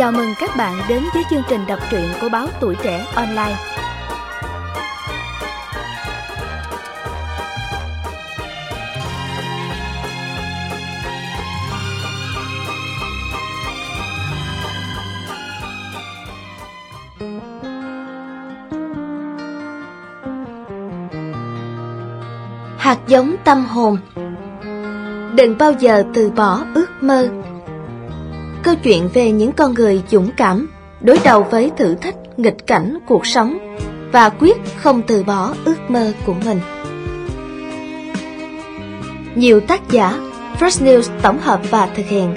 Chào mừng các bạn đến với chương trình đọc truyện của báo Tuổi Trẻ Online. Hạt giống tâm hồn Đừng bao giờ từ bỏ ước mơ Câu chuyện về những con người dũng cảm đối đầu với thử thách nghịch cảnh cuộc sống và quyết không từ bỏ ước mơ của mình. Nhiều tác giả Fresh News tổng hợp và thực hiện.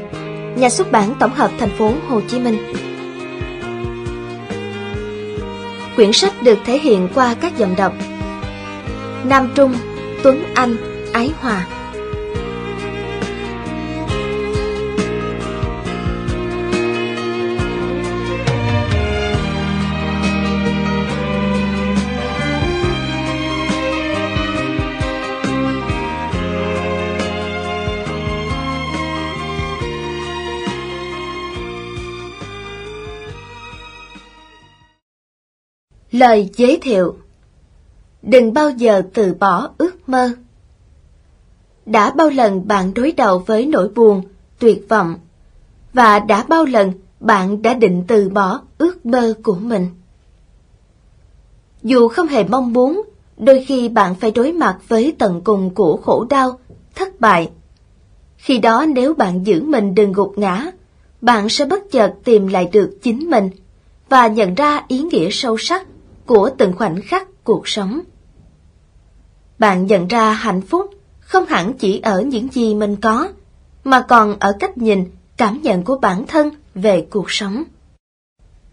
Nhà xuất bản tổng hợp thành phố Hồ Chí Minh. Quyển sách được thể hiện qua các giọng đọc. Nam Trung, Tuấn Anh, Ái Hòa. Lời giới thiệu. Đừng bao giờ từ bỏ ước mơ. Đã bao lần bạn đối đầu với nỗi buồn, tuyệt vọng Và đã bao lần bạn đã định từ bỏ ước mơ của mình. Dù không hề mong muốn, đôi khi bạn phải đối mặt với tận cùng của khổ đau, thất bại. Khi đó nếu bạn giữ mình đừng gục ngã, bạn sẽ bất chợt tìm lại được chính mình và nhận ra ý nghĩa sâu sắc của từng khoảnh khắc cuộc sống. Bạn nhận ra hạnh phúc không hẳn chỉ ở những gì mình có, mà còn ở cách nhìn, cảm nhận của bản thân về cuộc sống.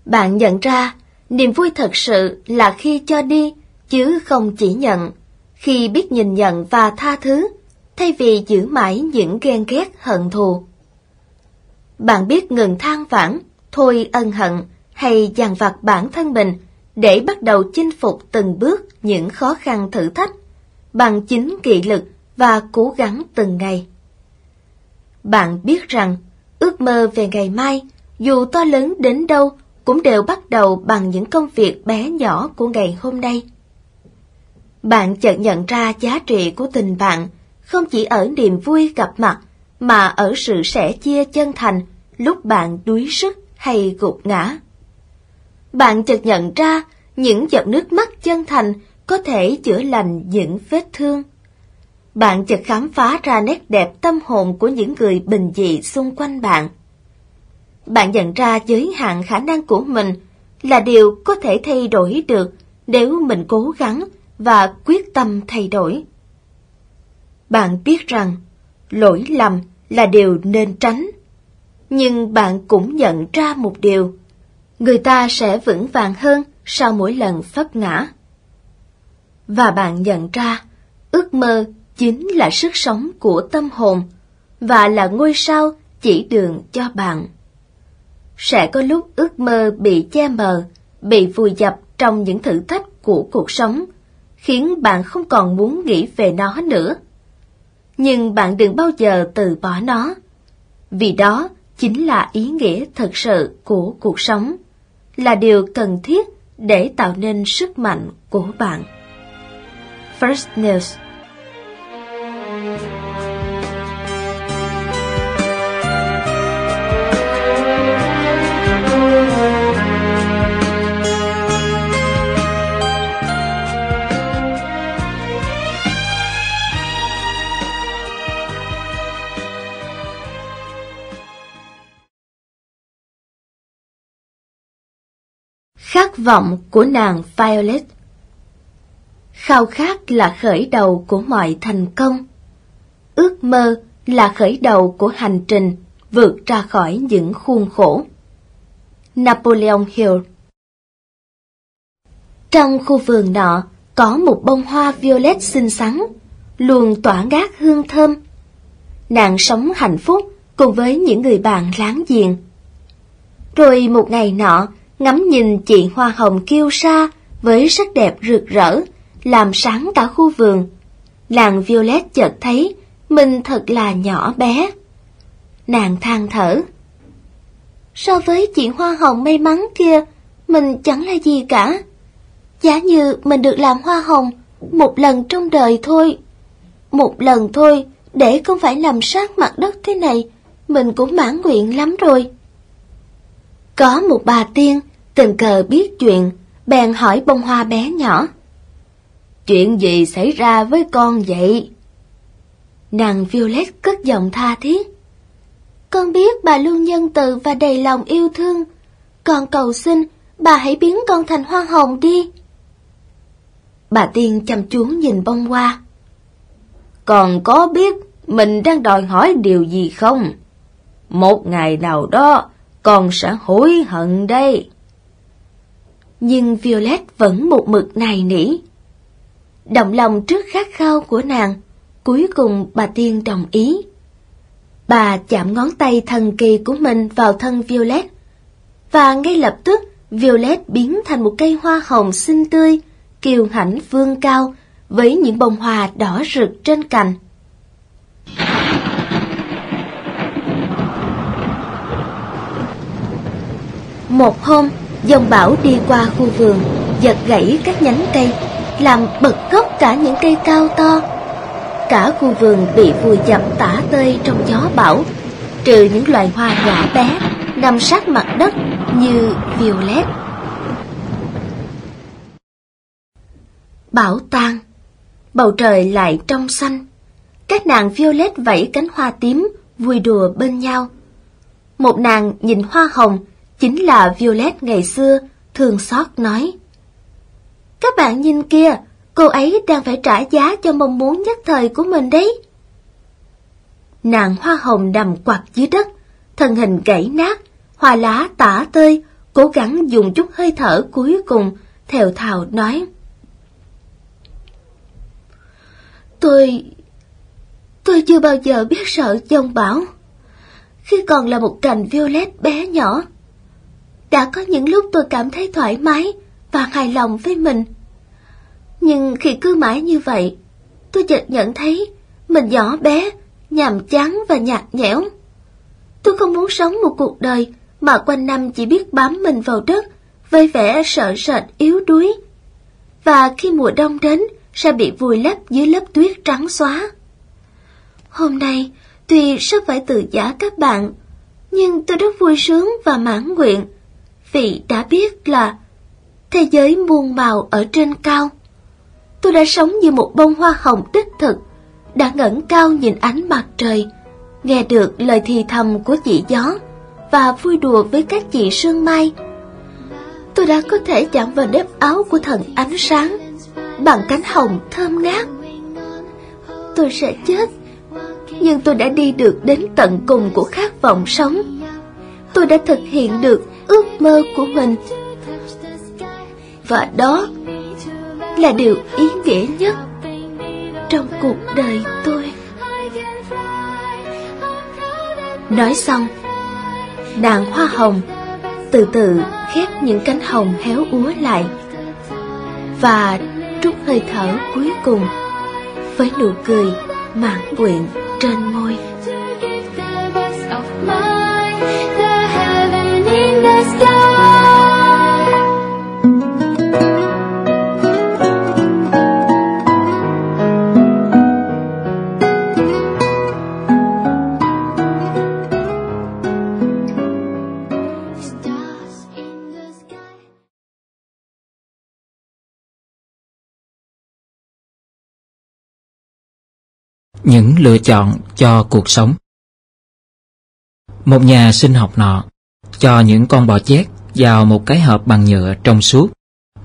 Bạn nhận ra niềm vui thật sự là khi cho đi, chứ không chỉ nhận, khi biết nhìn nhận và tha thứ, thay vì giữ mãi những ghen ghét hận thù. Bạn biết ngừng than vãn, thôi ân hận hay dằn vặt bản thân mình để bắt đầu chinh phục từng bước những khó khăn thử thách, bằng chính kỷ lực và cố gắng từng ngày. Bạn biết rằng, ước mơ về ngày mai, dù to lớn đến đâu, cũng đều bắt đầu bằng những công việc bé nhỏ của ngày hôm nay. Bạn chợt nhận ra giá trị của tình bạn không chỉ ở niềm vui gặp mặt, mà ở sự sẻ chia chân thành lúc bạn đuối sức hay gục ngã. Bạn chợt nhận ra những giọt nước mắt chân thành có thể chữa lành những vết thương. Bạn chợt khám phá ra nét đẹp tâm hồn của những người bình dị xung quanh bạn. Bạn nhận ra giới hạn khả năng của mình là điều có thể thay đổi được nếu mình cố gắng và quyết tâm thay đổi. Bạn biết rằng lỗi lầm là điều nên tránh, nhưng bạn cũng nhận ra một điều, người ta sẽ vững vàng hơn sau mỗi lần vấp ngã. Và bạn nhận ra, ước mơ chính là sức sống của tâm hồn và là ngôi sao chỉ đường cho bạn. Sẽ có lúc ước mơ bị che mờ, bị vùi dập trong những thử thách của cuộc sống, khiến bạn không còn muốn nghĩ về nó nữa. Nhưng bạn đừng bao giờ từ bỏ nó, vì đó chính là ý nghĩa thật sự của cuộc sống, là điều cần thiết để tạo nên sức mạnh của bạn. First News Khát vọng của nàng Violet Khao khát là khởi đầu của mọi thành công. Ước mơ là khởi đầu của hành trình vượt ra khỏi những khuôn khổ. Napoleon Hill Trong khu vườn nọ có một bông hoa violet xinh xắn, luôn tỏa ngát hương thơm. Nàng sống hạnh phúc cùng với những người bạn láng giềng. Rồi một ngày nọ, ngắm nhìn chị hoa hồng kiêu sa với sắc đẹp rực rỡ, làm sáng cả khu vườn. Làng Violet chợt thấy mình thật là nhỏ bé. Nàng than thở. so với chị hoa hồng may mắn kia, mình chẳng là gì cả. Giả như mình được làm hoa hồng một lần trong đời thôi. Một lần thôi, để không phải nằm sát mặt đất thế này, mình cũng mãn nguyện lắm rồi. Có một bà tiên, tình cờ biết chuyện, bèn hỏi bông hoa bé nhỏ. Chuyện gì xảy ra với con vậy? Nàng Violet cất giọng tha thiết. Con biết bà luôn nhân từ và đầy lòng yêu thương. Con cầu xin, bà hãy biến con thành hoa hồng đi. Bà tiên chăm chú nhìn bông hoa. Còn có biết mình đang đòi hỏi điều gì không? Một ngày nào đó, con sẽ hối hận đây. Nhưng Violet vẫn một mực này nỉ. Động lòng trước khát khao của nàng, cuối cùng bà Tiên đồng ý. Bà chạm ngón tay thần kỳ của mình vào thân Violet, và ngay lập tức Violet biến thành một cây hoa hồng xinh tươi, kiều hãnh vương cao, với những bông hoa đỏ rực trên cành. Một hôm, dòng bão đi qua khu vườn, giật gãy các nhánh cây, làm bật gốc cả những cây cao to. Cả khu vườn bị vùi dập tả tơi trong gió bão, trừ những loài hoa nhỏ bé nằm sát mặt đất như violet. Bão tan, bầu trời lại trong xanh. Các nàng violet vẫy cánh hoa tím, vui đùa bên nhau. Một nàng nhìn hoa hồng chính là Violet ngày xưa, thường xót nói. Các bạn nhìn kia, cô ấy đang phải trả giá cho mong muốn nhất thời của mình đấy. Nàng hoa hồng nằm quạt dưới đất, thân hình gãy nát, hoa lá tả tơi, cố gắng dùng chút hơi thở cuối cùng, thều thào nói. Tôi... tôi chưa bao giờ biết sợ dông bão. Khi còn là một cành violet bé nhỏ, đã có những lúc tôi cảm thấy thoải mái và hài lòng với mình. Nhưng khi cứ mãi như vậy, tôi chợt nhận thấy mình nhỏ bé, nhàm chán và nhạt nhẽo. Tôi không muốn sống một cuộc đời mà quanh năm chỉ biết bám mình vào đất, vây vẻ sợ sệt yếu đuối. Và khi mùa đông đến, sẽ bị vùi lấp dưới lớp tuyết trắng xóa. Hôm nay, tuy sắp phải từ giả các bạn, nhưng tôi rất vui sướng và mãn nguyện vì đã biết là thế giới muôn màu ở trên cao. Tôi đã sống như một bông hoa hồng đích thực, đã ngẩng cao nhìn ánh mặt trời, nghe được lời thì thầm của chị gió và vui đùa với các chị sương mai. Tôi đã có thể chạm vào nếp áo của thần ánh sáng bằng cánh hồng thơm ngát. Tôi sẽ chết, nhưng tôi đã đi được đến tận cùng của khát vọng sống. Tôi đã thực hiện được ước mơ của mình. Và đó là điều ý nghĩa nhất trong cuộc đời tôi. Nói xong nàng hoa hồng từ từ khép những cánh hồng héo úa lại và trút hơi thở cuối cùng với nụ cười mãn nguyện trên môi. Những lựa chọn cho cuộc sống. Một nhà sinh học nọ cho những con bò chét vào một cái hộp bằng nhựa trong suốt,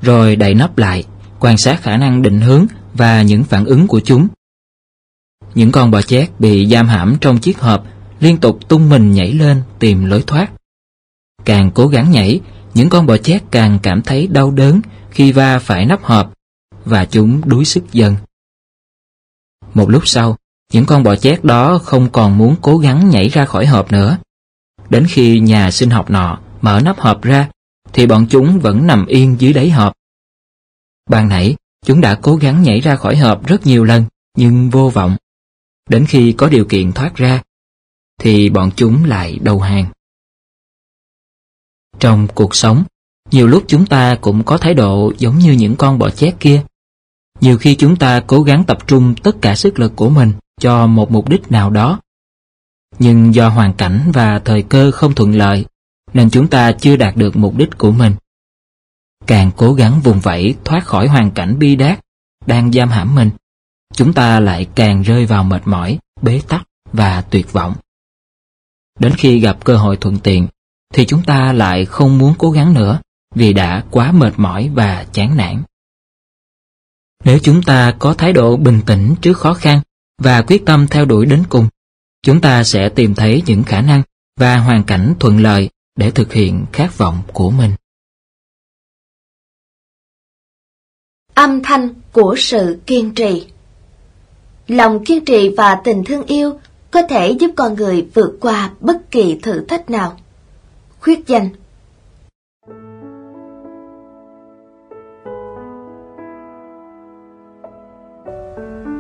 rồi đậy nắp lại, quan sát khả năng định hướng và những phản ứng của chúng. Những con bò chét bị giam hãm trong chiếc hộp liên tục tung mình nhảy lên tìm lối thoát. Càng cố gắng nhảy, những con bò chét càng cảm thấy đau đớn khi va phải nắp hộp và chúng đuối sức dần. Một lúc sau, những con bò chét đó không còn muốn cố gắng nhảy ra khỏi hộp nữa. Đến khi nhà sinh học nọ mở nắp hộp ra, thì bọn chúng vẫn nằm yên dưới đáy hộp. Ban nãy, chúng đã cố gắng nhảy ra khỏi hộp rất nhiều lần, nhưng vô vọng. Đến khi có điều kiện thoát ra, thì bọn chúng lại đầu hàng. Trong cuộc sống, nhiều lúc chúng ta cũng có thái độ giống như những con bọ chét kia. Nhiều khi chúng ta cố gắng tập trung tất cả sức lực của mình cho một mục đích nào đó. Nhưng do hoàn cảnh và thời cơ không thuận lợi, nên chúng ta chưa đạt được mục đích của mình. Càng cố gắng vùng vẫy thoát khỏi hoàn cảnh bi đát đang giam hãm mình, chúng ta lại càng rơi vào mệt mỏi, bế tắc và tuyệt vọng. Đến khi gặp cơ hội thuận tiện, thì chúng ta lại không muốn cố gắng nữa vì đã quá mệt mỏi và chán nản. Nếu chúng ta có thái độ bình tĩnh trước khó khăn và quyết tâm theo đuổi đến cùng, chúng ta sẽ tìm thấy những khả năng và hoàn cảnh thuận lợi để thực hiện khát vọng của mình. Âm thanh của sự kiên trì Lòng kiên trì và tình thương yêu có thể giúp con người vượt qua bất kỳ thử thách nào. Khuyết danh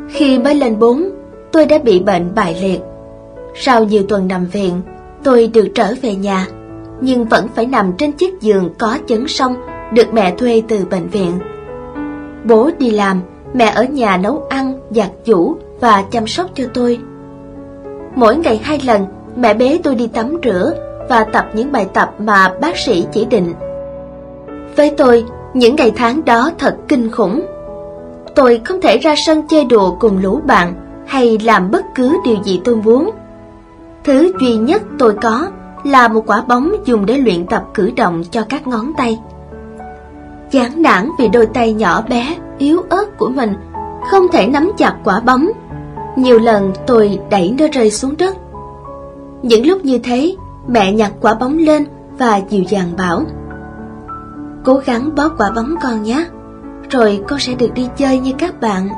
Khi mới lên bốn, tôi đã bị bệnh bại liệt. Sau nhiều tuần nằm viện, tôi được trở về nhà, nhưng vẫn phải nằm trên chiếc giường có chấn sông được mẹ thuê từ bệnh viện. Bố đi làm, mẹ ở nhà nấu ăn, giặt giũ và chăm sóc cho tôi. Mỗi ngày hai lần, mẹ bế tôi đi tắm rửa và tập những bài tập mà bác sĩ chỉ định. Với tôi, những ngày tháng đó thật kinh khủng. Tôi không thể ra sân chơi đùa cùng lũ bạn hay làm bất cứ điều gì tôi muốn. Thứ duy nhất tôi có là một quả bóng dùng để luyện tập cử động cho các ngón tay. Chán nản vì đôi tay nhỏ bé, yếu ớt của mình không thể nắm chặt quả bóng. Nhiều lần tôi đẩy nó rơi xuống đất. Những lúc như thế, mẹ nhặt quả bóng lên và dịu dàng bảo Cố gắng bóp quả bóng con nhé, rồi con sẽ được đi chơi như các bạn.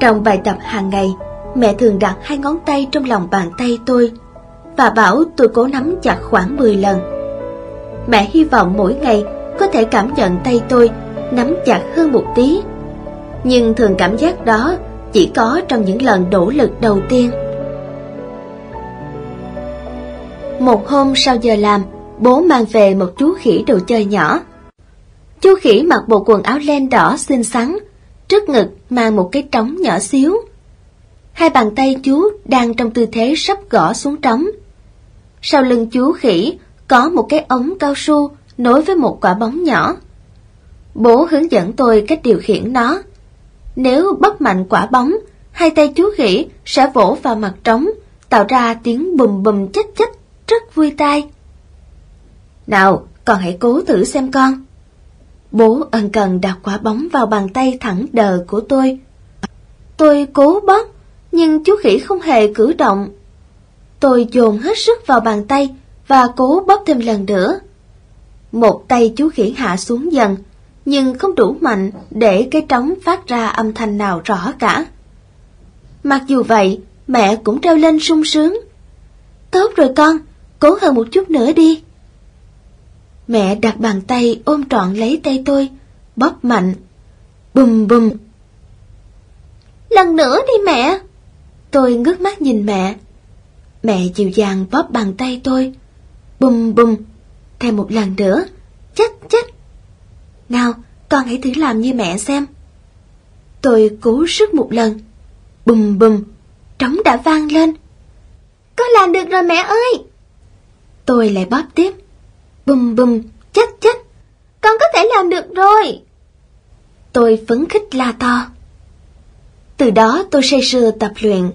Trong bài tập hàng ngày, mẹ thường đặt hai ngón tay trong lòng bàn tay tôi và bảo tôi cố nắm chặt khoảng 10 lần. Mẹ hy vọng mỗi ngày có thể cảm nhận tay tôi nắm chặt hơn một tí. Nhưng thường cảm giác đó chỉ có trong những lần nỗ lực đầu tiên. Một hôm sau giờ làm, bố mang về một chú khỉ đồ chơi nhỏ. Chú khỉ mặc bộ quần áo len đỏ xinh xắn, trước ngực mang một cái trống nhỏ xíu. Hai bàn tay chú đang trong tư thế sắp gõ xuống trống. Sau lưng chú khỉ có một cái ống cao su nối với một quả bóng nhỏ. Bố hướng dẫn tôi cách điều khiển nó. Nếu bóp mạnh quả bóng, hai tay chú khỉ sẽ vỗ vào mặt trống, tạo ra tiếng bùm bùm chết chết, rất vui tai. Nào, con hãy cố thử xem con. Bố ân cần đặt quả bóng vào bàn tay thẳng đờ của tôi. Tôi cố bóp, nhưng chú khỉ không hề cử động. Tôi dồn hết sức vào bàn tay và cố bóp thêm lần nữa. Một tay chú khỉ hạ xuống dần, nhưng không đủ mạnh để cái trống phát ra âm thanh nào rõ cả. Mặc dù vậy, mẹ cũng treo lên sung sướng. Tốt rồi con, cố hơn một chút nữa đi. Mẹ đặt bàn tay ôm trọn lấy tay tôi, bóp mạnh. Bùm bùm. Lần nữa đi mẹ. Tôi ngước mắt nhìn mẹ. Mẹ dịu dàng bóp bàn tay tôi. Bùm bùm. Thêm một lần nữa. Chết chết. Nào, con hãy thử làm như mẹ xem. Tôi cố sức một lần. Bùm bùm. Trống đã vang lên. Con làm được rồi mẹ ơi. Tôi lại bóp tiếp. Bùm bùm, chết chết. Con có thể làm được rồi. Tôi phấn khích la to. Từ đó tôi say sưa tập luyện.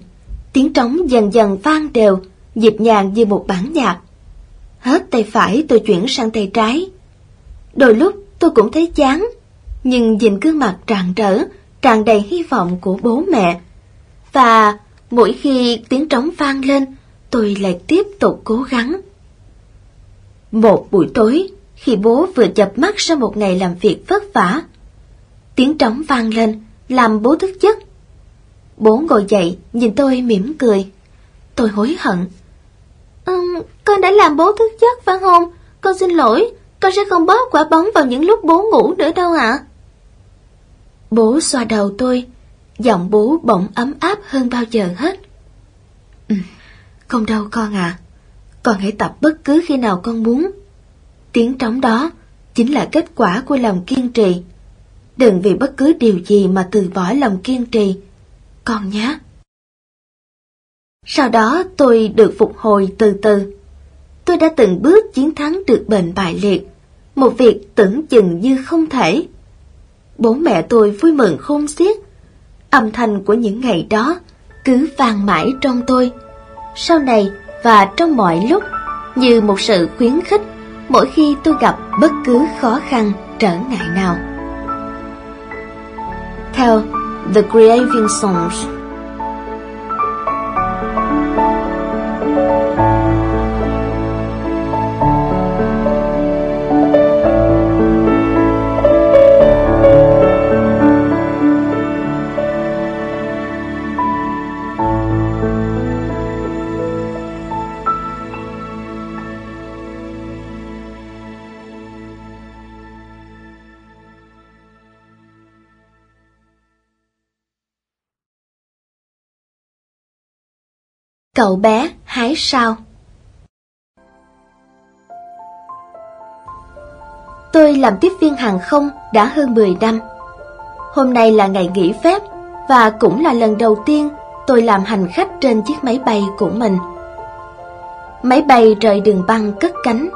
Tiếng trống dần dần vang đều, nhịp nhàng như một bản nhạc. Hết tay phải tôi chuyển sang tay trái. Đôi lúc tôi cũng thấy chán, nhưng nhìn gương mặt tràn trở, tràn đầy hy vọng của bố mẹ. Và mỗi khi tiếng trống vang lên, tôi lại tiếp tục cố gắng. Một buổi tối, khi bố vừa chập mắt sau một ngày làm việc vất vả, tiếng trống vang lên, làm bố thức giấc. Bố ngồi dậy, nhìn tôi mỉm cười. Tôi hối hận. Ừ, con đã làm bố thức giấc phải không? Con xin lỗi, con sẽ không bóp quả bóng vào những lúc bố ngủ nữa đâu ạ. Bố xoa đầu tôi, giọng bố bỗng ấm áp hơn bao giờ hết. Ừ, không đâu con à, con hãy tập bất cứ khi nào con muốn. Tiếng trống đó chính là kết quả của lòng kiên trì. Đừng vì bất cứ điều gì mà từ bỏ lòng kiên trì, con nhé. Sau đó tôi được phục hồi từ từ. Tôi đã từng bước chiến thắng được bệnh bại liệt, một việc tưởng chừng như không thể. Bố mẹ tôi vui mừng khôn xiết. Âm thanh của những ngày đó cứ vang mãi trong tôi. Sau này và trong mọi lúc như một sự khuyến khích mỗi khi tôi gặp bất cứ khó khăn trở ngại nào. Theo The Grieving Songs Cậu bé hái sao Tôi làm tiếp viên hàng không đã hơn 10 năm. Hôm nay là ngày nghỉ phép và cũng là lần đầu tiên tôi làm hành khách trên chiếc máy bay của mình. Máy bay rời đường băng cất cánh.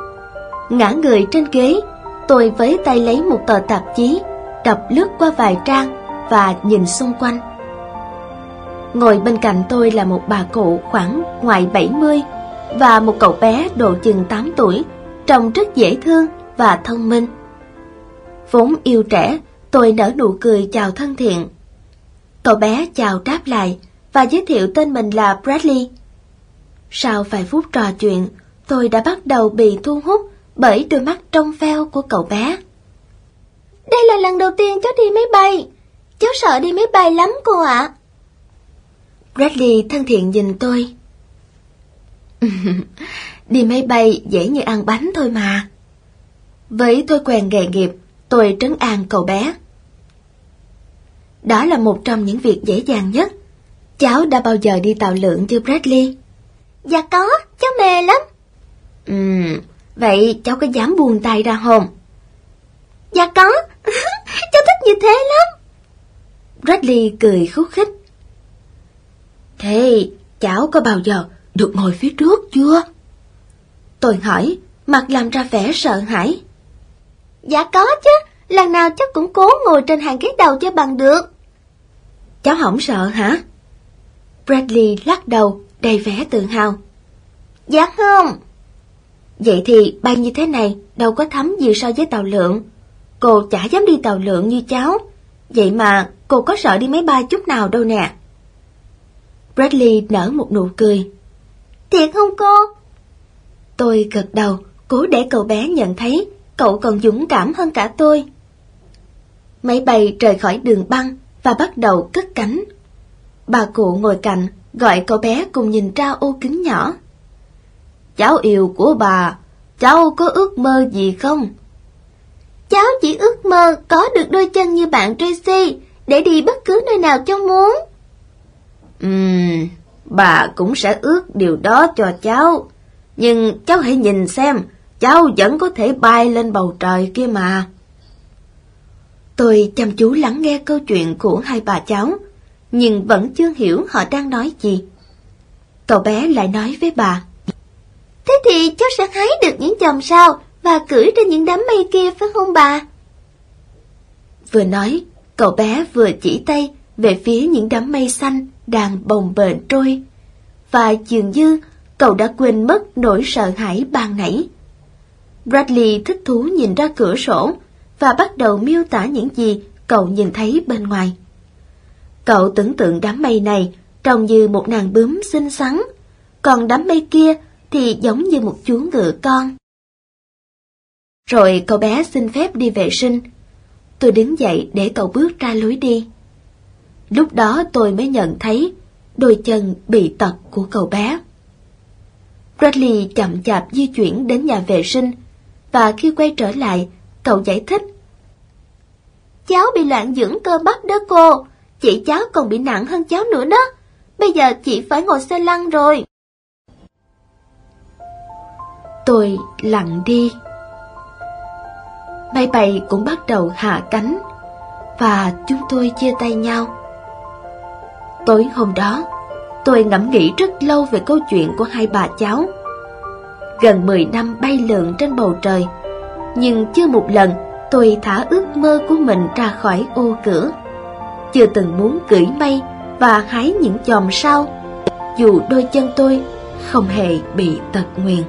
Ngã người trên ghế, tôi với tay lấy một tờ tạp chí, đọc lướt qua vài trang và nhìn xung quanh. Ngồi bên cạnh tôi là một bà cụ khoảng ngoài 70 và một cậu bé độ chừng 8 tuổi, trông rất dễ thương và thông minh. Vốn yêu trẻ, tôi nở nụ cười chào thân thiện. Cậu bé chào đáp lại và giới thiệu tên mình là Bradley. Sau vài phút trò chuyện, tôi đã bắt đầu bị thu hút bởi đôi mắt trong veo của cậu bé. Đây là lần đầu tiên cháu đi máy bay. Cháu sợ đi máy bay lắm cô ạ. Bradley thân thiện nhìn tôi. đi máy bay dễ như ăn bánh thôi mà. Với tôi quen nghề nghiệp, tôi trấn an cậu bé. Đó là một trong những việc dễ dàng nhất. Cháu đã bao giờ đi tàu lượn chưa Bradley? Dạ có, cháu mê lắm. Ừm, vậy cháu có dám buông tay ra không? Dạ có, cháu thích như thế lắm. Bradley cười khúc khích. Thế cháu có bao giờ được ngồi phía trước chưa? Tôi hỏi, mặt làm ra vẻ sợ hãi. Dạ có chứ, lần nào cháu cũng cố ngồi trên hàng ghế đầu cho bằng được. Cháu không sợ hả? Bradley lắc đầu, đầy vẻ tự hào. Dạ không. Vậy thì bay như thế này đâu có thấm gì so với tàu lượng. Cô chả dám đi tàu lượng như cháu. Vậy mà cô có sợ đi máy bay chút nào đâu nè. Bradley nở một nụ cười. Thiệt không cô? Tôi gật đầu, cố để cậu bé nhận thấy cậu còn dũng cảm hơn cả tôi. Máy bay rời khỏi đường băng và bắt đầu cất cánh. Bà cụ ngồi cạnh, gọi cậu bé cùng nhìn ra ô kính nhỏ. Cháu yêu của bà, cháu có ước mơ gì không? Cháu chỉ ước mơ có được đôi chân như bạn Tracy để đi bất cứ nơi nào cháu muốn. Ừm, bà cũng sẽ ước điều đó cho cháu. Nhưng cháu hãy nhìn xem, cháu vẫn có thể bay lên bầu trời kia mà. Tôi chăm chú lắng nghe câu chuyện của hai bà cháu, nhưng vẫn chưa hiểu họ đang nói gì. Cậu bé lại nói với bà. Thế thì cháu sẽ hái được những chòm sao và cưỡi trên những đám mây kia phải không bà? Vừa nói, cậu bé vừa chỉ tay về phía những đám mây xanh đang bồng bềnh trôi. Và dường như cậu đã quên mất nỗi sợ hãi ban nãy. Bradley thích thú nhìn ra cửa sổ và bắt đầu miêu tả những gì cậu nhìn thấy bên ngoài. Cậu tưởng tượng đám mây này trông như một nàng bướm xinh xắn, còn đám mây kia thì giống như một chú ngựa con. Rồi cậu bé xin phép đi vệ sinh. Tôi đứng dậy để cậu bước ra lối đi. Lúc đó tôi mới nhận thấy đôi chân bị tật của cậu bé. Bradley chậm chạp di chuyển đến nhà vệ sinh và khi quay trở lại, cậu giải thích. Cháu bị loạn dưỡng cơ bắp đó cô, chị cháu còn bị nặng hơn cháu nữa đó. Bây giờ chị phải ngồi xe lăn rồi. Tôi lặng đi. máy bay cũng bắt đầu hạ cánh và chúng tôi chia tay nhau. Tối hôm đó, tôi ngẫm nghĩ rất lâu về câu chuyện của hai bà cháu. Gần 10 năm bay lượn trên bầu trời, nhưng chưa một lần tôi thả ước mơ của mình ra khỏi ô cửa. Chưa từng muốn cưỡi mây và hái những chòm sao, dù đôi chân tôi không hề bị tật nguyền.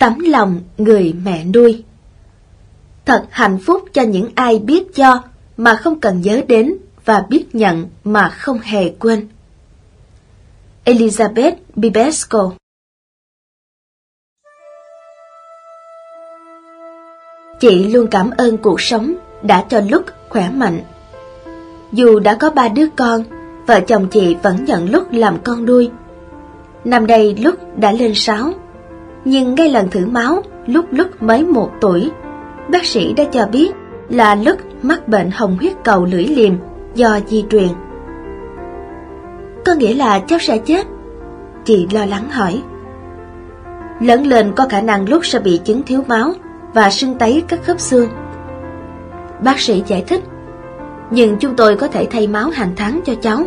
Tấm lòng người mẹ nuôi Thật hạnh phúc cho những ai biết cho mà không cần nhớ đến và biết nhận mà không hề quên. Elizabeth Bibesco Chị luôn cảm ơn cuộc sống đã cho lúc khỏe mạnh. Dù đã có ba đứa con, vợ chồng chị vẫn nhận lúc làm con nuôi. Năm đây lúc đã lên sáu, nhưng ngay lần thử máu lúc lúc mới một tuổi, bác sĩ đã cho biết là lúc mắc bệnh hồng huyết cầu lưỡi liềm do di truyền. Có nghĩa là cháu sẽ chết? Chị lo lắng hỏi. Lớn lên có khả năng lúc sẽ bị chứng thiếu máu và sưng tấy các khớp xương. Bác sĩ giải thích, nhưng chúng tôi có thể thay máu hàng tháng cho cháu.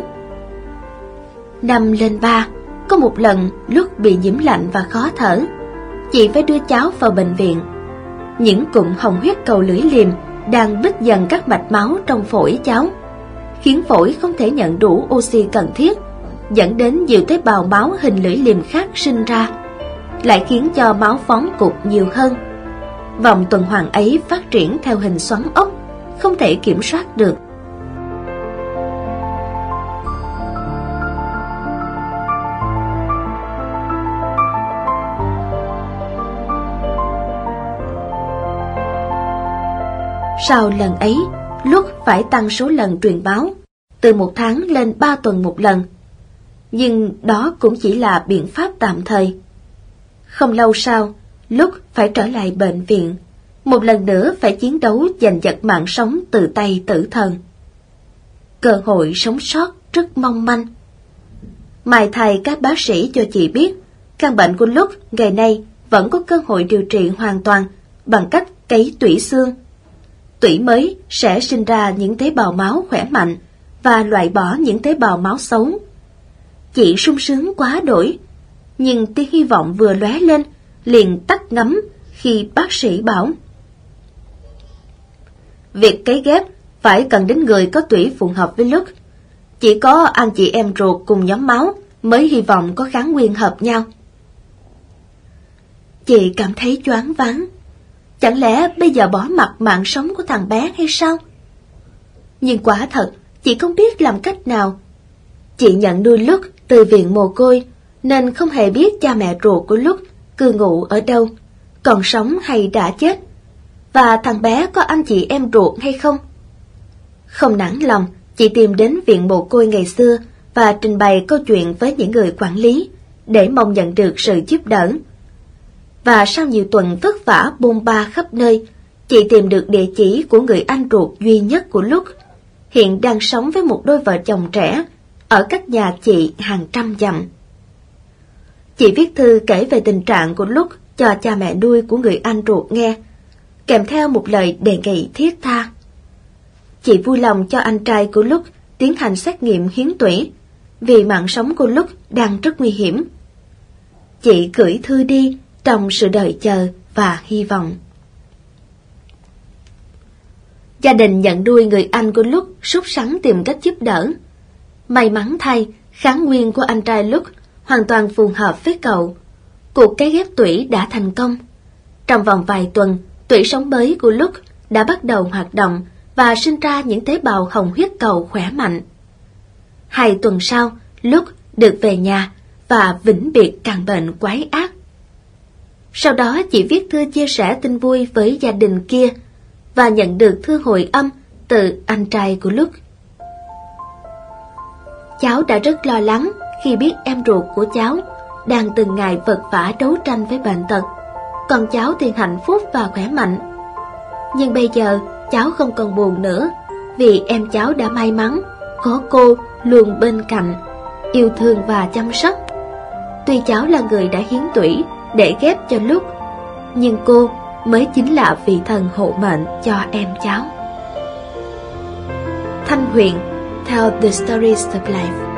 Năm lên ba, có một lần lúc bị nhiễm lạnh và khó thở, chị phải đưa cháu vào bệnh viện. Những cụm hồng huyết cầu lưỡi liềm đang bít dần các mạch máu trong phổi cháu, khiến phổi không thể nhận đủ oxy cần thiết, dẫn đến nhiều tế bào máu hình lưỡi liềm khác sinh ra, lại khiến cho máu phóng cục nhiều hơn. Vòng tuần hoàn ấy phát triển theo hình xoắn ốc, không thể kiểm soát được. Sau lần ấy, lúc phải tăng số lần truyền báo, từ một tháng lên ba tuần một lần. Nhưng đó cũng chỉ là biện pháp tạm thời. Không lâu sau, lúc phải trở lại bệnh viện, một lần nữa phải chiến đấu giành giật mạng sống từ tay tử thần. Cơ hội sống sót rất mong manh. Mai thầy các bác sĩ cho chị biết, căn bệnh của lúc ngày nay vẫn có cơ hội điều trị hoàn toàn bằng cách cấy tủy xương tủy mới sẽ sinh ra những tế bào máu khỏe mạnh và loại bỏ những tế bào máu xấu. Chị sung sướng quá đổi, nhưng tia hy vọng vừa lóe lên liền tắt ngấm khi bác sĩ bảo Việc cấy ghép phải cần đến người có tủy phù hợp với lúc. Chỉ có anh chị em ruột cùng nhóm máu mới hy vọng có kháng nguyên hợp nhau. Chị cảm thấy choáng váng Chẳng lẽ bây giờ bỏ mặt mạng sống của thằng bé hay sao? Nhưng quả thật, chị không biết làm cách nào. Chị nhận nuôi lúc từ viện mồ côi, nên không hề biết cha mẹ ruột của lúc cư ngụ ở đâu, còn sống hay đã chết, và thằng bé có anh chị em ruột hay không. Không nản lòng, chị tìm đến viện mồ côi ngày xưa và trình bày câu chuyện với những người quản lý, để mong nhận được sự giúp đỡ và sau nhiều tuần vất vả bôn ba khắp nơi, chị tìm được địa chỉ của người anh ruột duy nhất của Lúc, hiện đang sống với một đôi vợ chồng trẻ, ở cách nhà chị hàng trăm dặm. Chị viết thư kể về tình trạng của Lúc cho cha mẹ nuôi của người anh ruột nghe, kèm theo một lời đề nghị thiết tha. Chị vui lòng cho anh trai của Lúc tiến hành xét nghiệm hiến tủy, vì mạng sống của Lúc đang rất nguy hiểm. Chị gửi thư đi trong sự đợi chờ và hy vọng. Gia đình nhận nuôi người anh của Lúc sốt sắng tìm cách giúp đỡ. May mắn thay, kháng nguyên của anh trai Lúc hoàn toàn phù hợp với cậu. Cuộc cấy ghép tủy đã thành công. Trong vòng vài tuần, tủy sống mới của Lúc đã bắt đầu hoạt động và sinh ra những tế bào hồng huyết cầu khỏe mạnh. Hai tuần sau, Lúc được về nhà và vĩnh biệt căn bệnh quái ác sau đó chị viết thư chia sẻ tin vui với gia đình kia và nhận được thư hồi âm từ anh trai của Lúc. Cháu đã rất lo lắng khi biết em ruột của cháu đang từng ngày vật vả đấu tranh với bệnh tật, còn cháu thì hạnh phúc và khỏe mạnh. Nhưng bây giờ cháu không còn buồn nữa Vì em cháu đã may mắn Có cô luôn bên cạnh Yêu thương và chăm sóc Tuy cháu là người đã hiến tủy để ghép cho lúc. Nhưng cô mới chính là vị thần hộ mệnh cho em cháu. Thanh Huyền, theo the Stories of Life.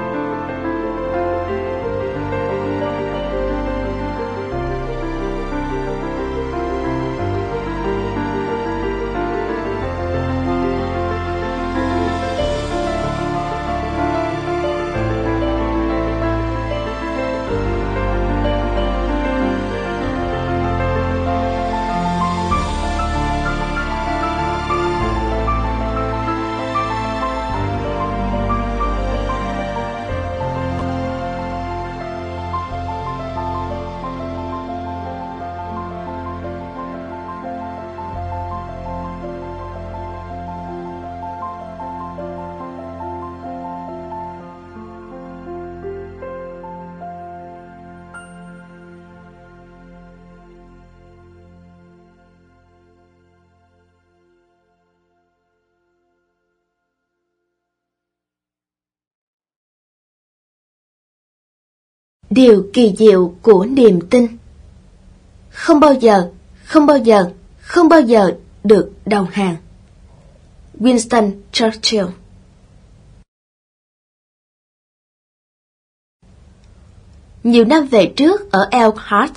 Điều kỳ diệu của niềm tin Không bao giờ, không bao giờ, không bao giờ được đầu hàng. Winston Churchill Nhiều năm về trước ở Elkhart,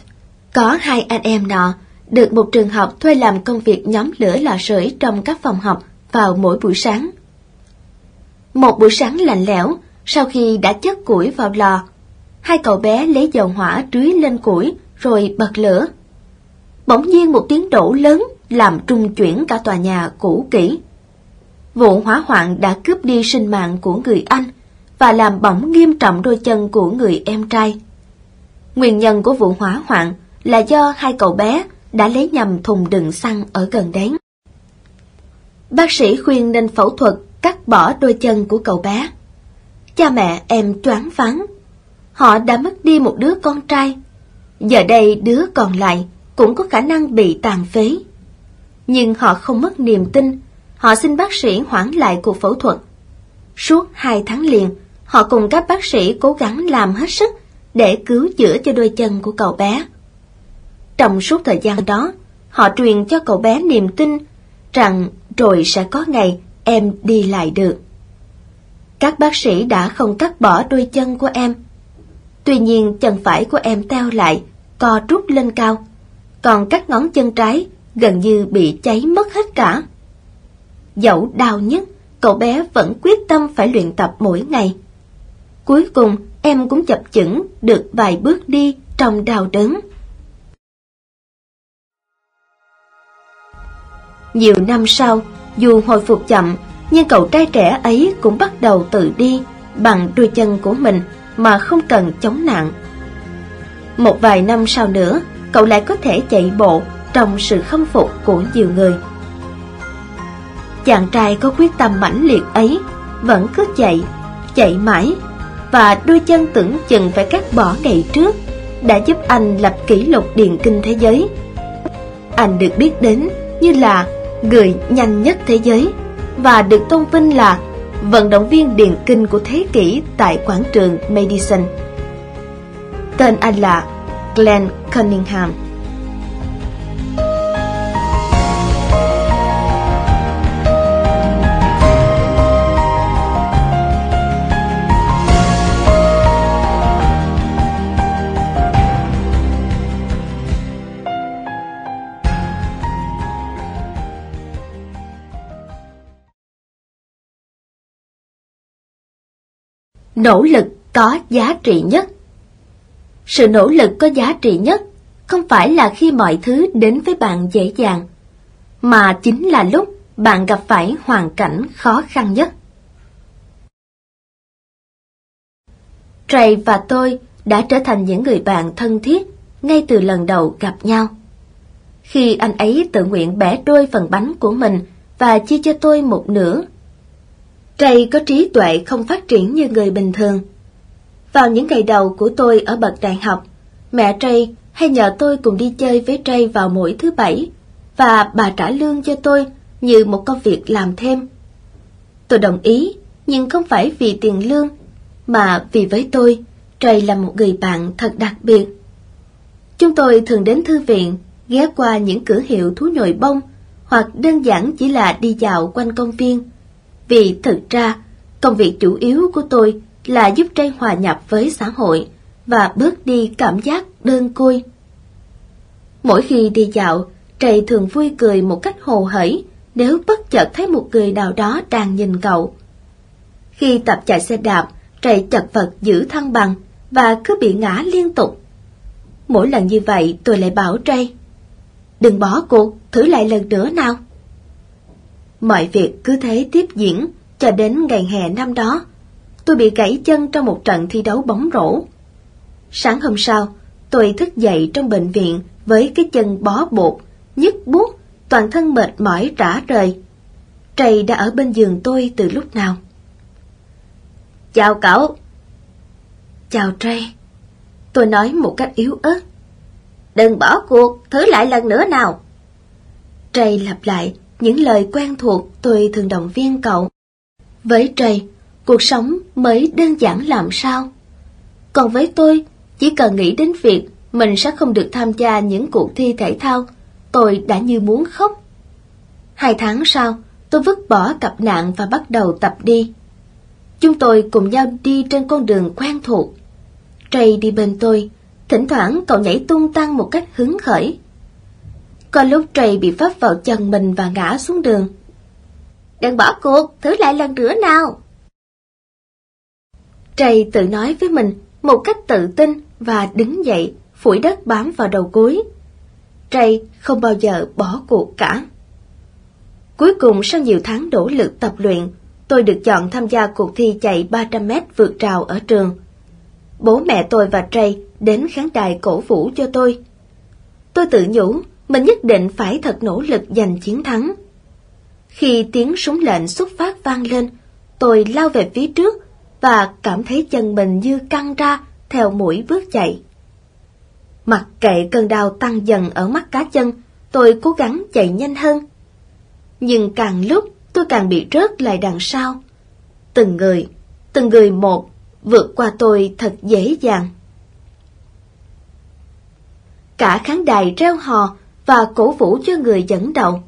có hai anh em nọ được một trường học thuê làm công việc nhóm lửa lò sưởi trong các phòng học vào mỗi buổi sáng. Một buổi sáng lạnh lẽo, sau khi đã chất củi vào lò hai cậu bé lấy dầu hỏa trưới lên củi, rồi bật lửa. Bỗng nhiên một tiếng đổ lớn làm trung chuyển cả tòa nhà cũ kỹ. Vụ hỏa hoạn đã cướp đi sinh mạng của người anh và làm bỏng nghiêm trọng đôi chân của người em trai. Nguyên nhân của vụ hỏa hoạn là do hai cậu bé đã lấy nhầm thùng đựng xăng ở gần đấy. Bác sĩ khuyên nên phẫu thuật cắt bỏ đôi chân của cậu bé. Cha mẹ em choáng váng họ đã mất đi một đứa con trai. Giờ đây đứa còn lại cũng có khả năng bị tàn phế. Nhưng họ không mất niềm tin, họ xin bác sĩ hoãn lại cuộc phẫu thuật. Suốt hai tháng liền, họ cùng các bác sĩ cố gắng làm hết sức để cứu chữa cho đôi chân của cậu bé. Trong suốt thời gian đó, họ truyền cho cậu bé niềm tin rằng rồi sẽ có ngày em đi lại được. Các bác sĩ đã không cắt bỏ đôi chân của em, Tuy nhiên chân phải của em teo lại, co rút lên cao, còn các ngón chân trái gần như bị cháy mất hết cả. Dẫu đau nhất, cậu bé vẫn quyết tâm phải luyện tập mỗi ngày. Cuối cùng, em cũng chập chững được vài bước đi trong đau đớn. Nhiều năm sau, dù hồi phục chậm, nhưng cậu trai trẻ ấy cũng bắt đầu tự đi bằng đôi chân của mình mà không cần chống nặng. Một vài năm sau nữa, cậu lại có thể chạy bộ trong sự khâm phục của nhiều người. Chàng trai có quyết tâm mãnh liệt ấy vẫn cứ chạy, chạy mãi và đôi chân tưởng chừng phải cắt bỏ ngày trước đã giúp anh lập kỷ lục điền kinh thế giới. Anh được biết đến như là người nhanh nhất thế giới và được tôn vinh là vận động viên điền kinh của thế kỷ tại quảng trường Madison. Tên anh là Glenn Cunningham. Nỗ lực có giá trị nhất Sự nỗ lực có giá trị nhất không phải là khi mọi thứ đến với bạn dễ dàng, mà chính là lúc bạn gặp phải hoàn cảnh khó khăn nhất. Trey và tôi đã trở thành những người bạn thân thiết ngay từ lần đầu gặp nhau. Khi anh ấy tự nguyện bẻ đôi phần bánh của mình và chia cho tôi một nửa Trầy có trí tuệ không phát triển như người bình thường. Vào những ngày đầu của tôi ở bậc đại học, mẹ Trầy hay nhờ tôi cùng đi chơi với Trầy vào mỗi thứ bảy, và bà trả lương cho tôi như một công việc làm thêm. Tôi đồng ý, nhưng không phải vì tiền lương, mà vì với tôi, Trầy là một người bạn thật đặc biệt. Chúng tôi thường đến thư viện, ghé qua những cửa hiệu thú nhồi bông, hoặc đơn giản chỉ là đi dạo quanh công viên. Vì thực ra, công việc chủ yếu của tôi là giúp Trey hòa nhập với xã hội và bớt đi cảm giác đơn côi. Mỗi khi đi dạo, Trey thường vui cười một cách hồ hởi nếu bất chợt thấy một người nào đó đang nhìn cậu. Khi tập chạy xe đạp, Trey chật vật giữ thăng bằng và cứ bị ngã liên tục. Mỗi lần như vậy tôi lại bảo Trey, đừng bỏ cuộc, thử lại lần nữa nào. Mọi việc cứ thế tiếp diễn cho đến ngày hè năm đó. Tôi bị gãy chân trong một trận thi đấu bóng rổ. Sáng hôm sau, tôi thức dậy trong bệnh viện với cái chân bó bột, nhức buốt, toàn thân mệt mỏi rã rời. Trầy đã ở bên giường tôi từ lúc nào? Chào cậu. Chào Trey. Tôi nói một cách yếu ớt. Đừng bỏ cuộc, thử lại lần nữa nào. Trey lặp lại những lời quen thuộc tôi thường động viên cậu. Với Trey, cuộc sống mới đơn giản làm sao? Còn với tôi, chỉ cần nghĩ đến việc mình sẽ không được tham gia những cuộc thi thể thao, tôi đã như muốn khóc. Hai tháng sau, tôi vứt bỏ cặp nạn và bắt đầu tập đi. Chúng tôi cùng nhau đi trên con đường quen thuộc. Trey đi bên tôi, thỉnh thoảng cậu nhảy tung tăng một cách hứng khởi. Có lúc Trey bị vấp vào chân mình và ngã xuống đường. Đừng bỏ cuộc, thử lại lần nữa nào. Trey tự nói với mình một cách tự tin và đứng dậy, phủi đất bám vào đầu gối. Trey không bao giờ bỏ cuộc cả. Cuối cùng sau nhiều tháng nỗ lực tập luyện, tôi được chọn tham gia cuộc thi chạy 300 mét vượt rào ở trường. Bố mẹ tôi và Trey đến khán đài cổ vũ cho tôi. Tôi tự nhủ mình nhất định phải thật nỗ lực giành chiến thắng. Khi tiếng súng lệnh xuất phát vang lên, tôi lao về phía trước và cảm thấy chân mình như căng ra theo mũi bước chạy. Mặc kệ cơn đau tăng dần ở mắt cá chân, tôi cố gắng chạy nhanh hơn. Nhưng càng lúc tôi càng bị rớt lại đằng sau. Từng người, từng người một, vượt qua tôi thật dễ dàng. Cả khán đài reo hò và cổ vũ cho người dẫn đầu.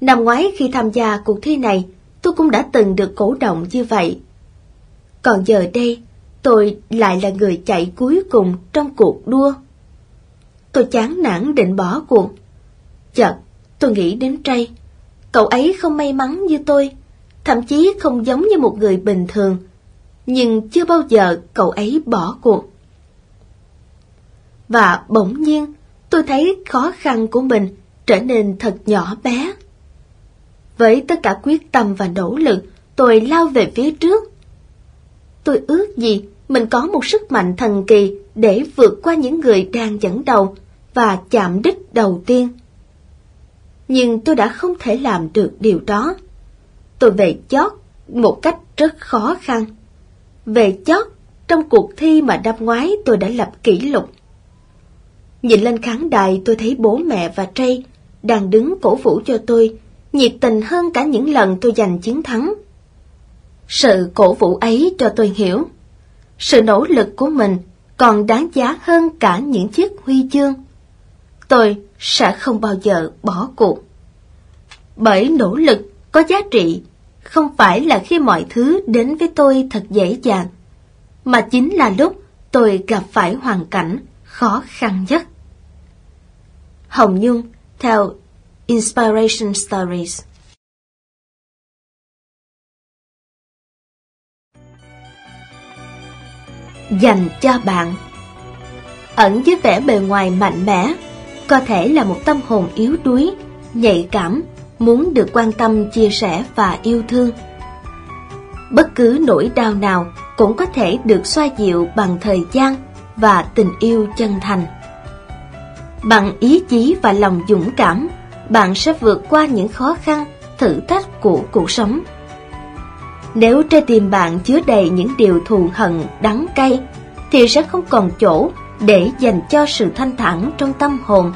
Năm ngoái khi tham gia cuộc thi này, tôi cũng đã từng được cổ động như vậy. Còn giờ đây, tôi lại là người chạy cuối cùng trong cuộc đua. Tôi chán nản định bỏ cuộc. Chợt, tôi nghĩ đến Trey. Cậu ấy không may mắn như tôi, thậm chí không giống như một người bình thường. Nhưng chưa bao giờ cậu ấy bỏ cuộc. Và bỗng nhiên, tôi thấy khó khăn của mình trở nên thật nhỏ bé. Với tất cả quyết tâm và nỗ lực, tôi lao về phía trước. Tôi ước gì mình có một sức mạnh thần kỳ để vượt qua những người đang dẫn đầu và chạm đích đầu tiên. Nhưng tôi đã không thể làm được điều đó. Tôi về chót một cách rất khó khăn. Về chót trong cuộc thi mà năm ngoái tôi đã lập kỷ lục. Nhìn lên khán đài tôi thấy bố mẹ và Trey đang đứng cổ vũ cho tôi, nhiệt tình hơn cả những lần tôi giành chiến thắng. Sự cổ vũ ấy cho tôi hiểu, sự nỗ lực của mình còn đáng giá hơn cả những chiếc huy chương. Tôi sẽ không bao giờ bỏ cuộc. Bởi nỗ lực có giá trị không phải là khi mọi thứ đến với tôi thật dễ dàng, mà chính là lúc tôi gặp phải hoàn cảnh khó khăn nhất. Hồng Nhung theo Inspiration Stories. Dành cho bạn. Ẩn dưới vẻ bề ngoài mạnh mẽ Có thể là một tâm hồn yếu đuối, nhạy cảm Muốn được quan tâm, chia sẻ và yêu thương. Bất cứ nỗi đau nào cũng có thể được xoa dịu bằng thời gian và tình yêu chân thành. Bằng ý chí và lòng dũng cảm, bạn sẽ vượt qua những khó khăn, thử thách của cuộc sống. Nếu trái tim bạn chứa đầy những điều thù hận, đắng cay, thì sẽ không còn chỗ để dành cho sự thanh thản trong tâm hồn,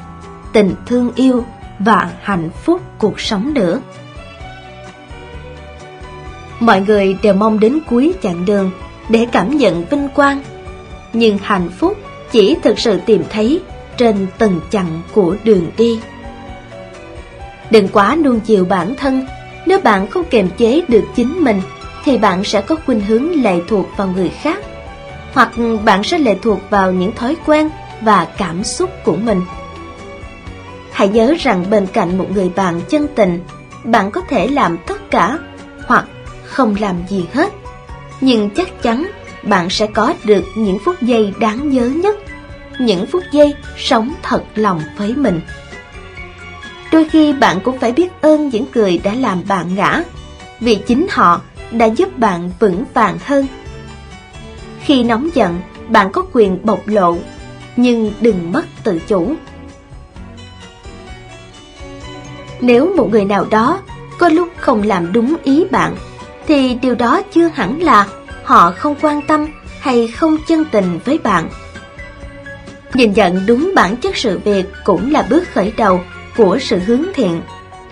tình thương yêu và hạnh phúc cuộc sống nữa. Mọi người đều mong đến cuối chặng đường để cảm nhận vinh quang, nhưng hạnh phúc chỉ thực sự tìm thấy trên từng chặng của đường đi. Đừng quá nuông chiều bản thân, nếu bạn không kiềm chế được chính mình thì bạn sẽ có khuynh hướng lệ thuộc vào người khác, hoặc bạn sẽ lệ thuộc vào những thói quen và cảm xúc của mình. Hãy nhớ rằng bên cạnh một người bạn chân tình, bạn có thể làm tất cả hoặc không làm gì hết. Nhưng chắc chắn bạn sẽ có được những phút giây đáng nhớ nhất, những phút giây sống thật lòng với mình. Đôi khi bạn cũng phải biết ơn những người đã làm bạn ngã, vì chính họ đã giúp bạn vững vàng hơn. Khi nóng giận, bạn có quyền bộc lộ, nhưng đừng mất tự chủ. Nếu một người nào đó có lúc không làm đúng ý bạn, thì điều đó chưa hẳn là họ không quan tâm hay không chân tình với bạn. Nhìn nhận đúng bản chất sự việc cũng là bước khởi đầu của sự hướng thiện,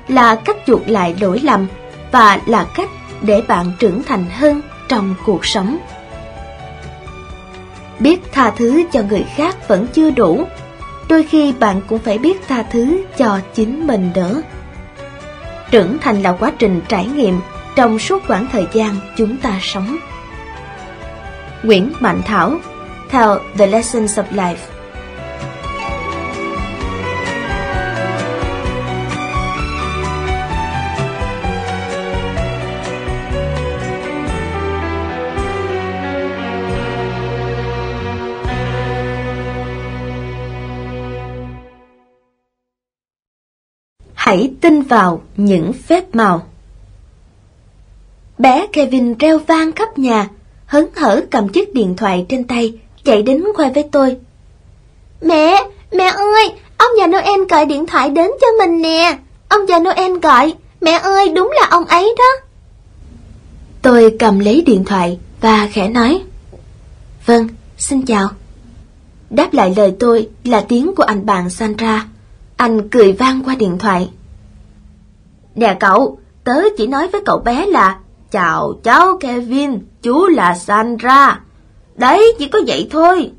là cách chuộc lại lỗi lầm và là cách để bạn trưởng thành hơn trong cuộc sống. Biết tha thứ cho người khác vẫn chưa đủ, đôi khi bạn cũng phải biết tha thứ cho chính mình nữa. Trưởng thành là quá trình trải nghiệm trong suốt khoảng thời gian chúng ta sống. Nguyễn Mạnh Thảo theo The Lessons of Life Hãy tin vào những phép màu. Bé Kevin reo vang khắp nhà, hớn hở cầm chiếc điện thoại trên tay, chạy đến khoe với tôi. Mẹ, mẹ ơi, ông già Noel gọi điện thoại đến cho mình nè. Ông già Noel gọi, mẹ ơi, đúng là ông ấy đó. Tôi cầm lấy điện thoại và khẽ nói. Vâng, xin chào. Đáp lại lời tôi là tiếng của anh bạn Sandra. Anh cười vang qua điện thoại. Nè cậu, tớ chỉ nói với cậu bé là Chào cháu Kevin, chú là Sandra. Đấy, chỉ có vậy thôi.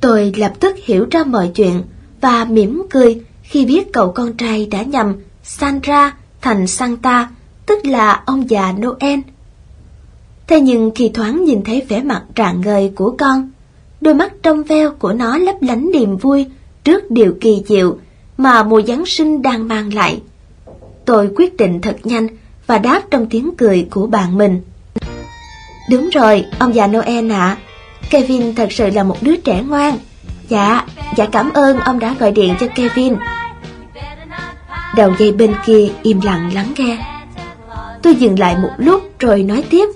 Tôi lập tức hiểu ra mọi chuyện và mỉm cười khi biết cậu con trai đã nhầm Sandra thành Santa, tức là ông già Noel. Thế nhưng khi thoáng nhìn thấy vẻ mặt rạng ngời của con, đôi mắt trong veo của nó lấp lánh niềm vui trước điều kỳ diệu mà mùa Giáng sinh đang mang lại. Tôi quyết định thật nhanh và đáp trong tiếng cười của bạn mình. Đúng rồi, ông già Noel ạ. Kevin thật sự là một đứa trẻ ngoan. Dạ, dạ cảm ơn ông đã gọi điện cho Kevin. Đầu dây bên kia im lặng lắng nghe. Tôi dừng lại một lúc rồi nói tiếp.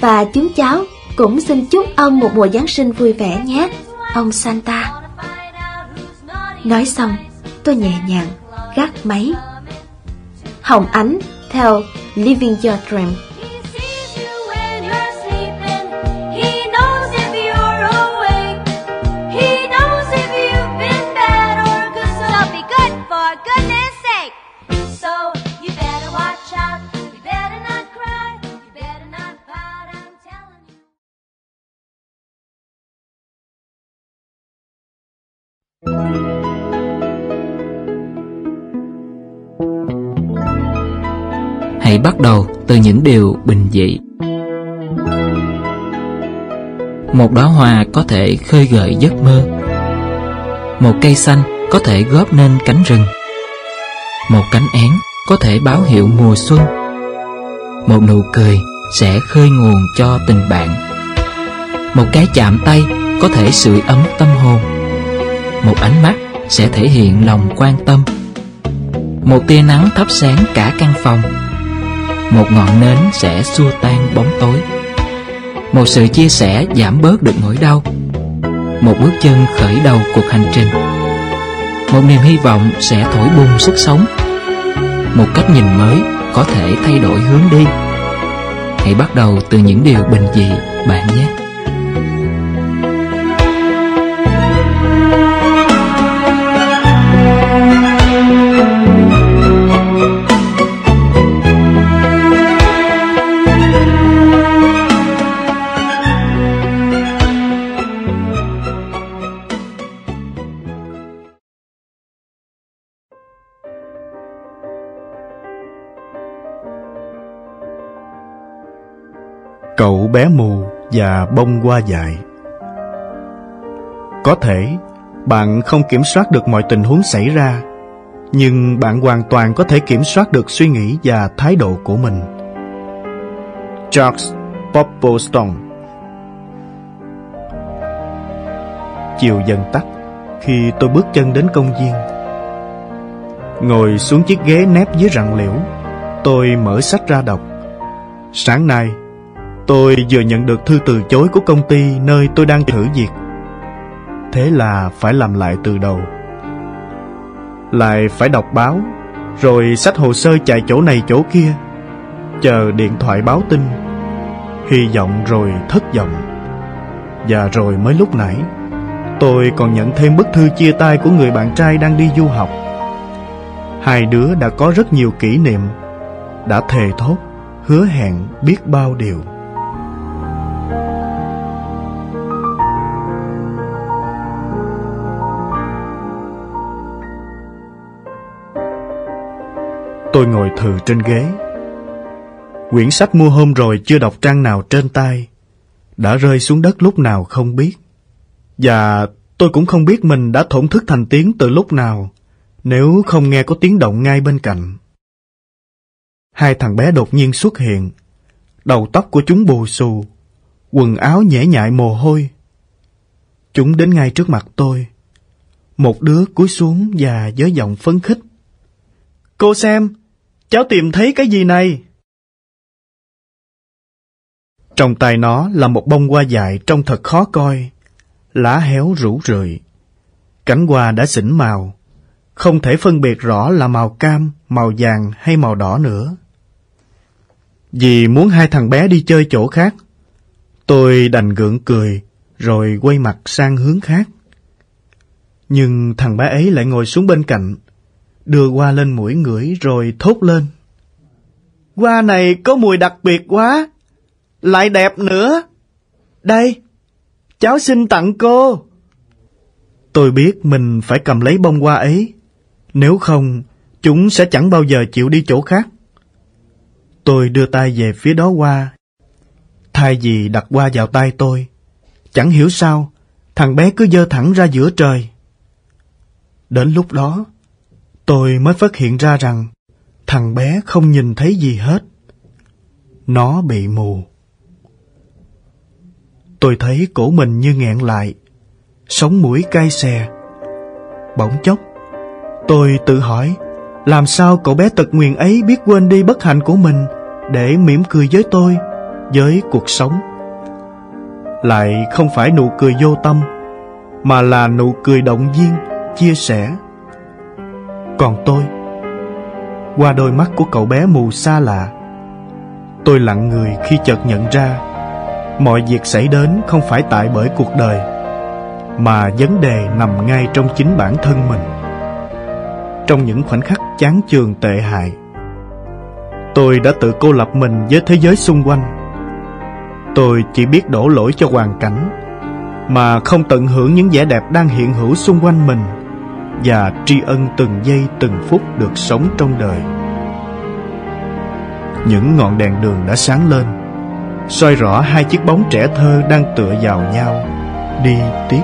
Và chúng cháu cũng xin chúc ông một mùa Giáng sinh vui vẻ nhé, ông Santa. Nói xong, tôi nhẹ nhàng gác máy. Hồng Ánh theo Living Your Dream. Bắt đầu từ những điều bình dị. Một đóa hoa có thể khơi gợi giấc mơ. Một cây xanh có thể góp nên cánh rừng. Một cánh én có thể báo hiệu mùa xuân. Một nụ cười sẽ khơi nguồn cho tình bạn. Một cái chạm tay có thể sưởi ấm tâm hồn. Một ánh mắt sẽ thể hiện lòng quan tâm. Một tia nắng thắp sáng cả căn phòng một ngọn nến sẽ xua tan bóng tối. Một sự chia sẻ giảm bớt được nỗi đau. Một bước chân khởi đầu cuộc hành trình. Một niềm hy vọng sẽ thổi bùng sức sống. Một cách nhìn mới có thể thay đổi hướng đi. Hãy bắt đầu từ những điều bình dị bạn nhé. Cậu bé mù và bông hoa dại Có thể bạn không kiểm soát được mọi tình huống xảy ra nhưng bạn hoàn toàn có thể kiểm soát được suy nghĩ và thái độ của mình. Charles Popplestone Chiều dần tắt khi tôi bước chân đến công viên. Ngồi xuống chiếc ghế nép dưới rặng liễu, tôi mở sách ra đọc. Sáng nay, tôi vừa nhận được thư từ chối của công ty nơi tôi đang thử việc. Thế là phải làm lại từ đầu lại phải đọc báo, rồi sách hồ sơ chạy chỗ này chỗ kia, chờ điện thoại báo tin, hy vọng rồi thất vọng. Và rồi mới lúc nãy, tôi còn nhận thêm bức thư chia tay của người bạn trai đang đi du học. Hai đứa đã có rất nhiều kỷ niệm, đã thề thốt, hứa hẹn biết bao điều. Tôi ngồi thừ trên ghế. Quyển sách mua hôm rồi chưa đọc trang nào trên tay, đã rơi xuống đất lúc nào không biết. Và tôi cũng không biết mình đã thổn thức thành tiếng từ lúc nào, nếu không nghe có tiếng động ngay bên cạnh. Hai thằng bé đột nhiên xuất hiện, đầu tóc của chúng bù xù, quần áo nhễ nhại mồ hôi. Chúng đến ngay trước mặt tôi. Một đứa cúi xuống và với giọng phấn khích. Cô xem, cháu tìm thấy cái gì này? Trong tay nó là một bông hoa dại trông thật khó coi, lá héo rũ rượi. Cánh hoa đã xỉn màu, không thể phân biệt rõ là màu cam, màu vàng hay màu đỏ nữa. Vì muốn hai thằng bé đi chơi chỗ khác, tôi đành gượng cười rồi quay mặt sang hướng khác. Nhưng thằng bé ấy lại ngồi xuống bên cạnh, đưa qua lên mũi ngửi rồi thốt lên. Hoa này có mùi đặc biệt quá, lại đẹp nữa. Đây, cháu xin tặng cô. Tôi biết mình phải cầm lấy bông hoa ấy, nếu không chúng sẽ chẳng bao giờ chịu đi chỗ khác. Tôi đưa tay về phía đó hoa. Thay vì đặt hoa vào tay tôi, chẳng hiểu sao, thằng bé cứ dơ thẳng ra giữa trời. Đến lúc đó, tôi mới phát hiện ra rằng thằng bé không nhìn thấy gì hết. Nó bị mù. Tôi thấy cổ mình như nghẹn lại, sống mũi cay xè. Bỗng chốc, tôi tự hỏi làm sao cậu bé tật nguyền ấy biết quên đi bất hạnh của mình để mỉm cười với tôi, với cuộc sống. Lại không phải nụ cười vô tâm, mà là nụ cười động viên, chia sẻ còn tôi, qua đôi mắt của cậu bé mù xa lạ, tôi lặng người khi chợt nhận ra mọi việc xảy đến không phải tại bởi cuộc đời, mà vấn đề nằm ngay trong chính bản thân mình. Trong những khoảnh khắc chán chường tệ hại, tôi đã tự cô lập mình với thế giới xung quanh. Tôi chỉ biết đổ lỗi cho hoàn cảnh, mà không tận hưởng những vẻ đẹp đang hiện hữu xung quanh mình và tri ân từng giây từng phút được sống trong đời. Những ngọn đèn đường đã sáng lên, soi rõ hai chiếc bóng trẻ thơ đang tựa vào nhau, đi tiếp.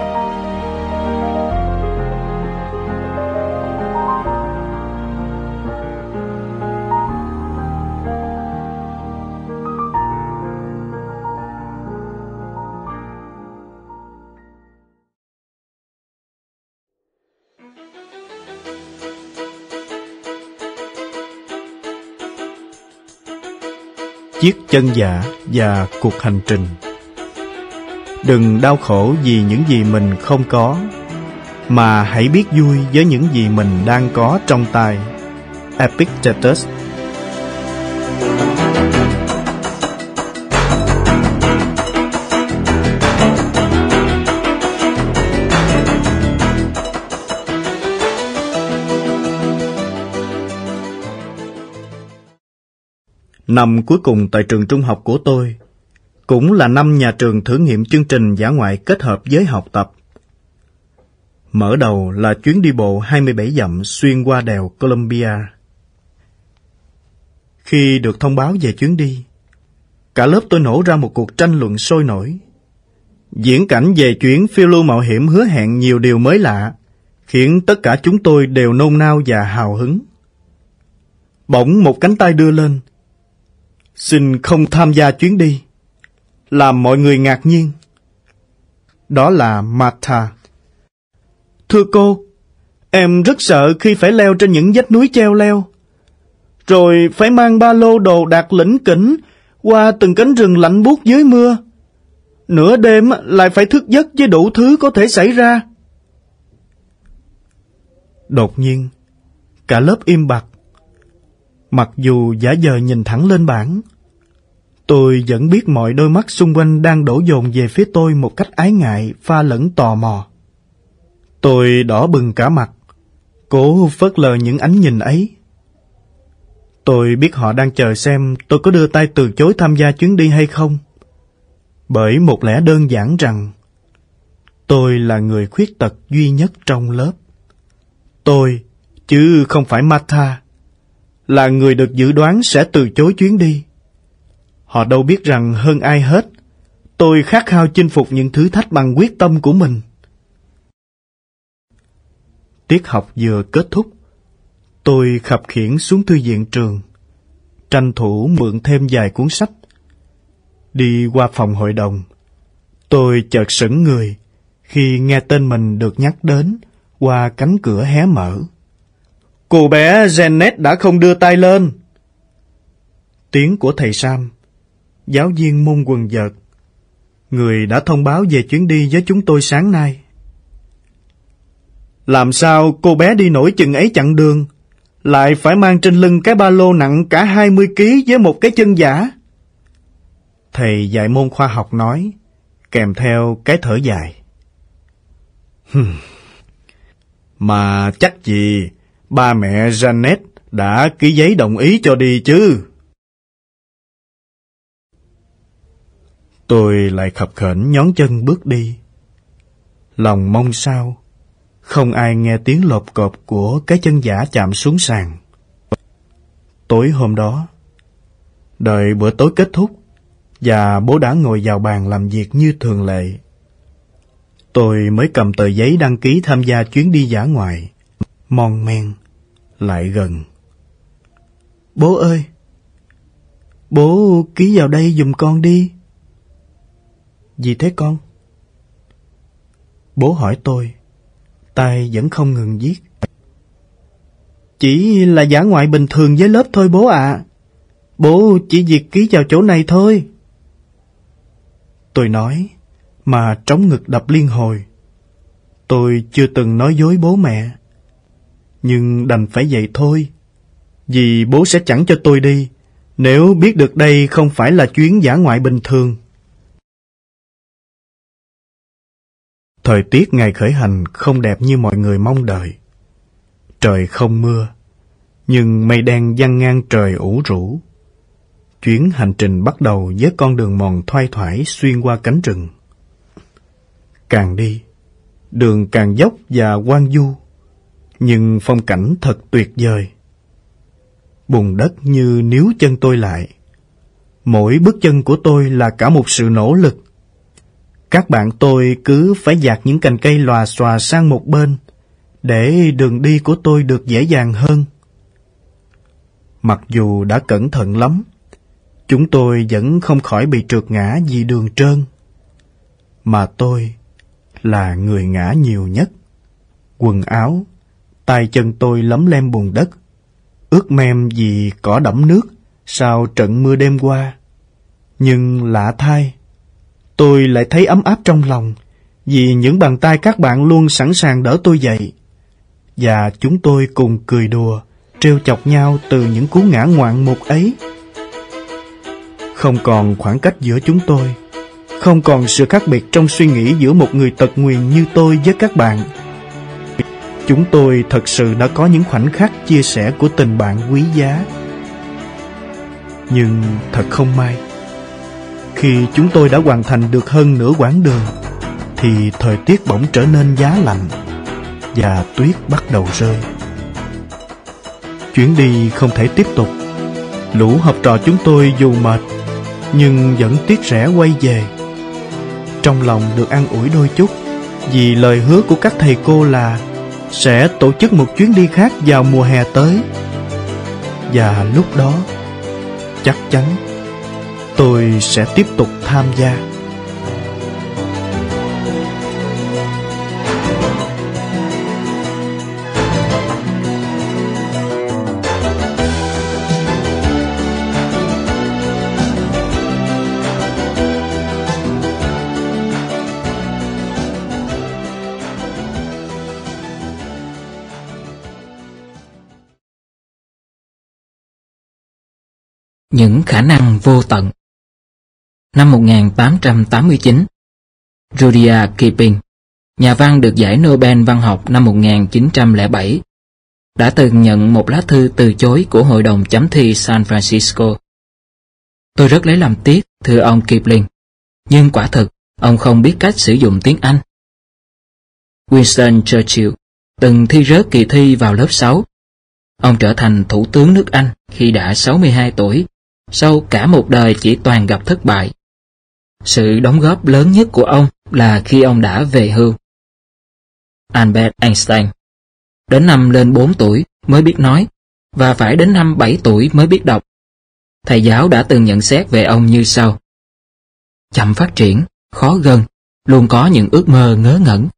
Chiếc chân giả và cuộc hành trình. Đừng đau khổ vì những gì mình không có, mà hãy biết vui với những gì mình đang có trong tay. Epictetus Năm cuối cùng tại trường trung học của tôi, cũng là năm nhà trường thử nghiệm chương trình giả ngoại kết hợp với học tập. Mở đầu là chuyến đi bộ 27 dặm xuyên qua đèo Columbia. Khi được thông báo về chuyến đi, cả lớp tôi nổ ra một cuộc tranh luận sôi nổi. Diễn cảnh về chuyến phiêu lưu mạo hiểm hứa hẹn nhiều điều mới lạ, khiến tất cả chúng tôi đều nôn nao và hào hứng. Bỗng một cánh tay đưa lên. Xin không tham gia chuyến đi. Làm mọi người ngạc nhiên. Đó là Martha. Thưa cô, em rất sợ khi phải leo trên những vách núi treo leo. Rồi phải mang ba lô đồ đạc lĩnh kỉnh qua từng cánh rừng lạnh buốt dưới mưa. Nửa đêm lại phải thức giấc với đủ thứ có thể xảy ra. Đột nhiên, cả lớp im bặt. Mặc dù giả giờ nhìn thẳng lên bảng, tôi vẫn biết mọi đôi mắt xung quanh đang đổ dồn về phía tôi một cách ái ngại, pha lẫn tò mò. Tôi đỏ bừng cả mặt, cố phớt lờ những ánh nhìn ấy. Tôi biết họ đang chờ xem tôi có đưa tay từ chối tham gia chuyến đi hay không. Bởi một lẽ đơn giản rằng tôi là người khuyết tật duy nhất trong lớp. Tôi, chứ không phải Martha, là người được dự đoán sẽ từ chối chuyến đi. Họ đâu biết rằng hơn ai hết, tôi khát khao chinh phục những thử thách bằng quyết tâm của mình. Tiết học vừa kết thúc, tôi khập khiễng xuống thư viện trường, tranh thủ mượn thêm vài cuốn sách. Đi qua phòng hội đồng, tôi chợt sững người khi nghe tên mình được nhắc đến qua cánh cửa hé mở. Cô bé Janet đã không đưa tay lên. Tiếng của thầy Sam, giáo viên môn quần vợt, người đã thông báo về chuyến đi với chúng tôi sáng nay. Làm sao cô bé đi nổi chừng ấy chặng đường, lại phải mang trên lưng cái ba lô nặng cả 20 kg với một cái chân giả? Thầy dạy môn khoa học nói, kèm theo cái thở dài. Mà chắc gì ba mẹ Janet đã ký giấy đồng ý cho đi chứ? Tôi lại khập khểnh nhón chân bước đi. Lòng mong sao, không ai nghe tiếng lộp cộp của cái chân giả chạm xuống sàn. Tối hôm đó, đợi bữa tối kết thúc, và bố đã ngồi vào bàn làm việc như thường lệ. Tôi mới cầm tờ giấy đăng ký tham gia chuyến đi giả ngoại, mon men, lại gần. Bố ơi! Bố ký vào đây dùm con đi. Gì thế con? Bố hỏi tôi, tay vẫn không ngừng viết. Chỉ là giả ngoại bình thường với lớp thôi bố ạ. Bố chỉ việc ký vào chỗ này thôi. Tôi nói, mà trống ngực đập liên hồi. Tôi chưa từng nói dối bố mẹ. Nhưng đành phải vậy thôi. Vì bố sẽ chẳng cho tôi đi, nếu biết được đây không phải là chuyến giả ngoại bình thường. Thời tiết ngày khởi hành không đẹp như mọi người mong đợi. Trời không mưa, nhưng mây đen giăng ngang trời ủ rũ. Chuyến hành trình bắt đầu với con đường mòn thoai thoải xuyên qua cánh rừng. Càng đi, đường càng dốc và quang du, nhưng phong cảnh thật tuyệt vời. Bùn đất như níu chân tôi lại. Mỗi bước chân của tôi là cả một sự nỗ lực. Các bạn tôi cứ phải dạt những cành cây lòa xòa sang một bên, để đường đi của tôi được dễ dàng hơn. Mặc dù đã cẩn thận lắm, chúng tôi vẫn không khỏi bị trượt ngã vì đường trơn. Mà tôi là người ngã nhiều nhất. Quần áo, tay chân tôi lấm lem bùn đất, ướt mem vì cỏ đẫm nước sau trận mưa đêm qua. Nhưng lạ thay, tôi lại thấy ấm áp trong lòng vì những bàn tay các bạn luôn sẵn sàng đỡ tôi dậy. Và chúng tôi cùng cười đùa, trêu chọc nhau từ những cú ngã ngoạn một ấy. Không còn khoảng cách giữa chúng tôi, không còn sự khác biệt trong suy nghĩ giữa một người tật nguyền như tôi với các bạn. Chúng tôi thật sự đã có những khoảnh khắc chia sẻ của tình bạn quý giá. Nhưng thật không may, khi chúng tôi đã hoàn thành được hơn nửa quãng đường, thì thời tiết bỗng trở nên giá lạnh và tuyết bắt đầu rơi. Chuyến đi không thể tiếp tục. Lũ học trò chúng tôi dù mệt nhưng vẫn tiếc rẻ quay về. Trong lòng được an ủi đôi chút vì lời hứa của các thầy cô là sẽ tổ chức một chuyến đi khác vào mùa hè tới. Và lúc đó, chắc chắn tôi sẽ tiếp tục tham gia. Những khả năng vô tận Năm 1889 Rudyard Kipling, nhà văn được giải Nobel văn học năm 1907, đã từng nhận một lá thư từ chối của Hội đồng chấm thi San Francisco. Tôi rất lấy làm tiếc, thưa ông Kipling, nhưng quả thực, ông không biết cách sử dụng tiếng Anh. Winston Churchill từng thi rớt kỳ thi vào lớp 6. Ông trở thành thủ tướng nước Anh khi đã 62 tuổi sau cả một đời chỉ toàn gặp thất bại. Sự đóng góp lớn nhất của ông là khi ông đã về hưu. Albert Einstein Đến năm lên 4 tuổi mới biết nói, và phải đến năm 7 tuổi mới biết đọc. Thầy giáo đã từng nhận xét về ông như sau. Chậm phát triển, khó gần, luôn có những ước mơ ngớ ngẩn.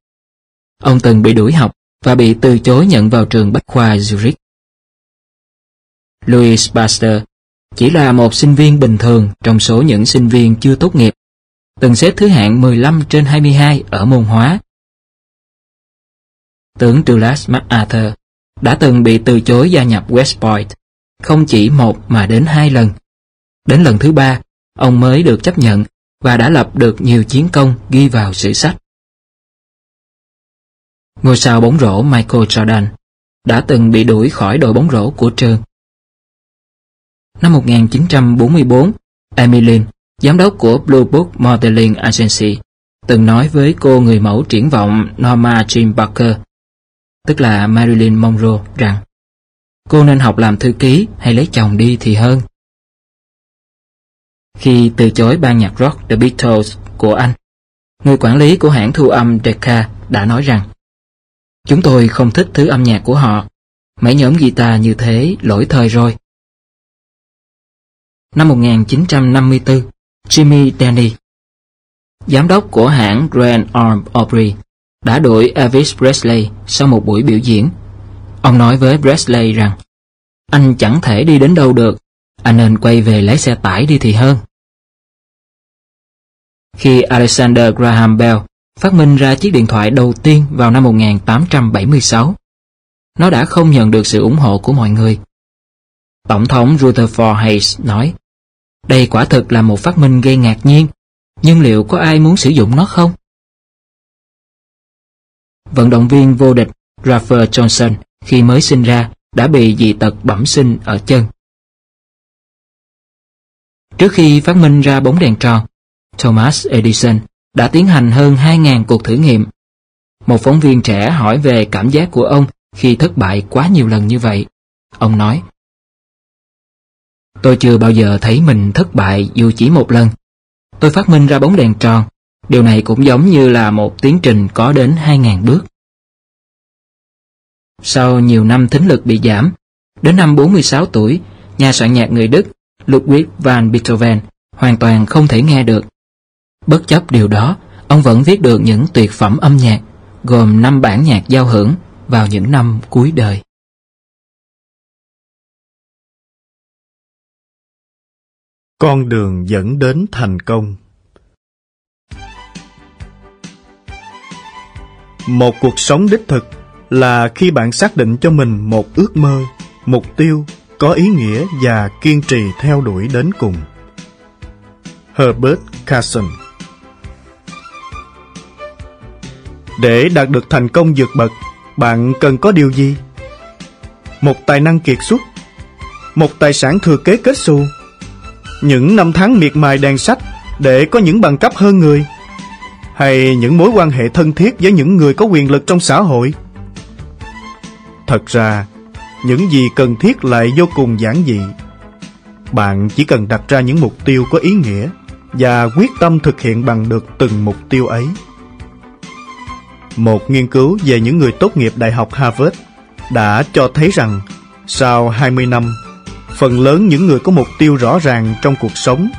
Ông từng bị đuổi học và bị từ chối nhận vào trường Bách khoa Zurich. Louis Pasteur chỉ là một sinh viên bình thường trong số những sinh viên chưa tốt nghiệp, từng xếp thứ hạng 15 trên 22 ở môn hóa. Tướng Douglas MacArthur đã từng bị từ chối gia nhập West Point, không chỉ một mà đến hai lần. Đến lần thứ ba, ông mới được chấp nhận và đã lập được nhiều chiến công ghi vào sử sách. Ngôi sao bóng rổ Michael Jordan đã từng bị đuổi khỏi đội bóng rổ của trường Năm 1944, Emmeline, giám đốc của Blue Book Modeling Agency, từng nói với cô người mẫu triển vọng Norma Jean Parker, tức là Marilyn Monroe, rằng cô nên học làm thư ký hay lấy chồng đi thì hơn. Khi từ chối ban nhạc rock The Beatles của anh, người quản lý của hãng thu âm Decca đã nói rằng Chúng tôi không thích thứ âm nhạc của họ. Mấy nhóm guitar như thế lỗi thời rồi. Năm 1954, Jimmy Denny, giám đốc của hãng Grand Arm Aubrey, đã đuổi Elvis Presley sau một buổi biểu diễn. Ông nói với Presley rằng, anh chẳng thể đi đến đâu được, anh nên quay về lấy xe tải đi thì hơn. Khi Alexander Graham Bell phát minh ra chiếc điện thoại đầu tiên vào năm 1876, nó đã không nhận được sự ủng hộ của mọi người. Tổng thống Rutherford Hayes nói, đây quả thực là một phát minh gây ngạc nhiên, nhưng liệu có ai muốn sử dụng nó không? Vận động viên vô địch Rafer Johnson khi mới sinh ra đã bị dị tật bẩm sinh ở chân. Trước khi phát minh ra bóng đèn tròn, Thomas Edison đã tiến hành hơn 2.000 cuộc thử nghiệm. Một phóng viên trẻ hỏi về cảm giác của ông khi thất bại quá nhiều lần như vậy. Ông nói, Tôi chưa bao giờ thấy mình thất bại dù chỉ một lần. Tôi phát minh ra bóng đèn tròn. Điều này cũng giống như là một tiến trình có đến 2.000 bước. Sau nhiều năm thính lực bị giảm, đến năm 46 tuổi, nhà soạn nhạc người Đức Ludwig van Beethoven hoàn toàn không thể nghe được. Bất chấp điều đó, ông vẫn viết được những tuyệt phẩm âm nhạc, gồm 5 bản nhạc giao hưởng vào những năm cuối đời. Con đường dẫn đến thành công Một cuộc sống đích thực là khi bạn xác định cho mình một ước mơ, mục tiêu có ý nghĩa và kiên trì theo đuổi đến cùng. Herbert Carson Để đạt được thành công vượt bậc, bạn cần có điều gì? Một tài năng kiệt xuất, một tài sản thừa kế kết xu những năm tháng miệt mài đèn sách để có những bằng cấp hơn người, hay những mối quan hệ thân thiết với những người có quyền lực trong xã hội. Thật ra, những gì cần thiết lại vô cùng giản dị. Bạn chỉ cần đặt ra những mục tiêu có ý nghĩa và quyết tâm thực hiện bằng được từng mục tiêu ấy. Một nghiên cứu về những người tốt nghiệp Đại học Harvard đã cho thấy rằng sau 20 năm, phần lớn những người có mục tiêu rõ ràng trong cuộc sống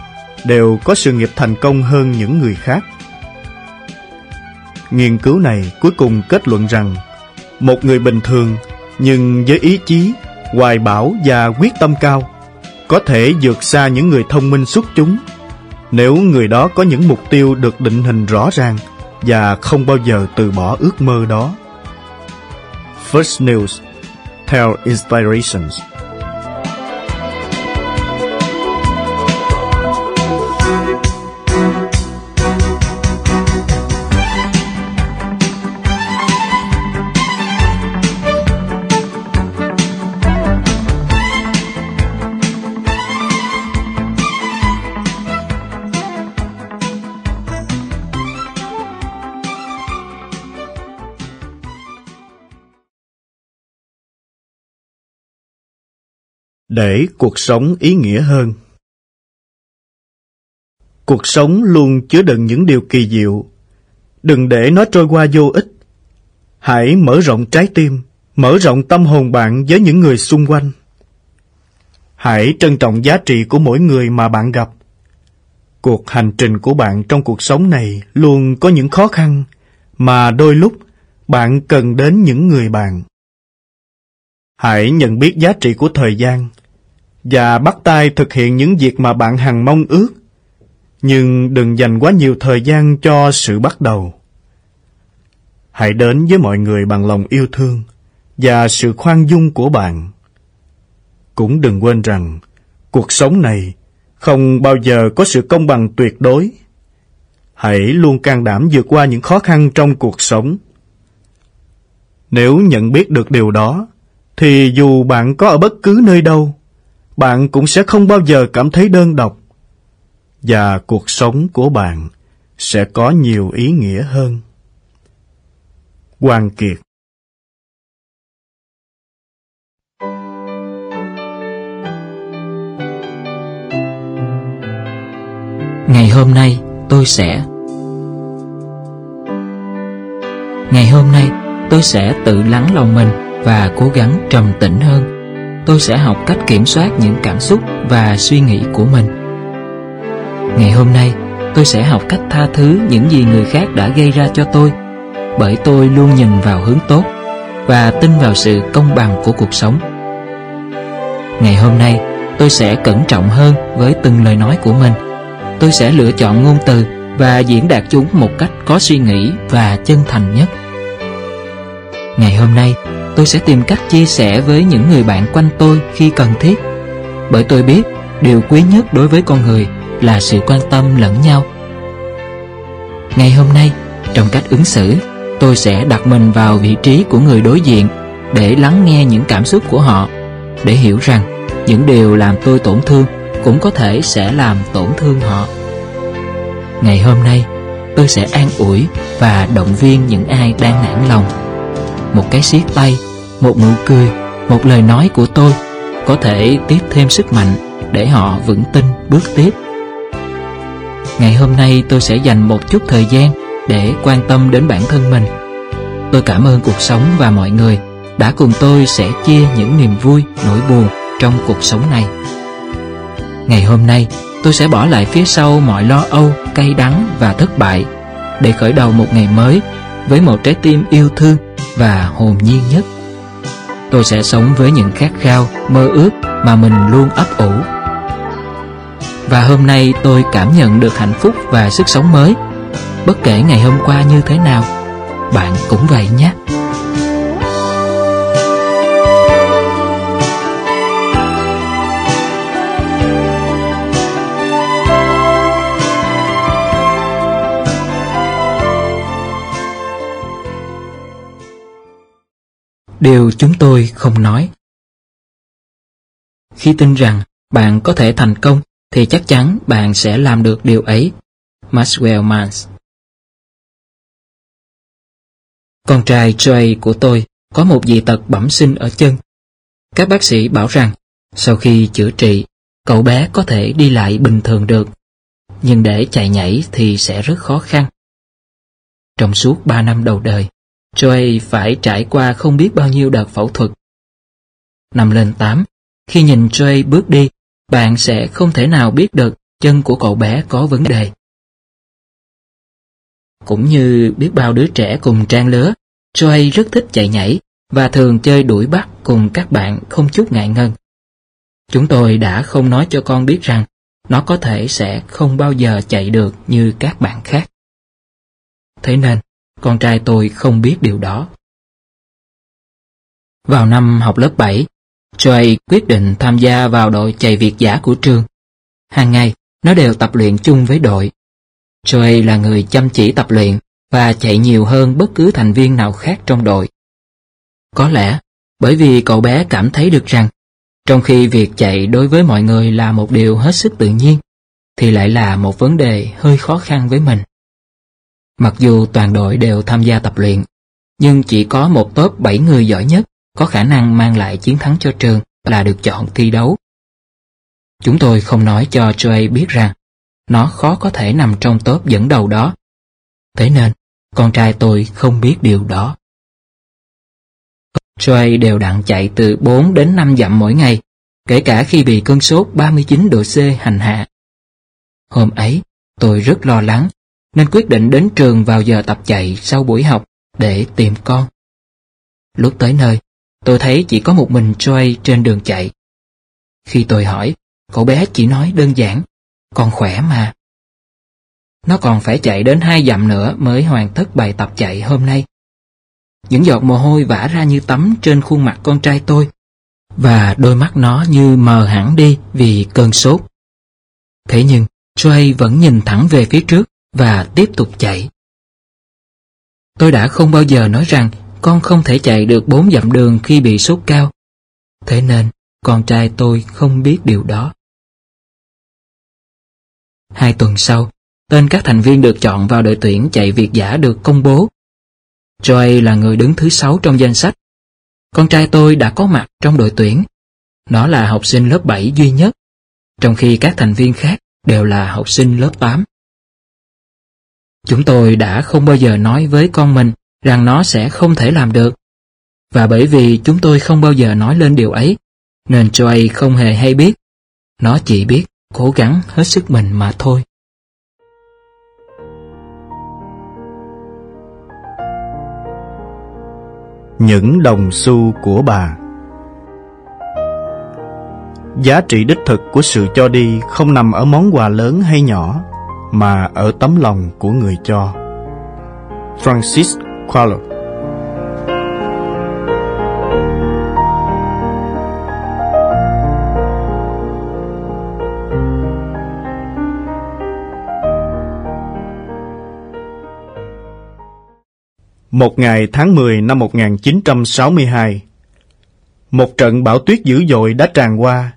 đều có sự nghiệp thành công hơn những người khác. Nghiên cứu này cuối cùng kết luận rằng một người bình thường nhưng với ý chí, hoài bão và quyết tâm cao có thể vượt xa những người thông minh xuất chúng nếu người đó có những mục tiêu được định hình rõ ràng và không bao giờ từ bỏ ước mơ đó. First News Tell Inspirations để cuộc sống ý nghĩa hơn. Cuộc sống luôn chứa đựng những điều kỳ diệu. Đừng để nó trôi qua vô ích. Hãy mở rộng trái tim, mở rộng tâm hồn bạn với những người xung quanh. Hãy trân trọng giá trị của mỗi người mà bạn gặp. Cuộc hành trình của bạn trong cuộc sống này luôn có những khó khăn mà đôi lúc bạn cần đến những người bạn. Hãy nhận biết giá trị của thời gian và bắt tay thực hiện những việc mà bạn hằng mong ước. Nhưng đừng dành quá nhiều thời gian cho sự bắt đầu. Hãy đến với mọi người bằng lòng yêu thương và sự khoan dung của bạn. Cũng đừng quên rằng cuộc sống này không bao giờ có sự công bằng tuyệt đối. Hãy luôn can đảm vượt qua những khó khăn trong cuộc sống. Nếu nhận biết được điều đó, thì dù bạn có ở bất cứ nơi đâu, bạn cũng sẽ không bao giờ cảm thấy đơn độc và cuộc sống của bạn sẽ có nhiều ý nghĩa hơn. Hoàng Kiệt Ngày hôm nay tôi sẽ Ngày hôm nay tôi sẽ tự lắng lòng mình và cố gắng trầm tĩnh hơn tôi sẽ học cách kiểm soát những cảm xúc và suy nghĩ của mình. Ngày hôm nay, tôi sẽ học cách tha thứ những gì người khác đã gây ra cho tôi, bởi tôi luôn nhìn vào hướng tốt và tin vào sự công bằng của cuộc sống. Ngày hôm nay, tôi sẽ cẩn trọng hơn với từng lời nói của mình. Tôi sẽ lựa chọn ngôn từ và diễn đạt chúng một cách có suy nghĩ và chân thành nhất. Ngày hôm nay, tôi sẽ tìm cách chia sẻ với những người bạn quanh tôi khi cần thiết. Bởi tôi biết điều quý nhất đối với con người là sự quan tâm lẫn nhau. Ngày hôm nay, trong cách ứng xử, tôi sẽ đặt mình vào vị trí của người đối diện để lắng nghe những cảm xúc của họ, để hiểu rằng những điều làm tôi tổn thương cũng có thể sẽ làm tổn thương họ. Ngày hôm nay, tôi sẽ an ủi và động viên những ai đang nản lòng một cái siết tay, một nụ cười, một lời nói của tôi có thể tiếp thêm sức mạnh để họ vững tin bước tiếp. Ngày hôm nay tôi sẽ dành một chút thời gian để quan tâm đến bản thân mình. Tôi cảm ơn cuộc sống và mọi người đã cùng tôi sẽ chia những niềm vui, nỗi buồn trong cuộc sống này. Ngày hôm nay, tôi sẽ bỏ lại phía sau mọi lo âu, cay đắng và thất bại để khởi đầu một ngày mới với một trái tim yêu thương và hồn nhiên nhất. Tôi sẽ sống với những khát khao, mơ ước mà mình luôn ấp ủ. Và hôm nay tôi cảm nhận được hạnh phúc và sức sống mới. Bất kể ngày hôm qua như thế nào, bạn cũng vậy nhé. Điều chúng tôi không nói. Khi tin rằng bạn có thể thành công thì chắc chắn bạn sẽ làm được điều ấy. Maxwell Mans Con trai Trey của tôi có một dị tật bẩm sinh ở chân. Các bác sĩ bảo rằng sau khi chữa trị, cậu bé có thể đi lại bình thường được, nhưng để chạy nhảy thì sẽ rất khó khăn. Trong suốt 3 năm đầu đời, Joey phải trải qua không biết bao nhiêu đợt phẫu thuật. Năm lên 8, khi nhìn Joey bước đi, bạn sẽ không thể nào biết được chân của cậu bé có vấn đề. Cũng như biết bao đứa trẻ cùng trang lứa, Joey rất thích chạy nhảy và thường chơi đuổi bắt cùng các bạn không chút ngại ngần. Chúng tôi đã không nói cho con biết rằng nó có thể sẽ không bao giờ chạy được như các bạn khác. Thế nên, con trai tôi không biết điều đó. Vào năm học lớp 7, Joy quyết định tham gia vào đội chạy việt giả của trường. Hàng ngày, nó đều tập luyện chung với đội. Joy là người chăm chỉ tập luyện và chạy nhiều hơn bất cứ thành viên nào khác trong đội. Có lẽ bởi vì cậu bé cảm thấy được rằng trong khi việc chạy đối với mọi người là một điều hết sức tự nhiên, thì lại là một vấn đề hơi khó khăn với mình. Mặc dù toàn đội đều tham gia tập luyện, nhưng chỉ có một top 7 người giỏi nhất có khả năng mang lại chiến thắng cho trường là được chọn thi đấu. Chúng tôi không nói cho Joey biết rằng nó khó có thể nằm trong top dẫn đầu đó. Thế nên, con trai tôi không biết điều đó. Joey đều đặn chạy từ 4 đến 5 dặm mỗi ngày, kể cả khi bị cơn sốt 39 độ C hành hạ. Hôm ấy, tôi rất lo lắng, nên quyết định đến trường vào giờ tập chạy sau buổi học để tìm con. Lúc tới nơi, tôi thấy chỉ có một mình Joey trên đường chạy. Khi tôi hỏi, cậu bé chỉ nói đơn giản, con khỏe mà. Nó còn phải chạy đến hai dặm nữa mới hoàn tất bài tập chạy hôm nay. Những giọt mồ hôi vã ra như tắm trên khuôn mặt con trai tôi, và đôi mắt nó như mờ hẳn đi vì cơn sốt. Thế nhưng, Joey vẫn nhìn thẳng về phía trước và tiếp tục chạy. Tôi đã không bao giờ nói rằng con không thể chạy được bốn dặm đường khi bị sốt cao. Thế nên, con trai tôi không biết điều đó. Hai tuần sau, tên các thành viên được chọn vào đội tuyển chạy Việt giả được công bố. Joy là người đứng thứ sáu trong danh sách. Con trai tôi đã có mặt trong đội tuyển. Nó là học sinh lớp 7 duy nhất, trong khi các thành viên khác đều là học sinh lớp 8. Chúng tôi đã không bao giờ nói với con mình rằng nó sẽ không thể làm được. Và bởi vì chúng tôi không bao giờ nói lên điều ấy, nên Joy không hề hay biết. Nó chỉ biết cố gắng hết sức mình mà thôi. Những đồng xu của bà Giá trị đích thực của sự cho đi không nằm ở món quà lớn hay nhỏ, mà ở tấm lòng của người cho. Francis Qualo Một ngày tháng 10 năm 1962, một trận bão tuyết dữ dội đã tràn qua,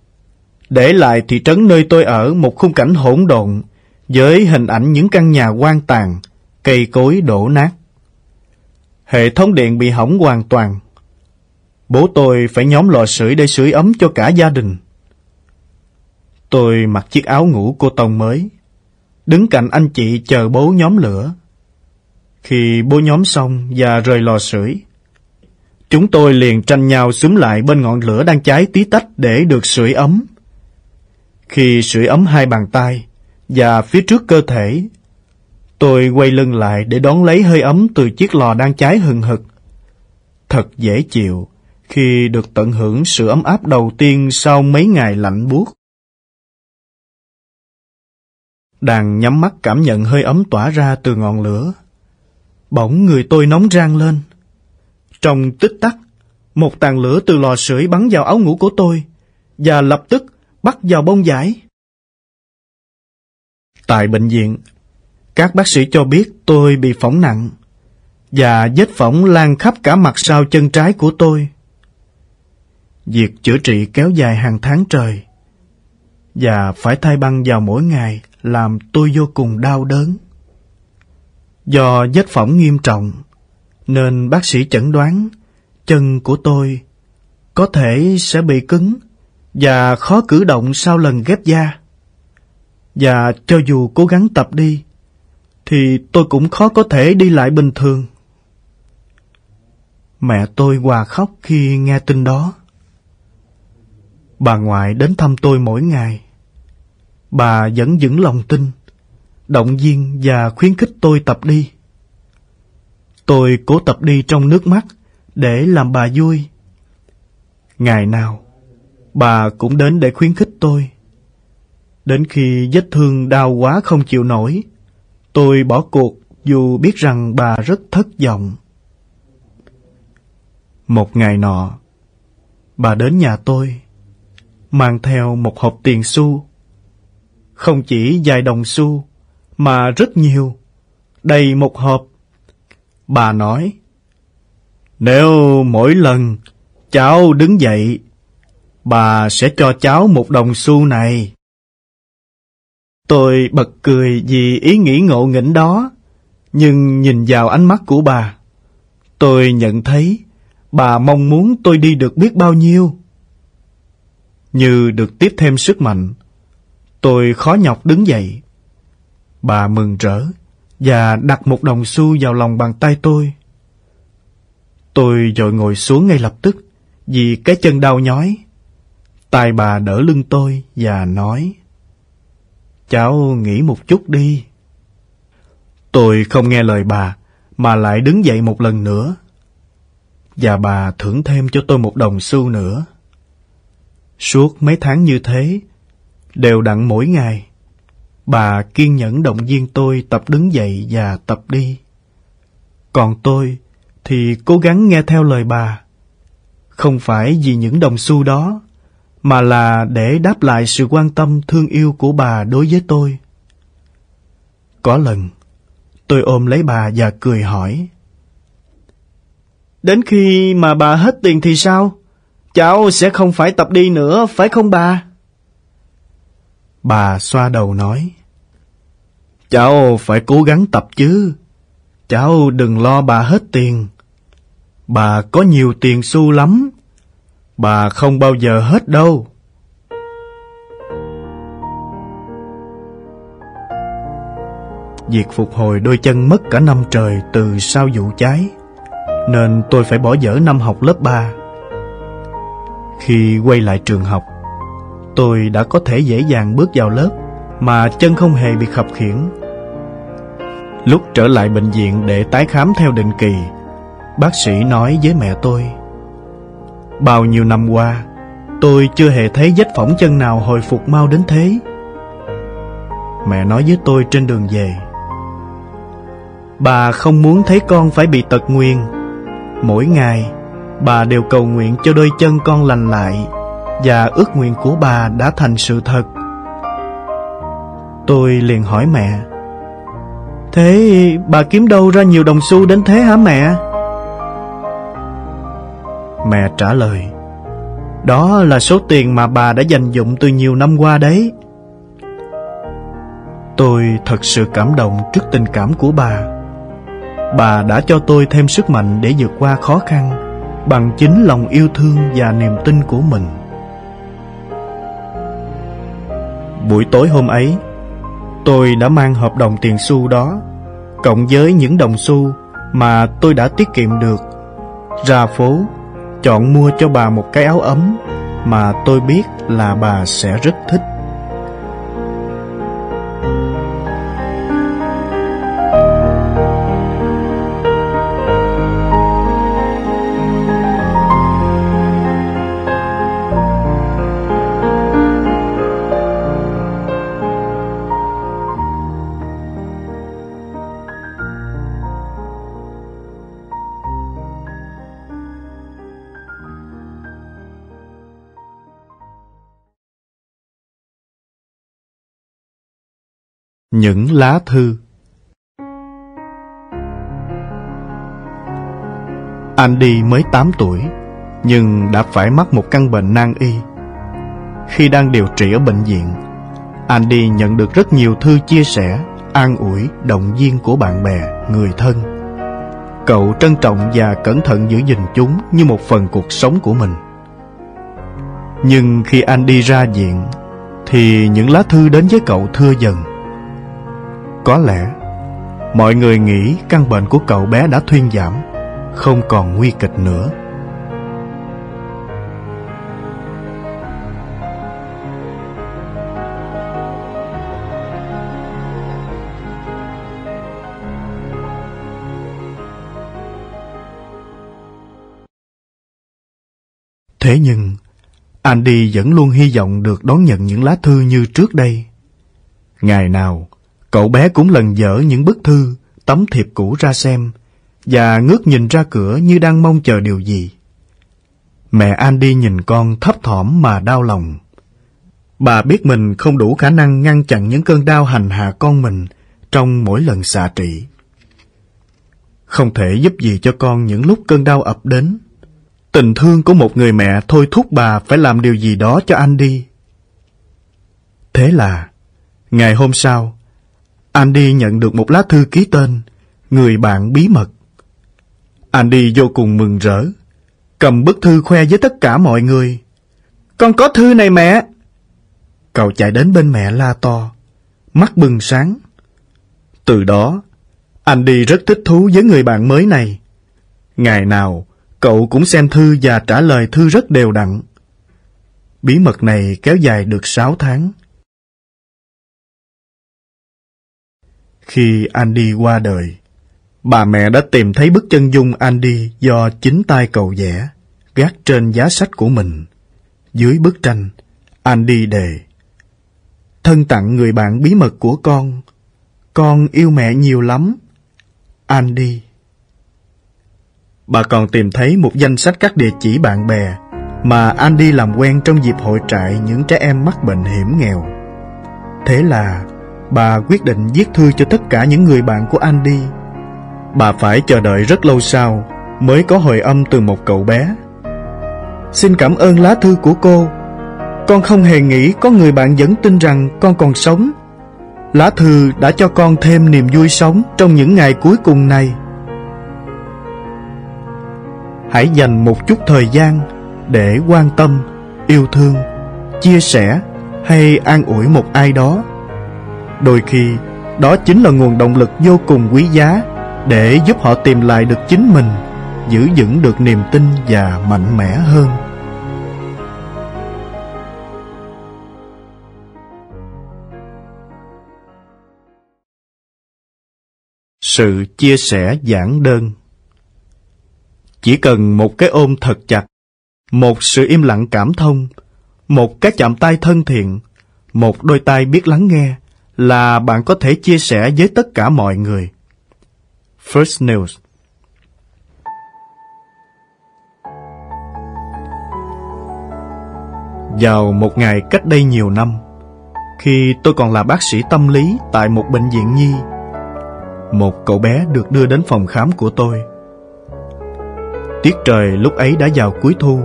để lại thị trấn nơi tôi ở một khung cảnh hỗn độn với hình ảnh những căn nhà quan tàn, cây cối đổ nát. Hệ thống điện bị hỏng hoàn toàn. Bố tôi phải nhóm lò sưởi để sưởi ấm cho cả gia đình. Tôi mặc chiếc áo ngủ cô tông mới, đứng cạnh anh chị chờ bố nhóm lửa. Khi bố nhóm xong và rời lò sưởi, chúng tôi liền tranh nhau xúm lại bên ngọn lửa đang cháy tí tách để được sưởi ấm. Khi sưởi ấm hai bàn tay và phía trước cơ thể, tôi quay lưng lại để đón lấy hơi ấm từ chiếc lò đang cháy hừng hực. Thật dễ chịu khi được tận hưởng sự ấm áp đầu tiên sau mấy ngày lạnh buốt. Đang nhắm mắt cảm nhận hơi ấm tỏa ra từ ngọn lửa. Bỗng người tôi nóng rang lên. Trong tích tắc, một tàn lửa từ lò sưởi bắn vào áo ngủ của tôi và lập tức bắt vào bông giải. Tại bệnh viện, các bác sĩ cho biết tôi bị phỏng nặng và vết phỏng lan khắp cả mặt sau chân trái của tôi. Việc chữa trị kéo dài hàng tháng trời và phải thay băng vào mỗi ngày làm tôi vô cùng đau đớn. Do vết phỏng nghiêm trọng, nên bác sĩ chẩn đoán chân của tôi có thể sẽ bị cứng và khó cử động sau lần ghép da. Và cho dù cố gắng tập đi, thì tôi cũng khó có thể đi lại bình thường. Mẹ tôi hòa khóc khi nghe tin đó. Bà ngoại đến thăm tôi mỗi ngày. Bà vẫn vững lòng tin, động viên và khuyến khích tôi tập đi. Tôi cố tập đi trong nước mắt để làm bà vui. Ngày nào, bà cũng đến để khuyến khích tôi. Đến khi vết thương đau quá không chịu nổi, tôi bỏ cuộc dù biết rằng bà rất thất vọng. Một ngày nọ, bà đến nhà tôi, mang theo một hộp tiền xu. Không chỉ vài đồng xu, mà rất nhiều, đầy một hộp. Bà nói, nếu mỗi lần cháu đứng dậy, bà sẽ cho cháu một đồng xu này. Tôi bật cười vì ý nghĩ ngộ nghĩnh đó, nhưng nhìn vào ánh mắt của bà, tôi nhận thấy bà mong muốn tôi đi được biết bao nhiêu. Như được tiếp thêm sức mạnh, tôi khó nhọc đứng dậy. Bà mừng rỡ và đặt một đồng xu vào lòng bàn tay tôi. Tôi dội ngồi xuống ngay lập tức vì cái chân đau nhói. Tài bà đỡ lưng tôi và nói Cháu nghỉ một chút đi. Tôi không nghe lời bà mà lại đứng dậy một lần nữa. Và bà thưởng thêm cho tôi một đồng xu nữa. Suốt mấy tháng như thế, đều đặn mỗi ngày, bà kiên nhẫn động viên tôi tập đứng dậy và tập đi. Còn tôi thì cố gắng nghe theo lời bà. Không phải vì những đồng xu đó, mà là để đáp lại sự quan tâm thương yêu của bà đối với tôi. Có lần, tôi ôm lấy bà và cười hỏi. Đến khi mà bà hết tiền thì sao? Cháu sẽ không phải tập đi nữa, phải không bà? Bà xoa đầu nói. Cháu phải cố gắng tập chứ. Cháu đừng lo bà hết tiền. Bà có nhiều tiền xu lắm. Bà không bao giờ hết đâu. Việc phục hồi đôi chân mất cả năm trời từ sau vụ cháy, nên tôi phải bỏ dở năm học lớp 3. Khi quay lại trường học, tôi đã có thể dễ dàng bước vào lớp mà chân không hề bị khập khiễng. Lúc trở lại bệnh viện để tái khám theo định kỳ, bác sĩ nói với mẹ tôi Bao nhiêu năm qua, tôi chưa hề thấy vết phỏng chân nào hồi phục mau đến thế. Mẹ nói với tôi trên đường về Bà không muốn thấy con phải bị tật nguyền Mỗi ngày Bà đều cầu nguyện cho đôi chân con lành lại Và ước nguyện của bà đã thành sự thật Tôi liền hỏi mẹ Thế bà kiếm đâu ra nhiều đồng xu đến thế hả mẹ? Mẹ trả lời, Đó là số tiền mà bà đã dành dụng từ nhiều năm qua đấy. Tôi thật sự cảm động trước tình cảm của bà. Bà đã cho tôi thêm sức mạnh để vượt qua khó khăn Bằng chính lòng yêu thương và niềm tin của mình. Buổi tối hôm ấy, Tôi đã mang hợp đồng tiền xu đó Cộng với những đồng xu mà tôi đã tiết kiệm được Ra phố Chọn mua cho bà một cái áo ấm Mà tôi biết là bà sẽ rất thích. Những lá thư Andy mới 8 tuổi, nhưng đã phải mắc một căn bệnh nan y. Khi đang điều trị ở bệnh viện, Andy nhận được rất nhiều thư chia sẻ, an ủi, động viên của bạn bè, người thân. Cậu trân trọng và cẩn thận giữ gìn chúng như một phần cuộc sống của mình. Nhưng khi anh đi ra viện thì những lá thư đến với cậu thưa dần. Có lẽ, mọi người nghĩ căn bệnh của cậu bé đã thuyên giảm, không còn nguy kịch nữa. Thế nhưng, Andy vẫn luôn hy vọng được đón nhận những lá thư như trước đây. Ngày nào, cậu bé cũng lần dở những bức thư, tấm thiệp cũ ra xem, và ngước nhìn ra cửa như đang mong chờ điều gì. Mẹ Andy nhìn con thấp thỏm mà đau lòng. Bà biết mình không đủ khả năng ngăn chặn những cơn đau hành hạ con mình trong mỗi lần xạ trị. Không thể giúp gì cho con những lúc cơn đau ập đến. Tình thương của một người mẹ thôi thúc bà phải làm điều gì đó cho Andy. Thế là, ngày hôm sau, Andy nhận được một lá thư ký tên Người bạn bí mật. Andy vô cùng mừng rỡ, cầm bức thư khoe với tất cả mọi người. Con có thư này mẹ! Cậu chạy đến bên mẹ la to, mắt bừng sáng. Từ đó, Andy rất thích thú với người bạn mới này. Ngày nào, Cậu cũng xem thư và trả lời thư rất đều đặn. Bí mật này kéo dài được 6 tháng. Khi Andy qua đời, bà mẹ đã tìm thấy bức chân dung Andy do chính tay cậu vẽ, gác trên giá sách của mình. Dưới bức tranh, Andy đề Thân tặng người bạn bí mật của con. Con yêu mẹ nhiều lắm. Andy Bà còn tìm thấy một danh sách các địa chỉ bạn bè mà Andy làm quen trong dịp hội trại những trẻ em mắc bệnh hiểm nghèo. Thế là bà quyết định viết thư cho tất cả những người bạn của Andy. Bà phải chờ đợi rất lâu sau mới có hồi âm từ một cậu bé. Xin cảm ơn lá thư của cô. Con không hề nghĩ có người bạn vẫn tin rằng con còn sống. Lá thư đã cho con thêm niềm vui sống trong những ngày cuối cùng này hãy dành một chút thời gian để quan tâm, yêu thương, chia sẻ hay an ủi một ai đó đôi khi đó chính là nguồn động lực vô cùng quý giá để giúp họ tìm lại được chính mình giữ vững được niềm tin và mạnh mẽ hơn. Sự chia sẻ giản đơn. Chỉ cần một cái ôm thật chặt, một sự im lặng cảm thông, một cái chạm tay thân thiện, một đôi tay biết lắng nghe là bạn có thể chia sẻ với tất cả mọi người. First News Vào một ngày cách đây nhiều năm, khi tôi còn là bác sĩ tâm lý tại một bệnh viện nhi, một cậu bé được đưa đến phòng khám của tôi. Tiết trời lúc ấy đã vào cuối thu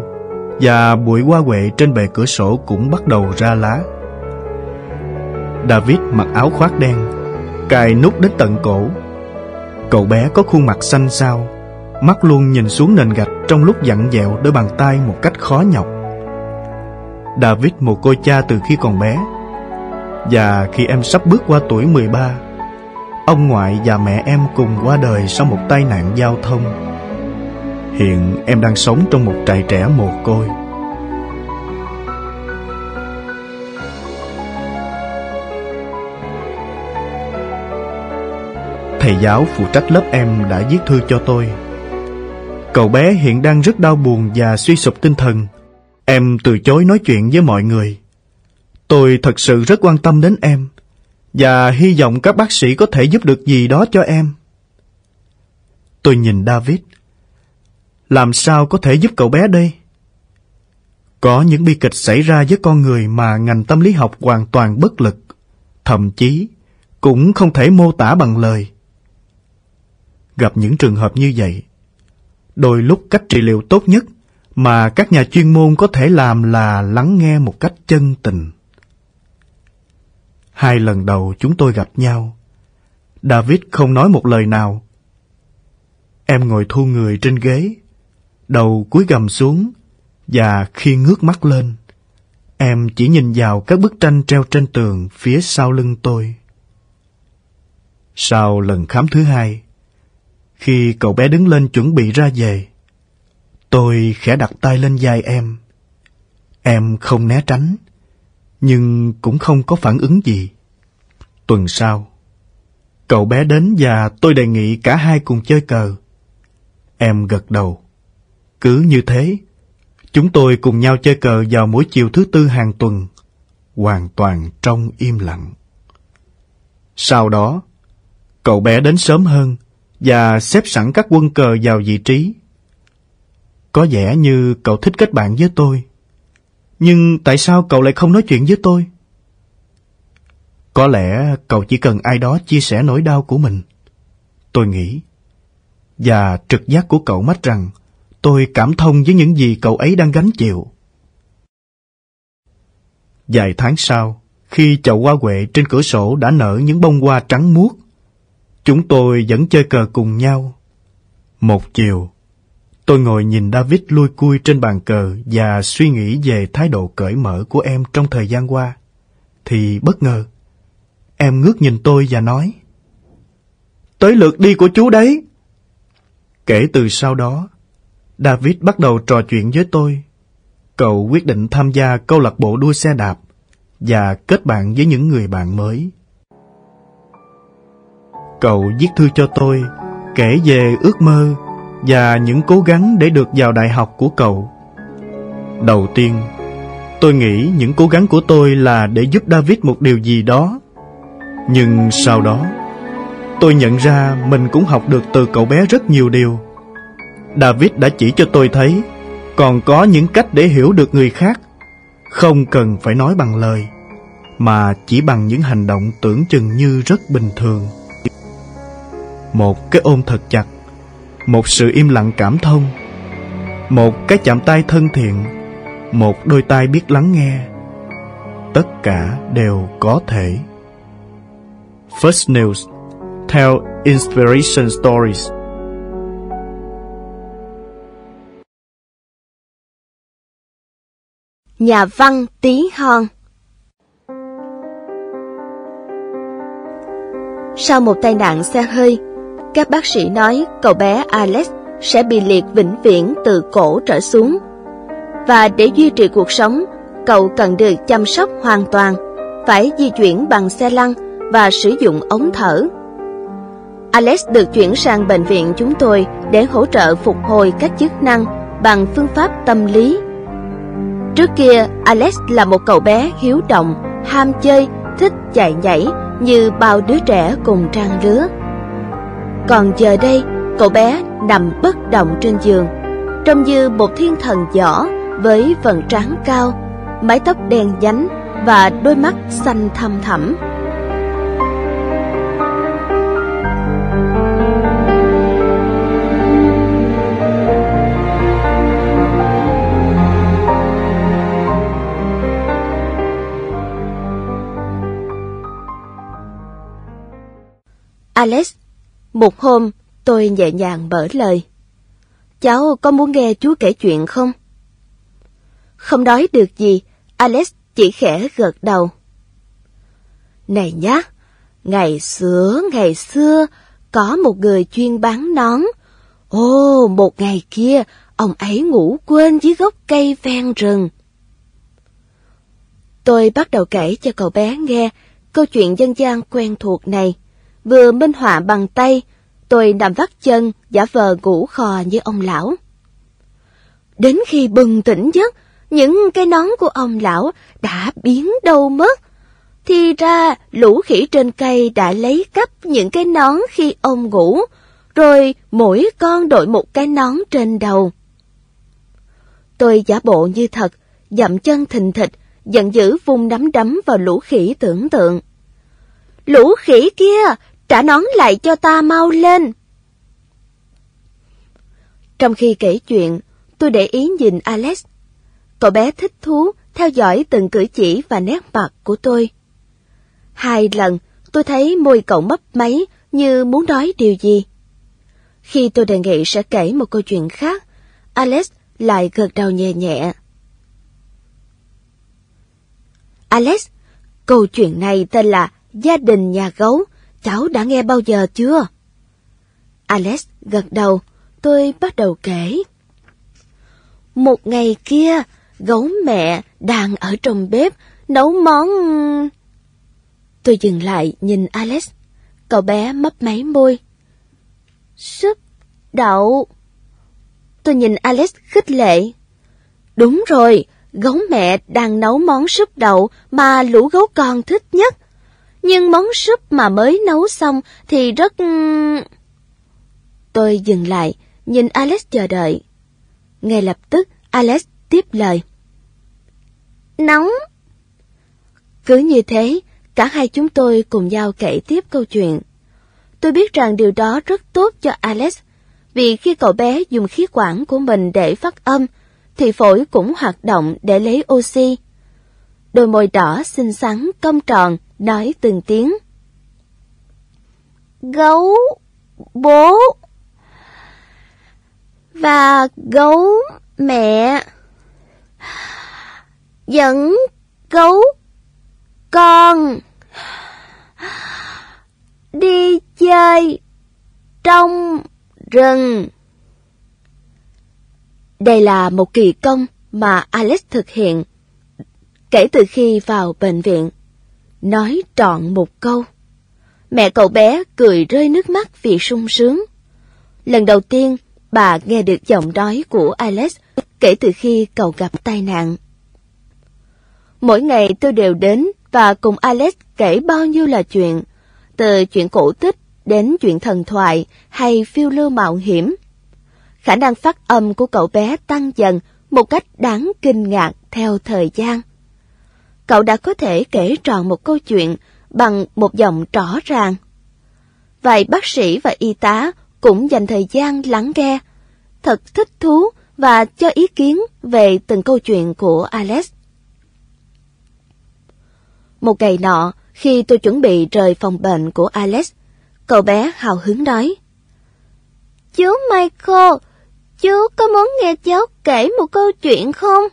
Và bụi hoa huệ trên bề cửa sổ cũng bắt đầu ra lá David mặc áo khoác đen, Cài nút đến tận cổ. Cậu bé có khuôn mặt xanh xao, Mắt luôn nhìn xuống nền gạch Trong lúc dặn dẹo đôi bàn tay một cách khó nhọc. David một cô cha từ khi còn bé, Và khi em sắp bước qua tuổi 13 Ông ngoại và mẹ em cùng qua đời sau một tai nạn giao thông. Hiện em đang sống trong một trại trẻ mồ côi. Thầy giáo phụ trách lớp em đã viết thư cho tôi. Cậu bé hiện đang rất đau buồn và suy sụp tinh thần. Em từ chối nói chuyện với mọi người. Tôi thật sự rất quan tâm đến em Và hy vọng các bác sĩ có thể giúp được gì đó cho em. Tôi nhìn David. Làm sao có thể giúp cậu bé đây? Có những bi kịch xảy ra với con người mà ngành tâm lý học hoàn toàn bất lực, thậm chí cũng không thể mô tả bằng lời. Gặp những trường hợp như vậy, đôi lúc cách trị liệu tốt nhất mà các nhà chuyên môn có thể làm là lắng nghe một cách chân tình. Hai lần đầu chúng tôi gặp nhau, David không nói một lời nào. Em ngồi thu người trên ghế, đầu cúi gầm xuống và khi ngước mắt lên, Em chỉ nhìn vào các bức tranh treo trên tường phía sau lưng tôi. Sau lần khám thứ hai, khi cậu bé đứng lên chuẩn bị ra về, tôi khẽ đặt tay lên vai em. Em không né tránh, nhưng cũng không có phản ứng gì. Tuần sau, cậu bé đến và tôi đề nghị cả hai cùng chơi cờ. Em gật đầu. Cứ như thế, chúng tôi cùng nhau chơi cờ vào mỗi chiều thứ tư hàng tuần, hoàn toàn trong im lặng. Sau đó, cậu bé đến sớm hơn và xếp sẵn các quân cờ vào vị trí. Có vẻ như cậu thích kết bạn với tôi. Nhưng tại sao cậu lại không nói chuyện với tôi? Có lẽ cậu chỉ cần ai đó chia sẻ nỗi đau của mình. Tôi nghĩ. Và trực giác của cậu mách rằng tôi cảm thông với những gì cậu ấy đang gánh chịu. Vài tháng sau, khi chậu hoa huệ trên cửa sổ đã nở những bông hoa trắng muốt, chúng tôi vẫn chơi cờ cùng nhau. Một chiều, tôi ngồi nhìn David lui cui trên bàn cờ và suy nghĩ về thái độ cởi mở của em trong thời gian qua. Thì bất ngờ, em ngước nhìn tôi và nói, Tới lượt đi của chú đấy. Kể từ sau đó, David bắt đầu trò chuyện với tôi. Cậu quyết định tham gia câu lạc bộ đua xe đạp và kết bạn với những người bạn mới. Cậu viết thư cho tôi, kể về ước mơ và những cố gắng để được vào đại học của cậu. Đầu tiên, tôi nghĩ những cố gắng của tôi là để giúp David một điều gì đó. Nhưng sau đó, tôi nhận ra mình cũng học được từ cậu bé rất nhiều điều. David đã chỉ cho tôi thấy còn có những cách để hiểu được người khác, không cần phải nói bằng lời, mà chỉ bằng những hành động tưởng chừng như rất bình thường. Một cái ôm thật chặt, một sự im lặng cảm thông, một cái chạm tay thân thiện, một đôi tai biết lắng nghe. Tất cả đều có thể. First News Tell Inspiration Stories Nhà văn Tí Hon Sau một tai nạn xe hơi, các bác sĩ nói cậu bé Alex sẽ bị liệt vĩnh viễn từ cổ trở xuống. Và để duy trì cuộc sống, cậu cần được chăm sóc hoàn toàn, phải di chuyển bằng xe lăn và sử dụng ống thở. Alex được chuyển sang bệnh viện chúng tôi để hỗ trợ phục hồi các chức năng bằng phương pháp tâm lý. Trước kia, Alex là một cậu bé hiếu động, ham chơi, thích chạy nhảy như bao đứa trẻ cùng trang lứa. Còn giờ đây, cậu bé nằm bất động trên giường, trông như một thiên thần nhỏ với phần trán cao, mái tóc đen nhánh và đôi mắt xanh thăm thẳm. Alex, một hôm tôi nhẹ nhàng mở lời. Cháu có muốn nghe chú kể chuyện không? Không nói được gì, Alex chỉ khẽ gật đầu. Này nhá, ngày xưa, ngày xưa, có một người chuyên bán nón. ô một ngày kia, ông ấy ngủ quên dưới gốc cây ven rừng. Tôi bắt đầu kể cho cậu bé nghe câu chuyện dân gian quen thuộc này. Vừa minh họa bằng tay, tôi nằm vắt chân, giả vờ ngủ khò như ông lão. Đến khi bừng tỉnh giấc, những cái nón của ông lão đã biến đâu mất. Thì ra lũ khỉ trên cây đã lấy cắp những cái nón khi ông ngủ, rồi mỗi con đội một cái nón trên đầu. Tôi giả bộ như thật, dậm chân thình thịch, giận dữ vung nắm đấm vào lũ khỉ tưởng tượng. Lũ khỉ kia, trả nón lại cho ta mau lên. Trong khi kể chuyện, tôi để ý nhìn Alex. Cậu bé thích thú theo dõi từng cử chỉ và nét mặt của tôi. Hai lần, tôi thấy môi cậu mấp máy như muốn nói điều gì. Khi tôi đề nghị sẽ kể một câu chuyện khác, Alex lại gật đầu nhẹ nhẹ. Alex, câu chuyện này tên là Gia đình nhà gấu, cháu đã nghe bao giờ chưa? Alex gật đầu, tôi bắt đầu kể. Một ngày kia, gấu mẹ đang ở trong bếp nấu món... Tôi dừng lại nhìn Alex. Cậu bé mấp máy môi. Súp đậu. Tôi nhìn Alex khích lệ. Đúng rồi, gấu mẹ đang nấu món súp đậu mà lũ gấu con thích nhất. Nhưng món súp mà mới nấu xong thì rất... Ừ. Tôi dừng lại, nhìn Alex chờ đợi. Ngay lập tức, Alex tiếp lời. Nóng. Cứ như thế, cả hai chúng tôi cùng nhau kể tiếp câu chuyện. Tôi biết rằng điều đó rất tốt cho Alex, vì khi cậu bé dùng khí quản của mình để phát âm, thì phổi cũng hoạt động để lấy oxy. Đôi môi đỏ xinh xắn, cong tròn, nói từng tiếng. Gấu, bố, và gấu mẹ dẫn gấu con đi chơi trong rừng. Đây là một kỳ công mà Alex thực hiện kể từ khi vào bệnh viện. Nói trọn một câu. Mẹ cậu bé cười rơi nước mắt vì sung sướng. Lần đầu tiên, bà nghe được giọng nói của Alex kể từ khi cậu gặp tai nạn. Mỗi ngày tôi đều đến và cùng Alex kể bao nhiêu là chuyện, từ chuyện cổ tích đến chuyện thần thoại hay phiêu lưu mạo hiểm. Khả năng phát âm của cậu bé tăng dần một cách đáng kinh ngạc theo thời gian. Cậu đã có thể kể tròn một câu chuyện bằng một giọng rõ ràng. Vài bác sĩ và y tá cũng dành thời gian lắng nghe, thật thích thú và cho ý kiến về từng câu chuyện của Alex. Một ngày nọ, khi tôi chuẩn bị rời phòng bệnh của Alex, cậu bé hào hứng nói. Chú Michael, chú có muốn nghe cháu kể một câu chuyện không?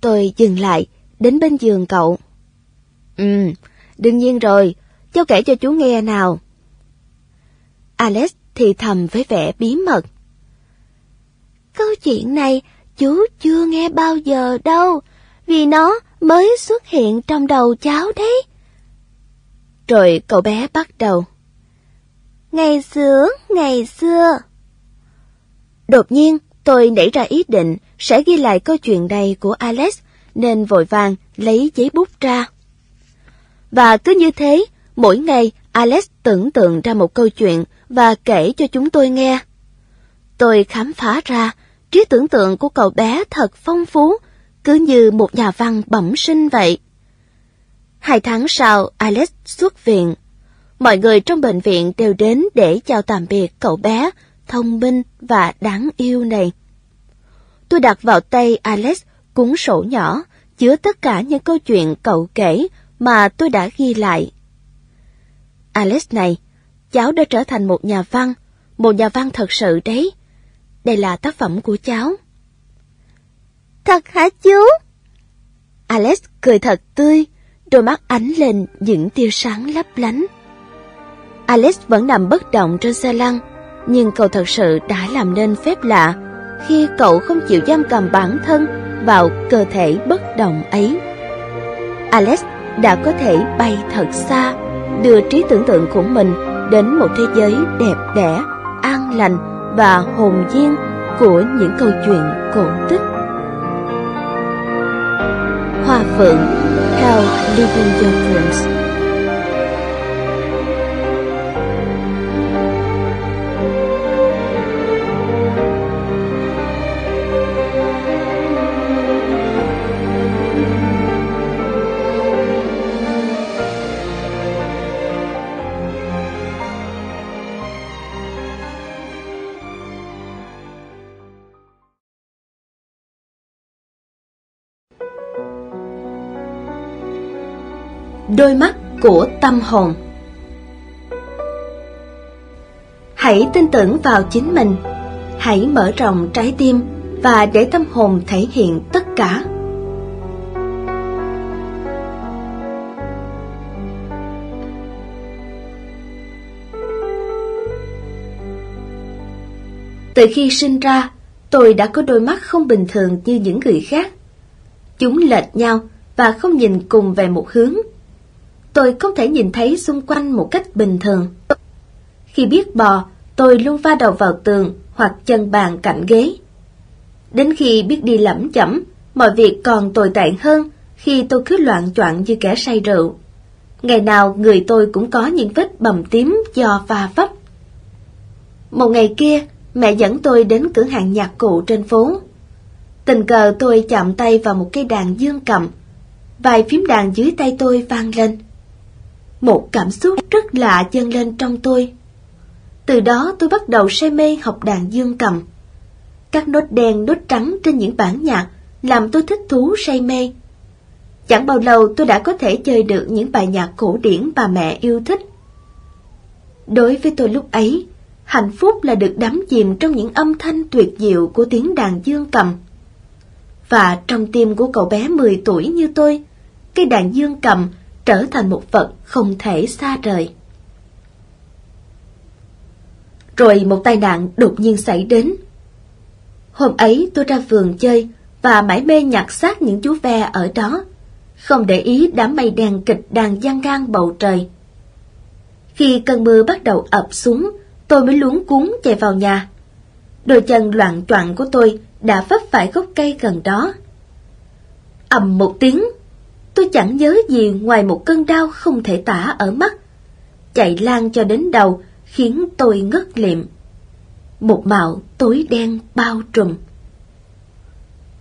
Tôi dừng lại, đến bên giường cậu. Ừ, đương nhiên rồi, cháu kể cho chú nghe nào. Alex thì thầm với vẻ bí mật. Câu chuyện này chú chưa nghe bao giờ đâu, vì nó mới xuất hiện trong đầu cháu đấy. Rồi cậu bé bắt đầu. Ngày xưa, ngày xưa. Đột nhiên, tôi nảy ra ý định sẽ ghi lại câu chuyện này của Alex, nên vội vàng lấy giấy bút ra. Và cứ như thế, mỗi ngày Alex tưởng tượng ra một câu chuyện và kể cho chúng tôi nghe. Tôi khám phá ra, trí tưởng tượng của cậu bé thật phong phú cứ như một nhà văn bẩm sinh vậy. Hai tháng sau, Alex xuất viện. Mọi người trong bệnh viện đều đến để chào tạm biệt cậu bé thông minh và đáng yêu này. Tôi đặt vào tay Alex cuốn sổ nhỏ chứa tất cả những câu chuyện cậu kể mà tôi đã ghi lại. Alex này, cháu đã trở thành một nhà văn, một nhà văn thật sự đấy. Đây là tác phẩm của cháu. Thật hả chú? Alex cười thật tươi, đôi mắt ánh lên những tia sáng lấp lánh. Alex vẫn nằm bất động trên xe lăn, nhưng cậu thật sự đã làm nên phép lạ khi cậu không chịu giam cầm bản thân vào cơ thể bất động ấy. Alex đã có thể bay thật xa, đưa trí tưởng tượng của mình đến một thế giới đẹp đẽ, an lành và hồn nhiên của những câu chuyện cổ tích. Hoa Phượng theo Living Your của tâm hồn. Hãy tin tưởng vào chính mình. Hãy mở rộng trái tim và để tâm hồn thể hiện tất cả. Từ khi sinh ra, tôi đã có đôi mắt không bình thường như những người khác. Chúng lệch nhau và không nhìn cùng về một hướng. Tôi không thể nhìn thấy xung quanh một cách bình thường. Khi biết bò, tôi luôn va đầu vào tường hoặc chân bàn cạnh ghế. Đến khi biết đi lẩm chẩm, mọi việc còn tồi tệ hơn khi tôi cứ loạn choạng như kẻ say rượu. Ngày nào người tôi cũng có những vết bầm tím do va vấp. Một ngày kia, mẹ dẫn tôi đến cửa hàng nhạc cụ trên phố. Tình cờ tôi chạm tay vào một cây đàn dương cầm. Vài phím đàn dưới tay tôi vang lên. Một cảm xúc rất lạ dâng lên trong tôi. Từ đó tôi bắt đầu say mê học đàn dương cầm. Các nốt đen nốt trắng trên những bản nhạc làm tôi thích thú say mê. Chẳng bao lâu tôi đã có thể chơi được những bài nhạc cổ điển bà mẹ yêu thích. Đối với tôi lúc ấy, hạnh phúc là được đắm chìm trong những âm thanh tuyệt diệu của tiếng đàn dương cầm. Và trong tim của cậu bé 10 tuổi như tôi, cây đàn dương cầm trở thành một vật không thể xa rời. Rồi một tai nạn đột nhiên xảy đến. Hôm ấy tôi ra vườn chơi và mãi mê nhặt xác những chú ve ở đó, không để ý đám mây đen kịch đang giăng ngang bầu trời. Khi cơn mưa bắt đầu ập xuống, tôi mới luống cuốn chạy vào nhà. Đôi chân loạn choạng của tôi đã vấp phải gốc cây gần đó. ầm một tiếng, tôi chẳng nhớ gì ngoài một cơn đau không thể tả ở mắt. Chạy lan cho đến đầu khiến tôi ngất liệm. Một màu tối đen bao trùm.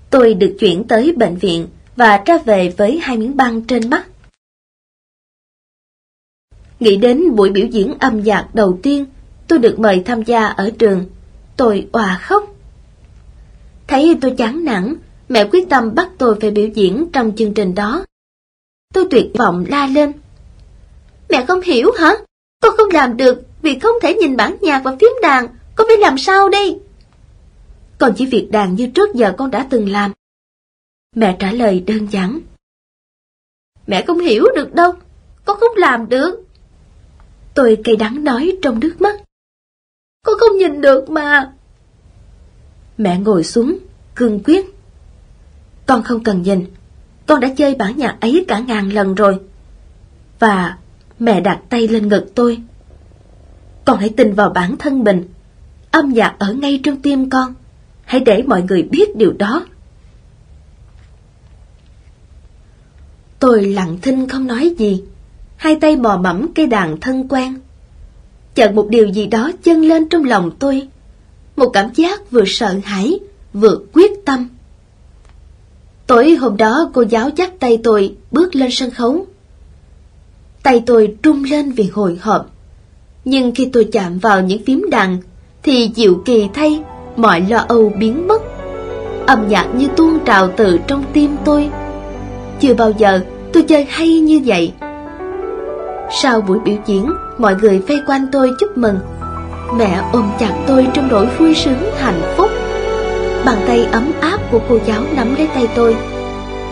Tôi được chuyển tới bệnh viện và ra về với hai miếng băng trên mắt. Nghĩ đến buổi biểu diễn âm nhạc đầu tiên, tôi được mời tham gia ở trường. Tôi òa khóc. Thấy tôi chán nản, mẹ quyết tâm bắt tôi phải biểu diễn trong chương trình đó. Tôi tuyệt vọng la lên. Mẹ không hiểu hả? Con không làm được vì không thể nhìn bản nhạc và phím đàn. Con phải làm sao đây? Còn chỉ việc đàn như trước giờ con đã từng làm. Mẹ trả lời đơn giản. Mẹ không hiểu được đâu, con không làm được. Tôi cay đắng nói trong nước mắt. Con không nhìn được mà. Mẹ ngồi xuống, cương quyết. Con không cần nhìn, con đã chơi bản nhạc ấy cả ngàn lần rồi. Và mẹ đặt tay lên ngực tôi. Con hãy tin vào bản thân mình. Âm nhạc ở ngay trong tim con. Hãy để mọi người biết điều đó. Tôi lặng thinh không nói gì. Hai tay mò mẫm cây đàn thân quen. Chợt một điều gì đó chân lên trong lòng tôi. Một cảm giác vừa sợ hãi, vừa quyết tâm. Tối hôm đó cô giáo dắt tay tôi bước lên sân khấu. Tay tôi trung lên vì hồi hộp. Nhưng khi tôi chạm vào những phím đàn, thì dịu kỳ thay, mọi lo âu biến mất. Âm nhạc như tuôn trào từ trong tim tôi. Chưa bao giờ tôi chơi hay như vậy. Sau buổi biểu diễn, mọi người vây quanh tôi chúc mừng. Mẹ ôm chặt tôi trong nỗi vui sướng hạnh phúc. Bàn tay ấm áp của cô giáo nắm lấy tay tôi.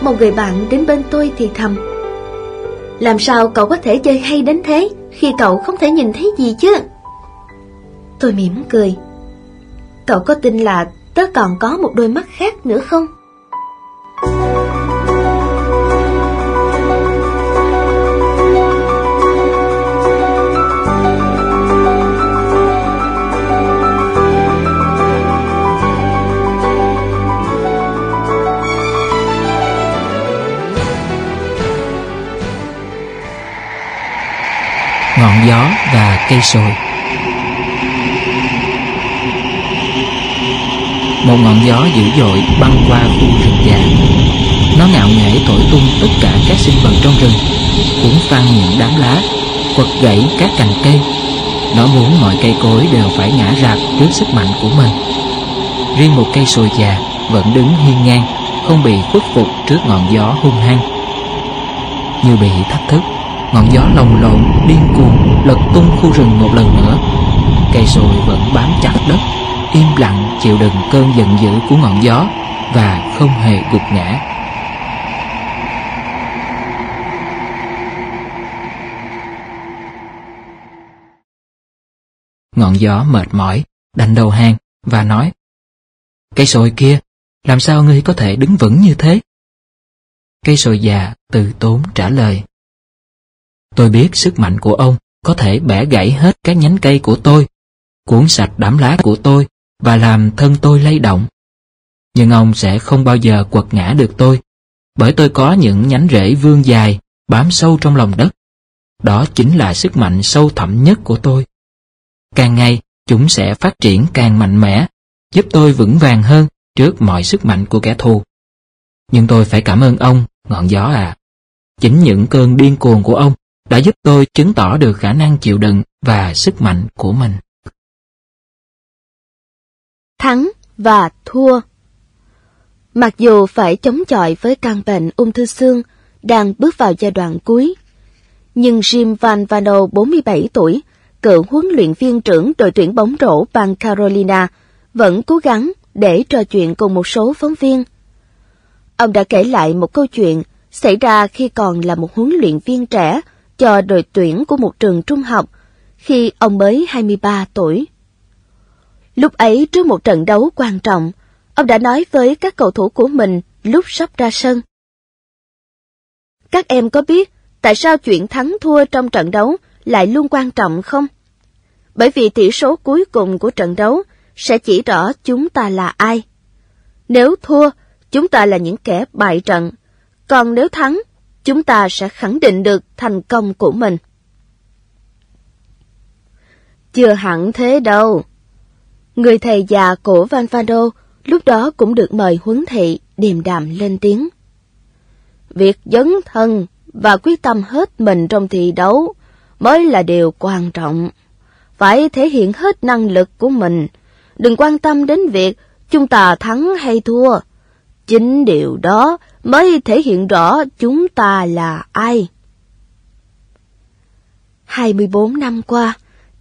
Một người bạn đến bên tôi thì thầm. Làm sao cậu có thể chơi hay đến thế khi cậu không thể nhìn thấy gì chứ? Tôi mỉm cười. Cậu có tin là tớ còn có một đôi mắt khác nữa không? Cây sồi. Một ngọn gió dữ dội băng qua khu rừng già. Nó ngạo nghễ thổi tung tất cả các sinh vật trong rừng, cuốn phăng những đám lá, quật gãy các cành cây. Nó muốn mọi cây cối đều phải ngã rạp trước sức mạnh của mình. Riêng một cây sồi già vẫn đứng hiên ngang, không bị khuất phục trước ngọn gió hung hăng. Như bị thách thức ngọn gió lồng lộn điên cuồng lật tung khu rừng một lần nữa cây sồi vẫn bám chặt đất im lặng chịu đựng cơn giận dữ của ngọn gió và không hề gục ngã ngọn gió mệt mỏi đành đầu hàng và nói Cây sồi kia, làm sao ngươi có thể đứng vững như thế? Cây sồi già từ tốn trả lời Tôi biết sức mạnh của ông có thể bẻ gãy hết các nhánh cây của tôi, cuốn sạch đám lá của tôi và làm thân tôi lay động. Nhưng ông sẽ không bao giờ quật ngã được tôi, bởi tôi có những nhánh rễ vươn dài, bám sâu trong lòng đất. Đó chính là sức mạnh sâu thẳm nhất của tôi. Càng ngày, chúng sẽ phát triển càng mạnh mẽ, giúp tôi vững vàng hơn trước mọi sức mạnh của kẻ thù. Nhưng tôi phải cảm ơn ông, ngọn gió à. Chính những cơn điên cuồng của ông đã giúp tôi chứng tỏ được khả năng chịu đựng và sức mạnh của mình. Thắng và thua Mặc dù phải chống chọi với căn bệnh ung thư xương đang bước vào giai đoạn cuối, nhưng Jim Van Vano, 47 tuổi, cựu huấn luyện viên trưởng đội tuyển bóng rổ bang Carolina, vẫn cố gắng để trò chuyện cùng một số phóng viên. Ông đã kể lại một câu chuyện xảy ra khi còn là một huấn luyện viên trẻ cho đội tuyển của một trường trung học khi ông mới 23 tuổi. Lúc ấy trước một trận đấu quan trọng, ông đã nói với các cầu thủ của mình lúc sắp ra sân. Các em có biết tại sao chuyện thắng thua trong trận đấu lại luôn quan trọng không? Bởi vì tỷ số cuối cùng của trận đấu sẽ chỉ rõ chúng ta là ai. Nếu thua, chúng ta là những kẻ bại trận, còn nếu thắng, chúng ta sẽ khẳng định được thành công của mình. Chưa hẳn thế đâu. Người thầy già của Van Vado lúc đó cũng được mời huấn thị điềm đạm lên tiếng. Việc dấn thân và quyết tâm hết mình trong thi đấu mới là điều quan trọng. Phải thể hiện hết năng lực của mình, đừng quan tâm đến việc chúng ta thắng hay thua. Chính điều đó mới thể hiện rõ chúng ta là ai. 24 năm qua,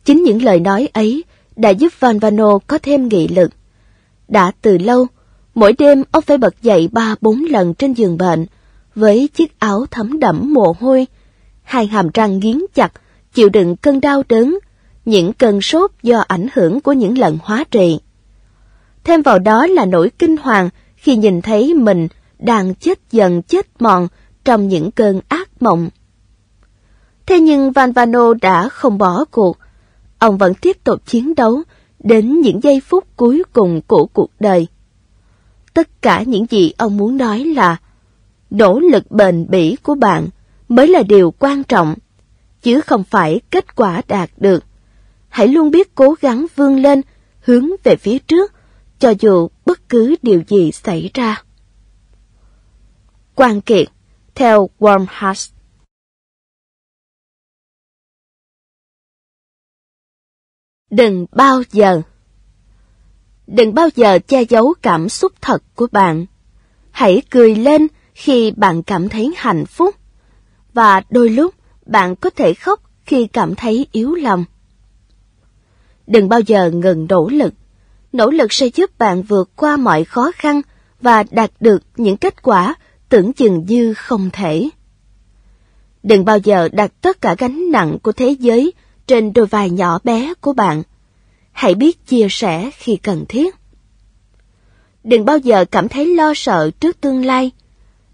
chính những lời nói ấy đã giúp Van Vano có thêm nghị lực. Đã từ lâu, mỗi đêm ông phải bật dậy ba bốn lần trên giường bệnh, với chiếc áo thấm đẫm mồ hôi, hai hàm răng nghiến chặt, chịu đựng cơn đau đớn, những cơn sốt do ảnh hưởng của những lần hóa trị. Thêm vào đó là nỗi kinh hoàng khi nhìn thấy mình đang chết dần chết mòn trong những cơn ác mộng. Thế nhưng Van Vano đã không bỏ cuộc. Ông vẫn tiếp tục chiến đấu đến những giây phút cuối cùng của cuộc đời. Tất cả những gì ông muốn nói là nỗ lực bền bỉ của bạn mới là điều quan trọng, chứ không phải kết quả đạt được. Hãy luôn biết cố gắng vươn lên, hướng về phía trước, cho dù bất cứ điều gì xảy ra. Quan kiện, theo Wormhouse. Đừng bao giờ, Đừng bao giờ che giấu cảm xúc thật của bạn. Hãy cười lên khi bạn cảm thấy hạnh phúc. Và đôi lúc bạn có thể khóc khi cảm thấy yếu lòng. Đừng bao giờ ngừng nỗ lực. Nỗ lực sẽ giúp bạn vượt qua mọi khó khăn và đạt được những kết quả tưởng chừng như không thể. Đừng bao giờ đặt tất cả gánh nặng của thế giới trên đôi vai nhỏ bé của bạn. Hãy biết chia sẻ khi cần thiết. Đừng bao giờ cảm thấy lo sợ trước tương lai.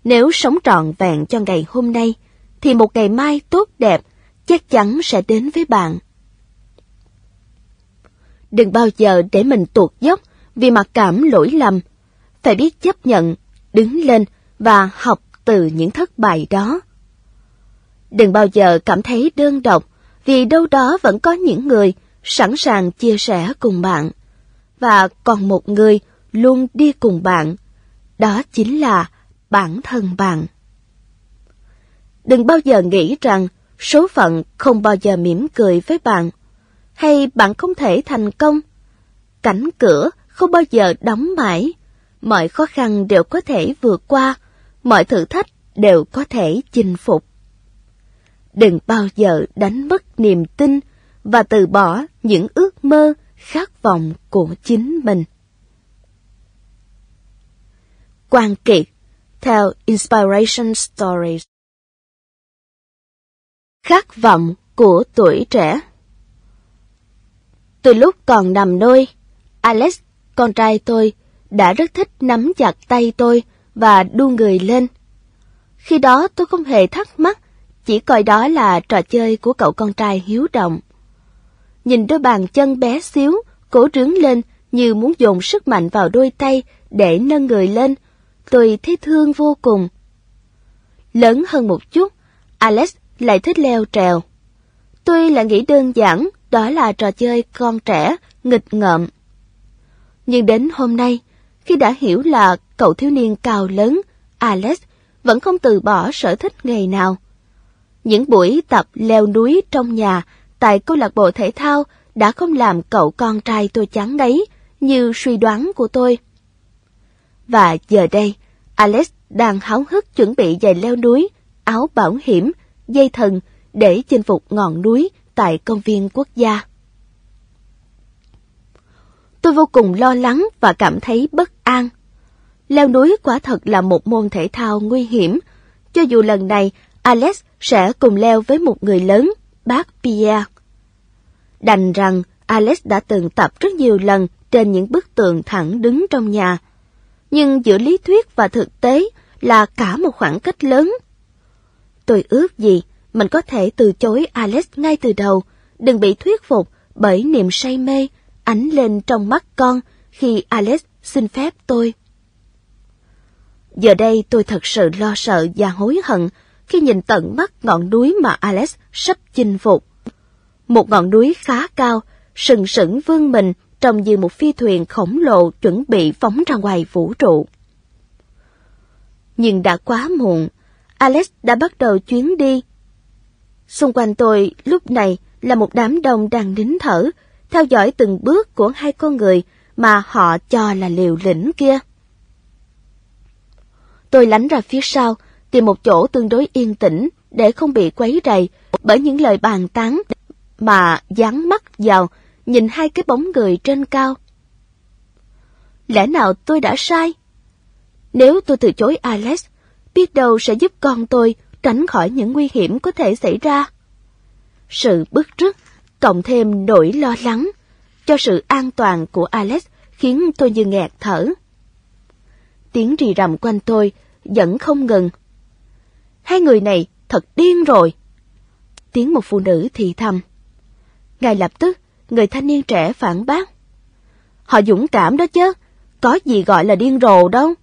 Nếu sống trọn vẹn cho ngày hôm nay, thì một ngày mai tốt đẹp chắc chắn sẽ đến với bạn. Đừng bao giờ để mình tuột dốc vì mặc cảm lỗi lầm. Phải biết chấp nhận, đứng lên và học từ những thất bại đó. Đừng bao giờ cảm thấy đơn độc vì đâu đó vẫn có những người sẵn sàng chia sẻ cùng bạn. Và còn một người luôn đi cùng bạn, đó chính là bản thân bạn. Đừng bao giờ nghĩ rằng số phận không bao giờ mỉm cười với bạn, hay bạn không thể thành công. Cảnh cửa không bao giờ đóng mãi, mọi khó khăn đều có thể vượt qua, mọi thử thách đều có thể chinh phục. Đừng bao giờ đánh mất niềm tin và từ bỏ những ước mơ, khát vọng của chính mình. Quan Kiệt theo Inspiration Stories Khát vọng của tuổi trẻ từ lúc còn nằm nôi, Alex con trai tôi đã rất thích nắm chặt tay tôi và đu người lên. Khi đó tôi không hề thắc mắc, chỉ coi đó là trò chơi của cậu con trai hiếu động. Nhìn đôi bàn chân bé xíu, cố trướng lên như muốn dồn sức mạnh vào đôi tay để nâng người lên, tôi thấy thương vô cùng. Lớn hơn một chút, Alex lại thích leo trèo. Tôi lại nghĩ đơn giản đó là trò chơi con trẻ, nghịch ngợm. Nhưng đến hôm nay, khi đã hiểu là cậu thiếu niên cao lớn, Alex vẫn không từ bỏ sở thích ngày nào. Những buổi tập leo núi trong nhà tại câu lạc bộ thể thao đã không làm cậu con trai tôi chán ngấy như suy đoán của tôi. Và giờ đây, Alex đang háo hức chuẩn bị giày leo núi, áo bảo hiểm, dây thần để chinh phục ngọn núi tại công viên quốc gia. Tôi vô cùng lo lắng và cảm thấy bất an. Leo núi quả thật là một môn thể thao nguy hiểm, cho dù lần này Alex sẽ cùng leo với một người lớn, bác Pierre. Đành rằng Alex đã từng tập rất nhiều lần trên những bức tường thẳng đứng trong nhà. Nhưng giữa lý thuyết và thực tế là cả một khoảng cách lớn. Tôi ước gì mình có thể từ chối Alex ngay từ đầu, đừng bị thuyết phục bởi niềm say mê ánh lên trong mắt con khi Alex xin phép tôi. Giờ đây tôi thật sự lo sợ và hối hận khi nhìn tận mắt ngọn núi mà Alex sắp chinh phục. Một ngọn núi khá cao, sừng sững vươn mình trông như một phi thuyền khổng lồ chuẩn bị phóng ra ngoài vũ trụ. Nhưng đã quá muộn, Alex đã bắt đầu chuyến đi. Xung quanh tôi lúc này là một đám đông đang nín thở, theo dõi từng bước của hai con người mà họ cho là liều lĩnh kia. Tôi lánh ra phía sau, tìm một chỗ tương đối yên tĩnh để không bị quấy rầy bởi những lời bàn tán mà dán mắt vào nhìn hai cái bóng người trên cao. Lẽ nào tôi đã sai? Nếu tôi từ chối Alex, biết đâu sẽ giúp con tôi tránh khỏi những nguy hiểm có thể xảy ra. Sự bức rứt, cộng thêm nỗi lo lắng, cho sự an toàn của Alex khiến tôi như nghẹt thở. Tiếng rì rầm quanh tôi vẫn không ngừng. Hai người này thật điên rồi. Tiếng một phụ nữ thì thầm. Ngay lập tức, người thanh niên trẻ phản bác. Họ dũng cảm đó chứ, có gì gọi là điên rồ đâu.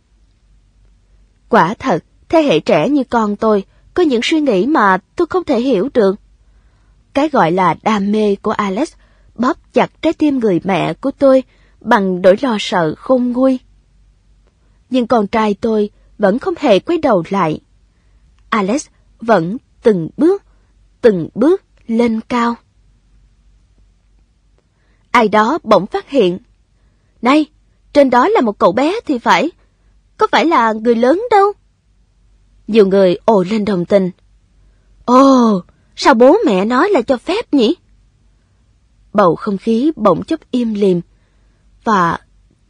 Quả thật, thế hệ trẻ như con tôi có những suy nghĩ mà tôi không thể hiểu được. Cái gọi là đam mê của Alex bóp chặt trái tim người mẹ của tôi bằng nỗi lo sợ khôn nguôi. Nhưng con trai tôi vẫn không hề quay đầu lại. Alex vẫn từng bước, từng bước lên cao. Ai đó bỗng phát hiện. Này, trên đó là một cậu bé thì phải. Có phải là người lớn đâu? Nhiều người ồ lên đồng tình. Ồ, sao bố mẹ nói là cho phép nhỉ? Bầu không khí bỗng chốc im lìm. Và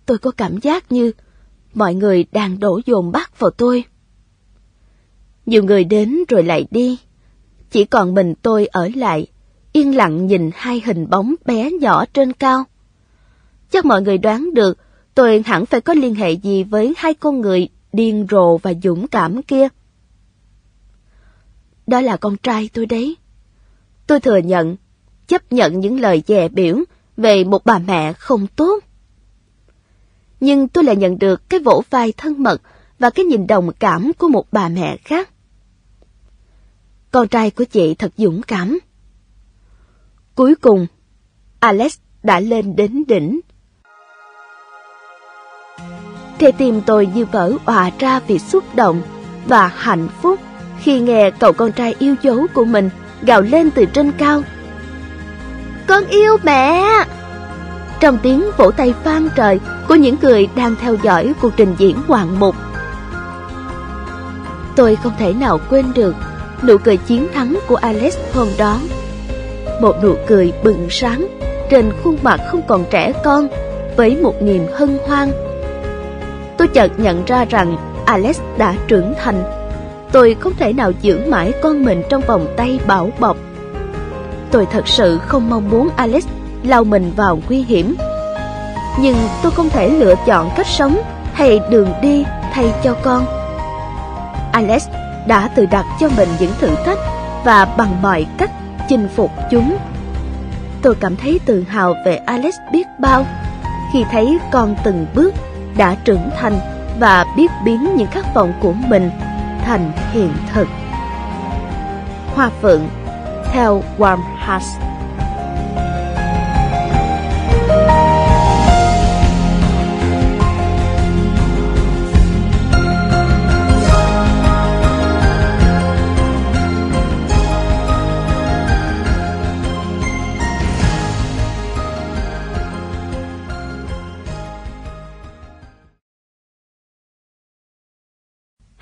tôi có cảm giác như mọi người đang đổ dồn bắt vào tôi. Nhiều người đến rồi lại đi. Chỉ còn mình tôi ở lại, yên lặng nhìn hai hình bóng bé nhỏ trên cao. Chắc mọi người đoán được tôi hẳn phải có liên hệ gì với hai con người điên rồ và dũng cảm kia. Đó là con trai tôi đấy. Tôi thừa nhận, chấp nhận những lời dè biểu về một bà mẹ không tốt. Nhưng tôi lại nhận được cái vỗ vai thân mật và cái nhìn đồng cảm của một bà mẹ khác. Con trai của chị thật dũng cảm. Cuối cùng, Alex đã lên đến đỉnh. Thế tim tôi như vỡ òa ra vì xúc động và hạnh phúc khi nghe cậu con trai yêu dấu của mình gào lên từ trên cao. Con yêu mẹ! Trong tiếng vỗ tay vang trời của những người đang theo dõi cuộc trình diễn hoàng mục. Tôi không thể nào quên được nụ cười chiến thắng của Alex hôm đó. Một nụ cười bừng sáng trên khuôn mặt không còn trẻ con với một niềm hân hoan. Tôi chợt nhận ra rằng Alex đã trưởng thành tôi không thể nào giữ mãi con mình trong vòng tay bảo bọc. Tôi thật sự không mong muốn Alex lao mình vào nguy hiểm. nhưng tôi không thể lựa chọn cách sống hay đường đi thay cho con. Alex đã tự đặt cho mình những thử thách và bằng mọi cách chinh phục chúng. Tôi cảm thấy tự hào về Alex biết bao khi thấy con từng bước đã trưởng thành và biết biến những khát vọng của mình thành hiện thực. Hoa Phượng theo Warm Hearts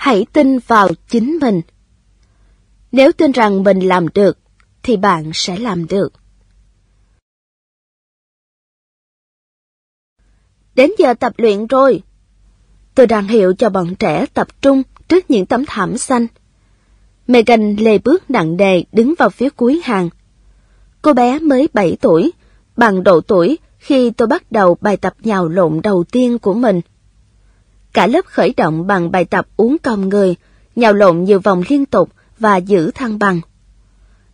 hãy tin vào chính mình. Nếu tin rằng mình làm được, thì bạn sẽ làm được. Đến giờ tập luyện rồi. Tôi đang hiệu cho bọn trẻ tập trung trước những tấm thảm xanh. Megan lê bước nặng nề đứng vào phía cuối hàng. Cô bé mới 7 tuổi, bằng độ tuổi khi tôi bắt đầu bài tập nhào lộn đầu tiên của mình. Cả lớp khởi động bằng bài tập uống cong người, nhào lộn nhiều vòng liên tục và giữ thăng bằng.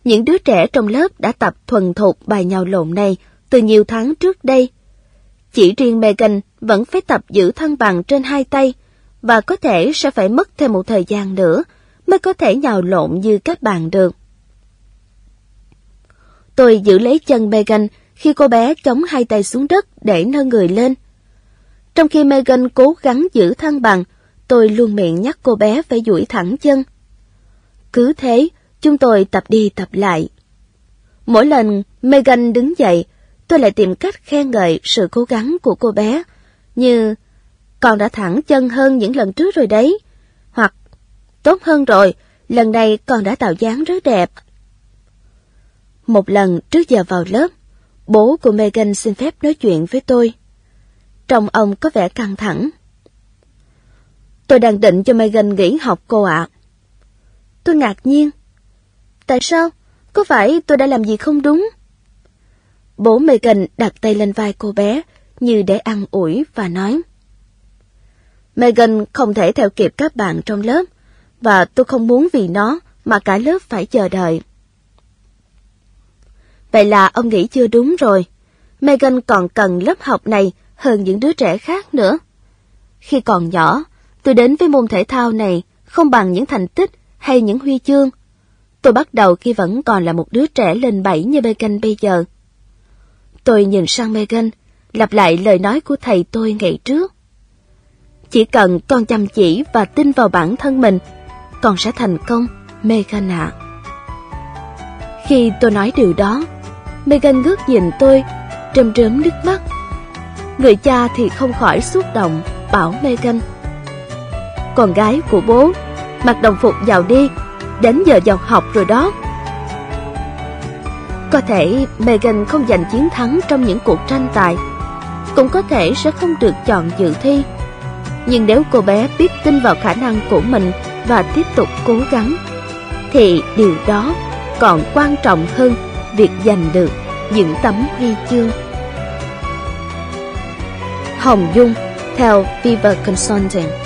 Những đứa trẻ trong lớp đã tập thuần thục bài nhào lộn này từ nhiều tháng trước đây. Chỉ riêng Megan vẫn phải tập giữ thăng bằng trên hai tay và có thể sẽ phải mất thêm một thời gian nữa mới có thể nhào lộn như các bạn được. Tôi giữ lấy chân Megan khi cô bé chống hai tay xuống đất để nâng người lên. Trong khi Megan cố gắng giữ thăng bằng, tôi luôn miệng nhắc cô bé phải duỗi thẳng chân. Cứ thế, chúng tôi tập đi tập lại. Mỗi lần Megan đứng dậy, tôi lại tìm cách khen ngợi sự cố gắng của cô bé, như con đã thẳng chân hơn những lần trước rồi đấy, hoặc tốt hơn rồi, lần này con đã tạo dáng rất đẹp. Một lần trước giờ vào lớp, bố của Megan xin phép nói chuyện với tôi. Trông ông có vẻ căng thẳng. Tôi đang định cho Megan nghỉ học cô ạ. Tôi ngạc nhiên. Tại sao? Có phải tôi đã làm gì không đúng? Bố Megan đặt tay lên vai cô bé, như để ăn ủi và nói. Megan không thể theo kịp các bạn trong lớp, và tôi không muốn vì nó mà cả lớp phải chờ đợi. Vậy là ông nghĩ chưa đúng rồi. Megan còn cần lớp học này hơn những đứa trẻ khác nữa. Khi còn nhỏ, tôi đến với môn thể thao này không bằng những thành tích hay những huy chương. Tôi bắt đầu khi vẫn còn là một đứa trẻ lên bảy như Megan bây giờ. Tôi nhìn sang Megan, lặp lại lời nói của thầy tôi ngày trước. Chỉ cần con chăm chỉ và tin vào bản thân mình, con sẽ thành công, Megan ạ. Khi tôi nói điều đó, Megan ngước nhìn tôi, trầm trớm nước mắt Người cha thì không khỏi xúc động, bảo Megan. Con gái của bố, mặc đồng phục vào đi, đến giờ vào học rồi đó. Có thể Megan không giành chiến thắng trong những cuộc tranh tài, cũng có thể sẽ không được chọn dự thi. Nhưng nếu cô bé biết tin vào khả năng của mình và tiếp tục cố gắng, thì điều đó còn quan trọng hơn việc giành được những tấm huy chương. Hồng Dung theo Viva Consulting.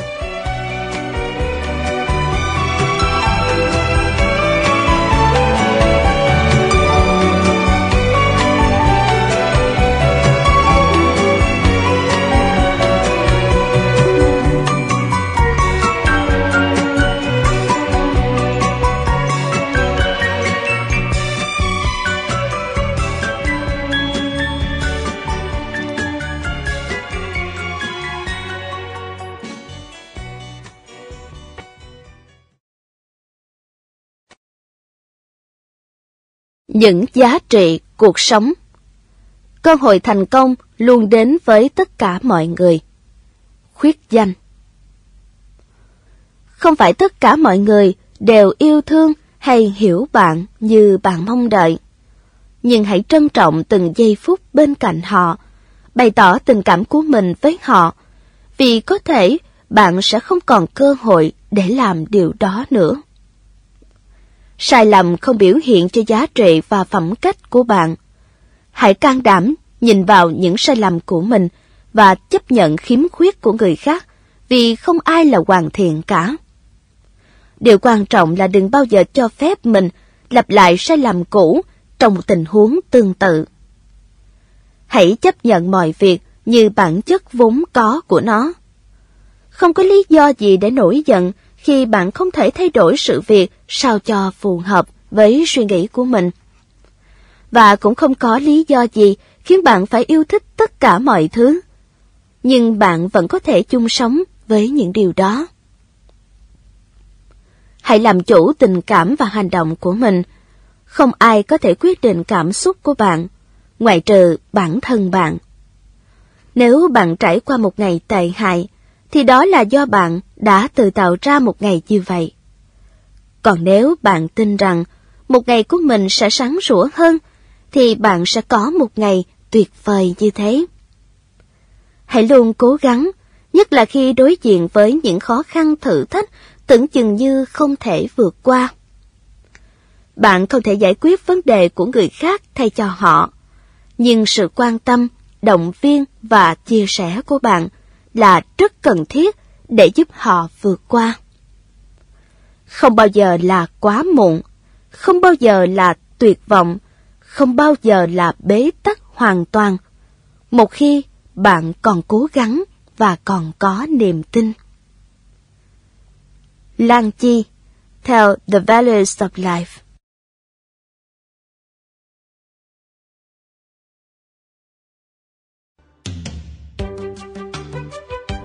Những giá trị cuộc sống. Cơ hội thành công luôn đến với tất cả mọi người. Khuyết danh Không phải tất cả mọi người đều yêu thương hay hiểu bạn như bạn mong đợi. Nhưng hãy trân trọng từng giây phút bên cạnh họ, bày tỏ tình cảm của mình với họ, vì có thể bạn sẽ không còn cơ hội để làm điều đó nữa. Sai lầm không biểu hiện cho giá trị và phẩm cách của bạn. Hãy can đảm nhìn vào những sai lầm của mình và chấp nhận khiếm khuyết của người khác vì không ai là hoàn thiện cả. Điều quan trọng là đừng bao giờ cho phép mình lặp lại sai lầm cũ trong một tình huống tương tự. Hãy chấp nhận mọi việc như bản chất vốn có của nó. Không có lý do gì để nổi giận khi bạn không thể thay đổi sự việc sao cho phù hợp với suy nghĩ của mình. Và cũng không có lý do gì khiến bạn phải yêu thích tất cả mọi thứ. Nhưng bạn vẫn có thể chung sống với những điều đó. Hãy làm chủ tình cảm và hành động của mình. Không ai có thể quyết định cảm xúc của bạn, ngoại trừ bản thân bạn. Nếu bạn trải qua một ngày tệ hại, thì đó là do bạn đã tự tạo ra một ngày như vậy. Còn nếu bạn tin rằng một ngày của mình sẽ sáng sủa hơn, thì bạn sẽ có một ngày tuyệt vời như thế. Hãy luôn cố gắng, nhất là khi đối diện với những khó khăn thử thách tưởng chừng như không thể vượt qua. Bạn không thể giải quyết vấn đề của người khác thay cho họ, nhưng sự quan tâm, động viên và chia sẻ của bạn là rất cần thiết để giúp họ vượt qua. Không bao giờ là quá muộn, không bao giờ là tuyệt vọng, không bao giờ là bế tắc hoàn toàn. Một khi bạn còn cố gắng và còn có niềm tin. Lan Chi, theo The Values of Life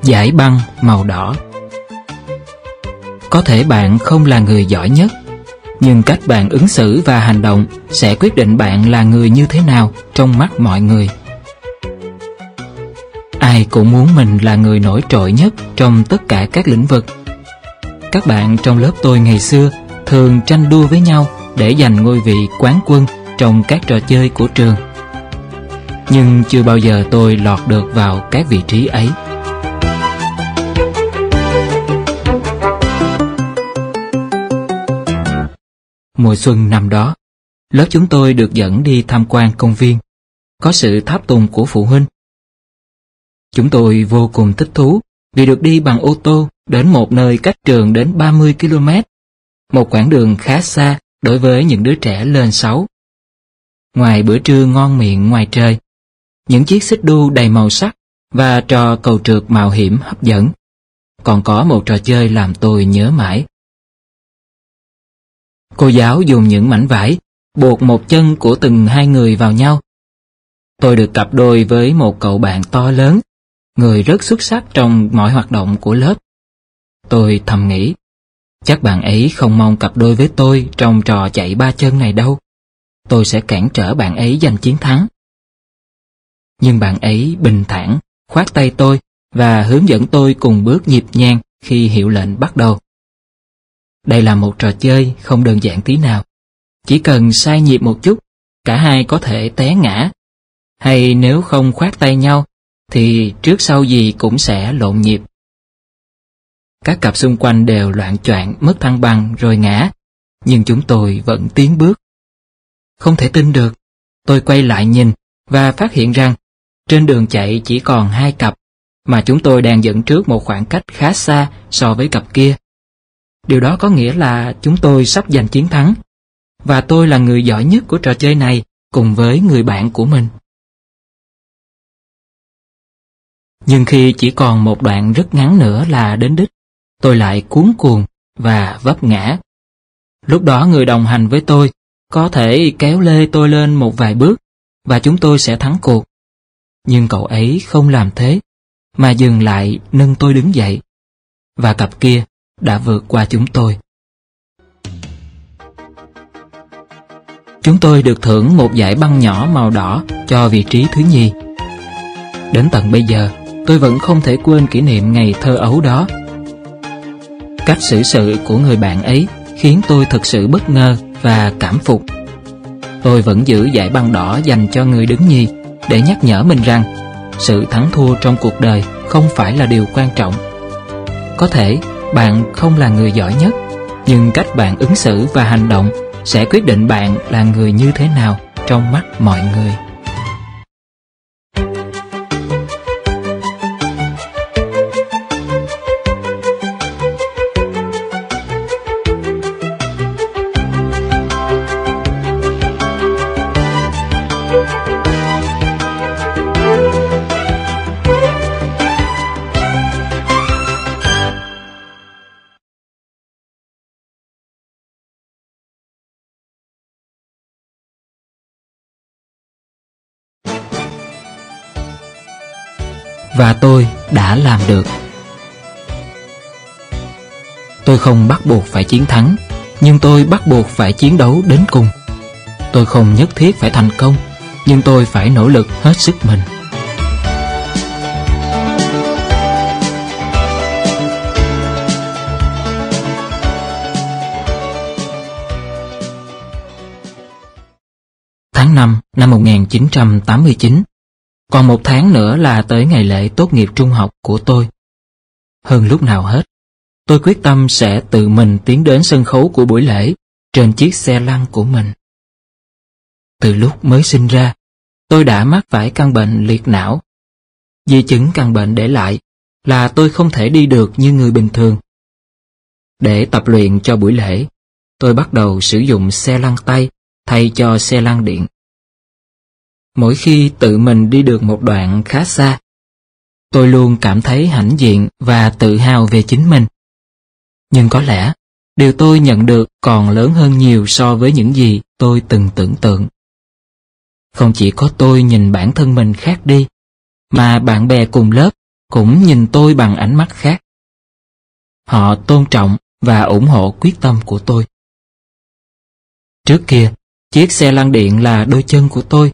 Giải băng màu đỏ. Có thể bạn không là người giỏi nhất, Nhưng cách bạn ứng xử và hành động Sẽ quyết định bạn là người như thế nào Trong mắt mọi người. Ai cũng muốn mình là người nổi trội nhất Trong tất cả các lĩnh vực. Các bạn trong lớp tôi ngày xưa Thường tranh đua với nhau Để giành ngôi vị quán quân Trong các trò chơi của trường. Nhưng chưa bao giờ tôi lọt được vào các vị trí ấy. Mùa xuân năm đó, lớp chúng tôi được dẫn đi tham quan công viên, có sự tháp tùng của phụ huynh. Chúng tôi vô cùng thích thú vì được đi bằng ô tô đến một nơi cách trường đến 30 km, một quãng đường khá xa đối với những đứa trẻ lên 6. Ngoài bữa trưa ngon miệng ngoài trời, những chiếc xích đu đầy màu sắc và trò cầu trượt mạo hiểm hấp dẫn. Còn có một trò chơi làm tôi nhớ mãi. Cô giáo dùng những mảnh vải buộc một chân của từng hai người vào nhau. Tôi được cặp đôi với một cậu bạn to lớn, người rất xuất sắc trong mọi hoạt động của lớp. Tôi thầm nghĩ, chắc bạn ấy không mong cặp đôi với tôi trong trò chạy ba chân này đâu. Tôi sẽ cản trở bạn ấy giành chiến thắng. Nhưng bạn ấy bình thản, khoát tay tôi và hướng dẫn tôi cùng bước nhịp nhàng khi hiệu lệnh bắt đầu. Đây là một trò chơi không đơn giản tí nào. Chỉ cần sai nhịp một chút, cả hai có thể té ngã. Hay nếu không khoát tay nhau, thì trước sau gì cũng sẽ lộn nhịp. Các cặp xung quanh đều loạn choạng mất thăng bằng rồi ngã, nhưng chúng tôi vẫn tiến bước. Không thể tin được, tôi quay lại nhìn và phát hiện rằng trên đường chạy chỉ còn hai cặp, mà chúng tôi đang dẫn trước một khoảng cách khá xa so với cặp kia. Điều đó có nghĩa là chúng tôi sắp giành chiến thắng. Và tôi là người giỏi nhất của trò chơi này cùng với người bạn của mình. Nhưng khi chỉ còn một đoạn rất ngắn nữa là đến đích, tôi lại cuốn cuồng và vấp ngã. Lúc đó người đồng hành với tôi có thể kéo lê tôi lên một vài bước và chúng tôi sẽ thắng cuộc. Nhưng cậu ấy không làm thế, mà dừng lại nâng tôi đứng dậy. Và cặp kia đã vượt qua chúng tôi. Chúng tôi được thưởng một giải băng nhỏ màu đỏ cho vị trí thứ nhì. Đến tận bây giờ, tôi vẫn không thể quên kỷ niệm ngày thơ ấu đó. Cách xử sự của người bạn ấy khiến tôi thực sự bất ngờ và cảm phục. Tôi vẫn giữ giải băng đỏ dành cho người đứng nhì để nhắc nhở mình rằng sự thắng thua trong cuộc đời không phải là điều quan trọng. Có thể bạn không là người giỏi nhất, nhưng cách bạn ứng xử và hành động sẽ quyết định bạn là người như thế nào trong mắt mọi người. Và tôi đã làm được. Tôi không bắt buộc phải chiến thắng, nhưng tôi bắt buộc phải chiến đấu đến cùng. Tôi không nhất thiết phải thành công, nhưng tôi phải nỗ lực hết sức mình. Tháng 5 năm 1989 còn một tháng nữa là tới ngày lễ tốt nghiệp trung học của tôi. Hơn lúc nào hết, tôi quyết tâm sẽ tự mình tiến đến sân khấu của buổi lễ trên chiếc xe lăn của mình. Từ lúc mới sinh ra, tôi đã mắc phải căn bệnh liệt não. Di chứng căn bệnh để lại là tôi không thể đi được như người bình thường. Để tập luyện cho buổi lễ, tôi bắt đầu sử dụng xe lăn tay thay cho xe lăn điện. Mỗi khi tự mình đi được một đoạn khá xa, tôi luôn cảm thấy hãnh diện và tự hào về chính mình. Nhưng có lẽ, điều tôi nhận được còn lớn hơn nhiều so với những gì tôi từng tưởng tượng. Không chỉ có tôi nhìn bản thân mình khác đi, mà bạn bè cùng lớp cũng nhìn tôi bằng ánh mắt khác. Họ tôn trọng và ủng hộ quyết tâm của tôi. Trước kia, chiếc xe lăn điện là đôi chân của tôi.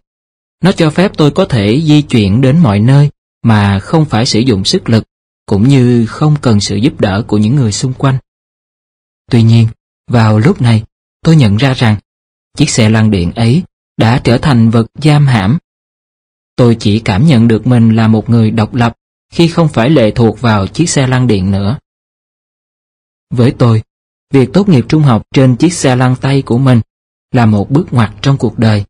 Nó cho phép tôi có thể di chuyển đến mọi nơi mà không phải sử dụng sức lực, cũng như không cần sự giúp đỡ của những người xung quanh. Tuy nhiên, vào lúc này, tôi nhận ra rằng chiếc xe lăn điện ấy đã trở thành vật giam hãm. Tôi chỉ cảm nhận được mình là một người độc lập khi không phải lệ thuộc vào chiếc xe lăn điện nữa. Với tôi, việc tốt nghiệp trung học trên chiếc xe lăn tay của mình là một bước ngoặt trong cuộc đời.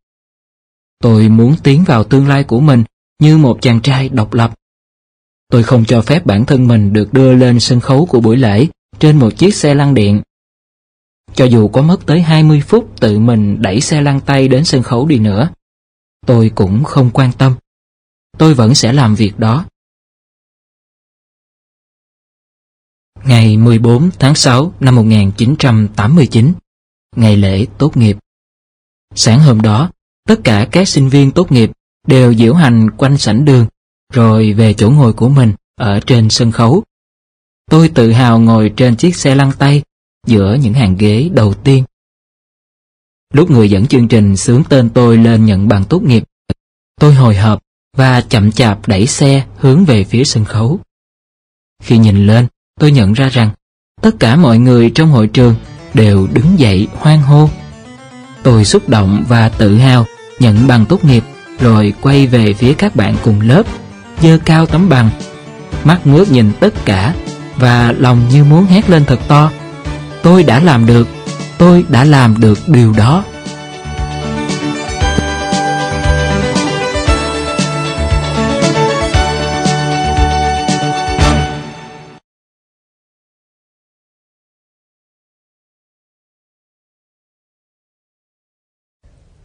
Tôi muốn tiến vào tương lai của mình như một chàng trai độc lập. Tôi không cho phép bản thân mình được đưa lên sân khấu của buổi lễ trên một chiếc xe lăn điện. Cho dù có mất tới 20 phút tự mình đẩy xe lăn tay đến sân khấu đi nữa, tôi cũng không quan tâm. Tôi vẫn sẽ làm việc đó. Ngày 14 tháng 6 năm 1989, ngày lễ tốt nghiệp. Sáng hôm đó, tất cả các sinh viên tốt nghiệp đều diễu hành quanh sảnh đường, rồi về chỗ ngồi của mình ở trên sân khấu. Tôi tự hào ngồi trên chiếc xe lăn tay giữa những hàng ghế đầu tiên. Lúc người dẫn chương trình sướng tên tôi lên nhận bằng tốt nghiệp, tôi hồi hộp và chậm chạp đẩy xe hướng về phía sân khấu. Khi nhìn lên, tôi nhận ra rằng tất cả mọi người trong hội trường đều đứng dậy hoan hô. Tôi xúc động và tự hào nhận bằng tốt nghiệp rồi quay về phía các bạn cùng lớp, dơ cao tấm bằng, mắt ngước nhìn tất cả và lòng như muốn hét lên thật to. Tôi đã làm được, tôi đã làm được điều đó.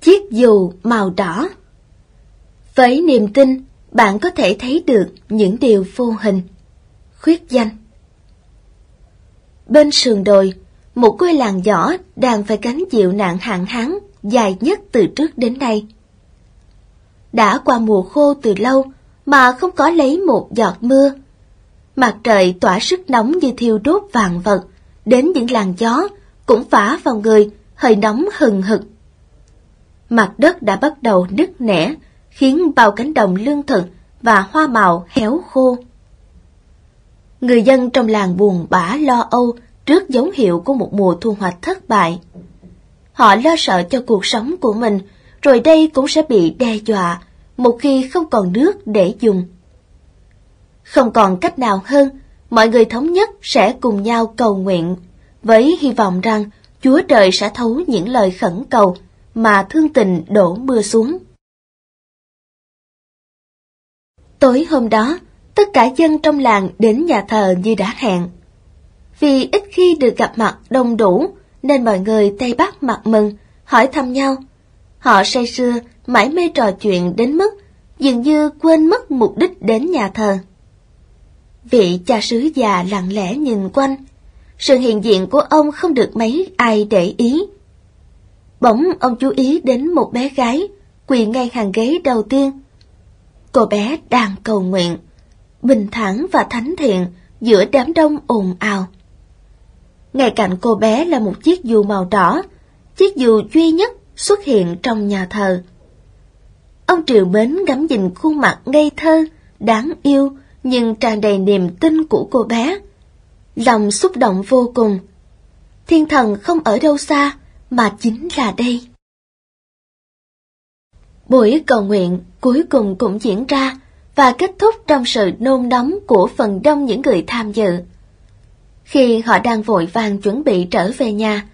Chiếc dù màu đỏ Với niềm tin, bạn có thể thấy được những điều vô hình. Khuyết danh Bên sườn đồi, một ngôi làng nhỏ đang phải gánh chịu nạn hạn hán dài nhất từ trước đến nay. Đã qua mùa khô từ lâu mà không có lấy một giọt mưa. Mặt trời tỏa sức nóng như thiêu đốt vàng vật, đến những làn gió cũng phả vào người, hơi nóng hừng hực. Mặt đất đã bắt đầu nứt nẻ, khiến bao cánh đồng lương thực và hoa màu héo khô. Người dân trong làng buồn bã lo âu trước dấu hiệu của một mùa thu hoạch thất bại. Họ lo sợ cho cuộc sống của mình, rồi đây cũng sẽ bị đe dọa một khi không còn nước để dùng. Không còn cách nào hơn, mọi người thống nhất sẽ cùng nhau cầu nguyện, với hy vọng rằng Chúa Trời sẽ thấu những lời khẩn cầu mà thương tình đổ mưa xuống. Tối hôm đó, tất cả dân trong làng đến nhà thờ như đã hẹn. Vì ít khi được gặp mặt đông đủ, nên mọi người tay bắt mặt mừng, hỏi thăm nhau. Họ say sưa, mãi mê trò chuyện đến mức dường như quên mất mục đích đến nhà thờ. Vị cha sứ già lặng lẽ nhìn quanh, sự hiện diện của ông không được mấy ai để ý. Bỗng ông chú ý đến một bé gái, quỳ ngay hàng ghế đầu tiên. Cô bé đang cầu nguyện. bình thản và thánh thiện giữa đám đông ồn ào. Ngay cạnh cô bé là một chiếc dù màu đỏ, chiếc dù duy nhất xuất hiện trong nhà thờ. Ông Triều Mến ngắm nhìn khuôn mặt ngây thơ, đáng yêu nhưng tràn đầy niềm tin của cô bé. Lòng xúc động vô cùng. Thiên thần không ở đâu xa, mà chính là đây. Buổi cầu nguyện cuối cùng cũng diễn ra và kết thúc trong sự nôn nóng của phần đông những người tham dự. Khi họ đang vội vàng chuẩn bị trở về nhà,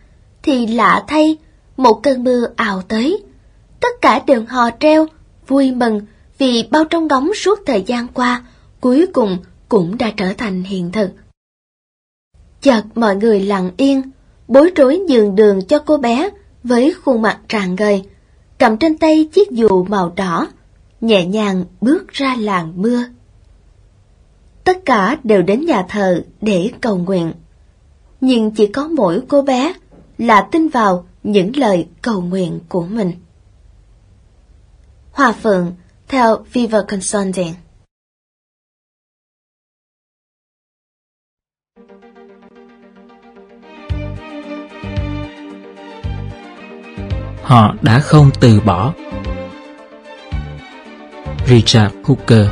thì lạ thay, một cơn mưa ào tới. Tất cả đều hò treo, vui mừng vì bao trong ngóng suốt thời gian qua, cuối cùng cũng đã trở thành hiện thực. Chợt mọi người lặng yên, bối rối nhường đường cho cô bé với khuôn mặt tràn ngời, cầm trên tay chiếc dù màu đỏ, nhẹ nhàng bước ra làng mưa. Tất cả đều đến nhà thờ để cầu nguyện. Nhưng chỉ có mỗi cô bé là tin vào những lời cầu nguyện của mình. Hòa Phượng theo Viva Consulting Họ đã không từ bỏ Richard Hooker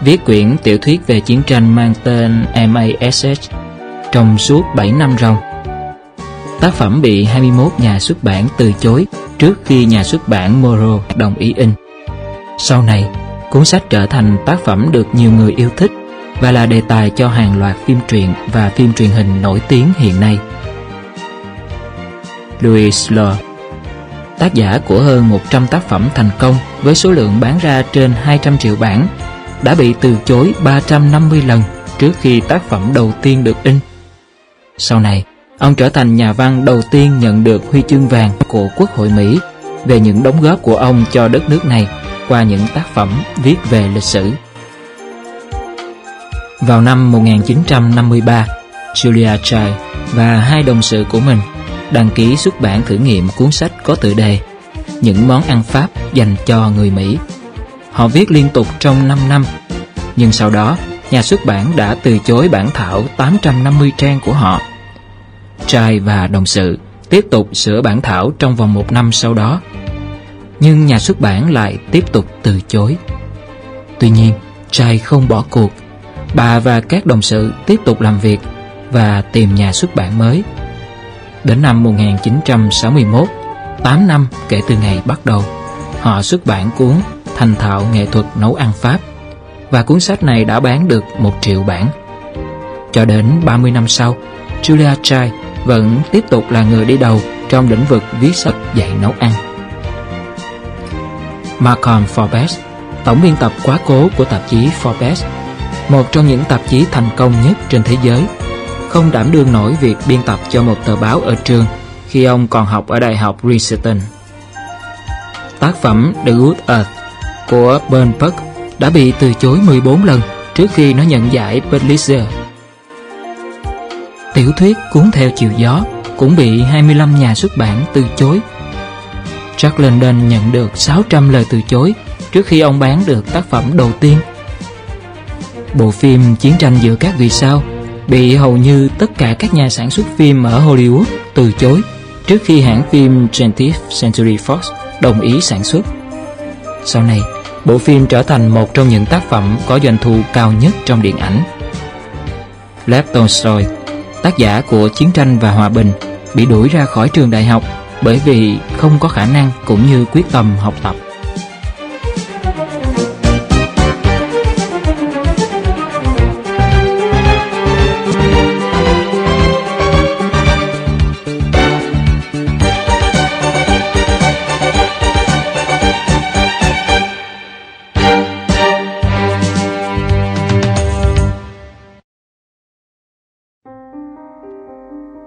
viết quyển tiểu thuyết về chiến tranh mang tên MASH trong suốt 7 năm ròng. Tác phẩm bị 21 nhà xuất bản từ chối trước khi nhà xuất bản Moro đồng ý in. Sau này, cuốn sách trở thành tác phẩm được nhiều người yêu thích và là đề tài cho hàng loạt phim truyện và phim truyền hình nổi tiếng hiện nay. Louis Law tác giả của hơn 100 tác phẩm thành công với số lượng bán ra trên 200 triệu bản, đã bị từ chối 350 lần trước khi tác phẩm đầu tiên được in. Sau này, ông trở thành nhà văn đầu tiên nhận được huy chương vàng của Quốc hội Mỹ về những đóng góp của ông cho đất nước này qua những tác phẩm viết về lịch sử. Vào năm 1953, Julia Child và hai đồng sự của mình đăng ký xuất bản thử nghiệm cuốn sách có tựa đề Những món ăn Pháp dành cho người Mỹ. Họ viết liên tục trong 5 năm, nhưng sau đó nhà xuất bản đã từ chối bản thảo 850 trang của họ. Trai và đồng sự tiếp tục sửa bản thảo trong vòng một năm sau đó, nhưng nhà xuất bản lại tiếp tục từ chối. Tuy nhiên, Trai không bỏ cuộc. Bà và các đồng sự tiếp tục làm việc và tìm nhà xuất bản mới. Đến năm 1961, 8 năm kể từ ngày bắt đầu, họ xuất bản cuốn Thành thạo nghệ thuật nấu ăn Pháp và cuốn sách này đã bán được một triệu bản. Cho đến 30 năm sau, Julia Child vẫn tiếp tục là người đi đầu trong lĩnh vực viết sách dạy nấu ăn. Malcolm Forbes, tổng biên tập quá cố của tạp chí Forbes, một trong những tạp chí thành công nhất trên thế giới, không đảm đương nổi việc biên tập cho một tờ báo ở trường khi ông còn học ở Đại học Princeton. Tác phẩm The Good Earth của Ben Buck đã bị từ chối 14 lần trước khi nó nhận giải Pulitzer. Tiểu thuyết cuốn theo chiều gió cũng bị 25 nhà xuất bản từ chối. Jack London nhận được 600 lời từ chối trước khi ông bán được tác phẩm đầu tiên. Bộ phim Chiến tranh giữa các vì sao bị hầu như tất cả các nhà sản xuất phim ở Hollywood từ chối trước khi hãng phim 20th Century Fox đồng ý sản xuất. Sau này, bộ phim trở thành một trong những tác phẩm có doanh thu cao nhất trong điện ảnh. Lev Tolstoy, tác giả của Chiến tranh và Hòa bình, bị đuổi ra khỏi trường đại học bởi vì không có khả năng cũng như quyết tâm học tập.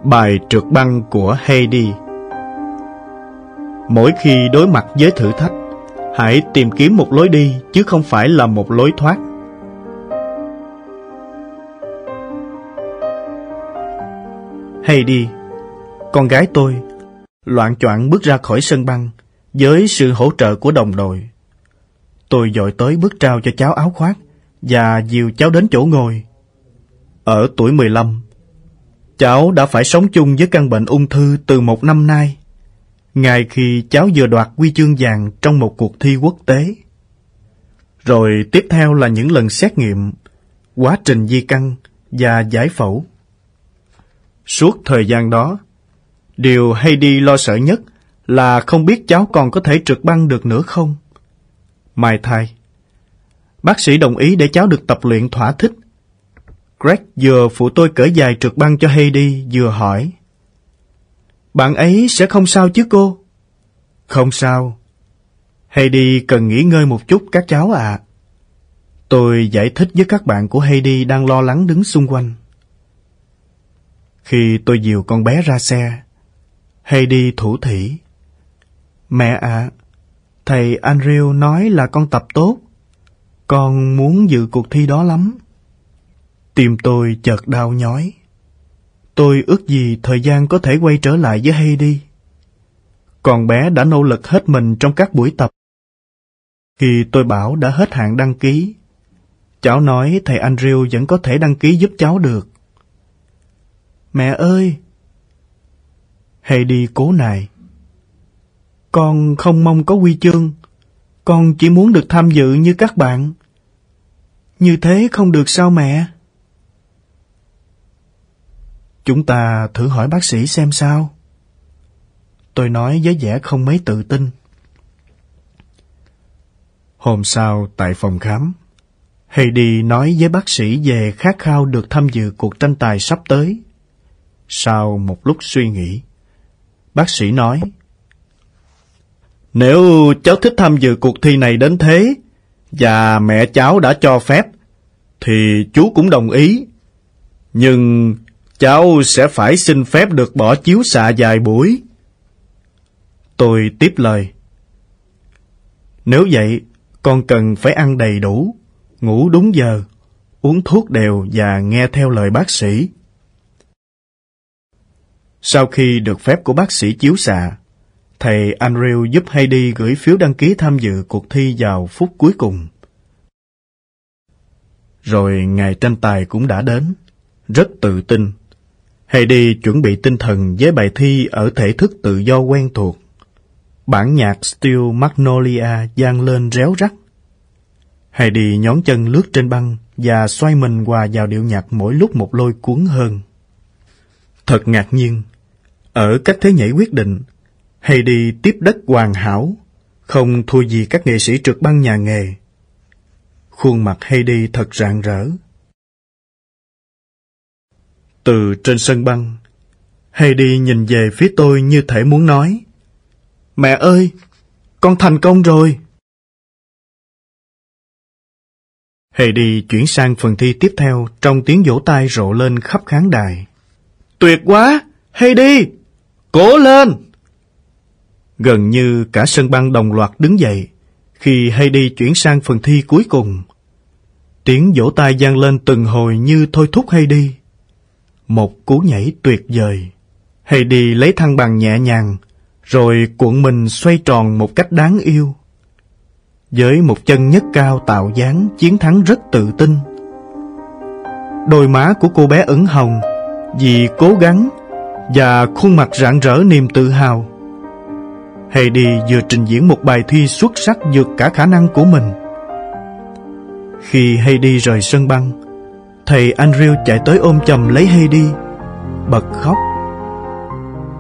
Bài trượt băng của Heidi Mỗi khi đối mặt với thử thách, hãy tìm kiếm một lối đi chứ không phải là một lối thoát. Heidi, con gái tôi, loạn choạng bước ra khỏi sân băng với sự hỗ trợ của đồng đội. Tôi dội tới bước trao cho cháu áo khoác và dìu cháu đến chỗ ngồi. Ở tuổi 15, cháu đã phải sống chung với căn bệnh ung thư từ một năm nay, ngay khi cháu vừa đoạt huy chương vàng trong một cuộc thi quốc tế. Rồi tiếp theo là những lần xét nghiệm, quá trình di căn và giải phẫu. Suốt thời gian đó, điều Heidi lo sợ nhất là không biết cháu còn có thể trượt băng được nữa không. Mai thai, bác sĩ đồng ý để cháu được tập luyện thỏa thích. Greg vừa phụ tôi cởi dài trượt băng cho Heidi vừa hỏi. Bạn ấy sẽ không sao chứ cô? Không sao. Heidi cần nghỉ ngơi một chút các cháu ạ. Tôi giải thích với các bạn của Heidi đang lo lắng đứng xung quanh. Khi tôi dìu con bé ra xe, Heidi thủ thỉ. Mẹ ạ, thầy Andrew nói là con tập tốt. Con muốn dự cuộc thi đó lắm. Tim tôi chợt đau nhói. Tôi ước gì thời gian có thể quay trở lại với Heidi. còn bé đã nỗ lực hết mình trong các buổi tập. Khi tôi bảo đã hết hạn đăng ký, cháu nói thầy Andrew vẫn có thể đăng ký giúp cháu được. Mẹ ơi! Heidi cố nài. Con không mong có huy chương. Con chỉ muốn được tham dự như các bạn. Như thế không được sao mẹ? Chúng ta thử hỏi bác sĩ xem sao. Tôi nói với vẻ không mấy tự tin. Hôm sau tại phòng khám, Heidi nói với bác sĩ về khát khao được tham dự cuộc tranh tài sắp tới. Sau một lúc suy nghĩ, bác sĩ nói, Nếu cháu thích tham dự cuộc thi này đến thế, và mẹ cháu đã cho phép, thì chú cũng đồng ý. Nhưng cháu sẽ phải xin phép được bỏ chiếu xạ vài buổi. Tôi tiếp lời. Nếu vậy, con cần phải ăn đầy đủ, ngủ đúng giờ, uống thuốc đều và nghe theo lời bác sĩ. Sau khi được phép của bác sĩ chiếu xạ, thầy Andrew giúp Heidi gửi phiếu đăng ký tham dự cuộc thi vào phút cuối cùng. Rồi ngày tranh tài cũng đã đến, rất tự tin. Heidi chuẩn bị tinh thần với bài thi ở thể thức tự do quen thuộc. Bản nhạc Steel Magnolia gian lên réo rắt. Heidi nhón chân lướt trên băng và xoay mình hòa vào điệu nhạc mỗi lúc một lôi cuốn hơn. Thật ngạc nhiên, ở cách thế nhảy quyết định, Heidi tiếp đất hoàn hảo, không thua gì các nghệ sĩ trượt băng nhà nghề. Khuôn mặt Heidi thật rạng rỡ. Từ trên sân băng, Heidi nhìn về phía tôi như thể muốn nói Mẹ ơi, con thành công rồi! Heidi chuyển sang phần thi tiếp theo trong tiếng vỗ tay rộ lên khắp khán đài. Tuyệt quá! Heidi! Cố lên! Gần như cả sân băng đồng loạt đứng dậy khi Heidi chuyển sang phần thi cuối cùng. Tiếng vỗ tay gian lên từng hồi như thôi thúc Heidi. Một cú nhảy tuyệt vời. Heidi lấy thăng bằng nhẹ nhàng, rồi cuộn mình xoay tròn một cách đáng yêu. Với một chân nhất cao tạo dáng chiến thắng rất tự tin. Đôi má của cô bé ửng hồng vì cố gắng và khuôn mặt rạng rỡ niềm tự hào. Heidi vừa trình diễn một bài thi xuất sắc vượt cả khả năng của mình. Khi Heidi rời sân băng, thầy Andrew chạy tới ôm chầm lấy Heidi, bật khóc.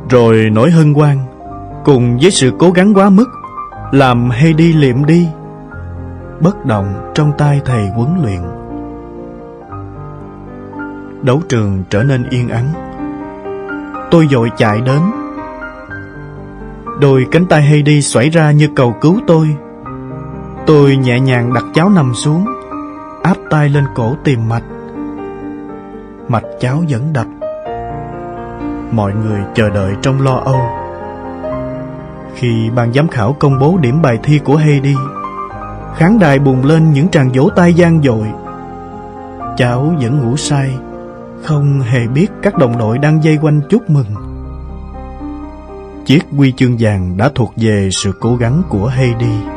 Rồi nỗi hân hoan, cùng với sự cố gắng quá mức, làm Heidi liệm đi, bất động trong tay thầy huấn luyện. Đấu trường trở nên yên ắng. Tôi dội chạy đến. Đôi cánh tay Heidi xoảy ra như cầu cứu tôi. Tôi nhẹ nhàng đặt cháu nằm xuống, áp tay lên cổ tìm mạch. Mạch cháu vẫn đập. Mọi người chờ đợi trong lo âu. Khi ban giám khảo công bố điểm bài thi của Heidi, khán đài bùng lên những tràng vỗ tay gian dội. Cháu vẫn ngủ say, không hề biết các đồng đội đang dây quanh chúc mừng. Chiếc huy chương vàng đã thuộc về sự cố gắng của Heidi.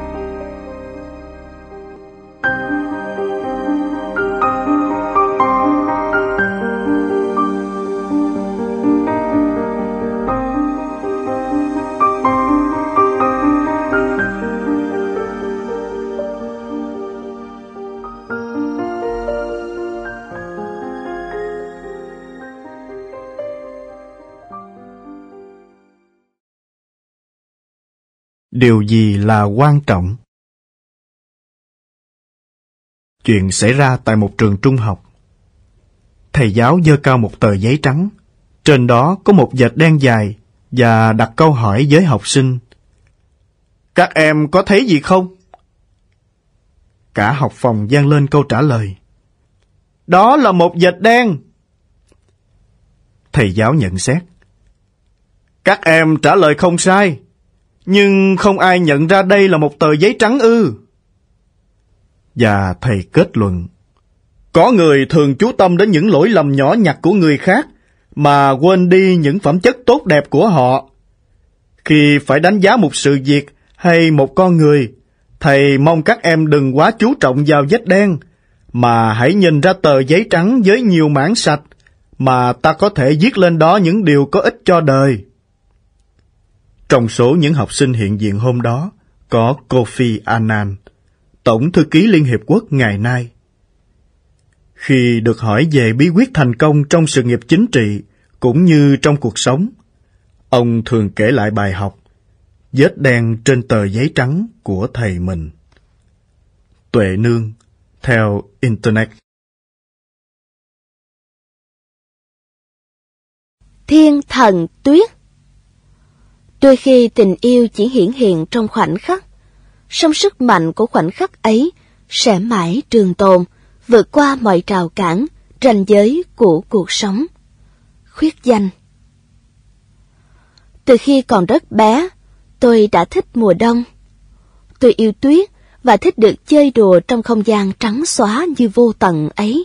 Điều gì là quan trọng. Chuyện xảy ra tại một trường trung học. Thầy giáo dơ cao một tờ giấy trắng. Trên đó có một vệt đen dài và đặt câu hỏi với học sinh. Các em có thấy gì không? Cả học phòng vang lên câu trả lời. Đó là một vệt đen. Thầy giáo nhận xét. Các em trả lời không sai, nhưng không ai nhận ra đây là một tờ giấy trắng ư. Và thầy kết luận. Có người thường chú tâm đến những lỗi lầm nhỏ nhặt của người khác, mà quên đi những phẩm chất tốt đẹp của họ. Khi phải đánh giá một sự việc hay một con người, thầy mong các em đừng quá chú trọng vào vết đen, mà hãy nhìn ra tờ giấy trắng với nhiều mảng sạch, mà ta có thể viết lên đó những điều có ích cho đời. Trong số những học sinh hiện diện hôm đó, có Kofi Annan, Tổng Thư ký Liên Hiệp Quốc ngày nay. Khi được hỏi về bí quyết thành công trong sự nghiệp chính trị cũng như trong cuộc sống, ông thường kể lại bài học vết đen trên tờ giấy trắng của thầy mình. Tuệ Nương, theo Internet. Thiên thần tuyết Đôi khi tình yêu chỉ hiển hiện trong khoảnh khắc, song sức mạnh của khoảnh khắc ấy sẽ mãi trường tồn, vượt qua mọi trào cản, ranh giới của cuộc sống. Khuyết danh Từ khi còn rất bé, tôi đã thích mùa đông. Tôi yêu tuyết và thích được chơi đùa trong không gian trắng xóa như vô tận ấy.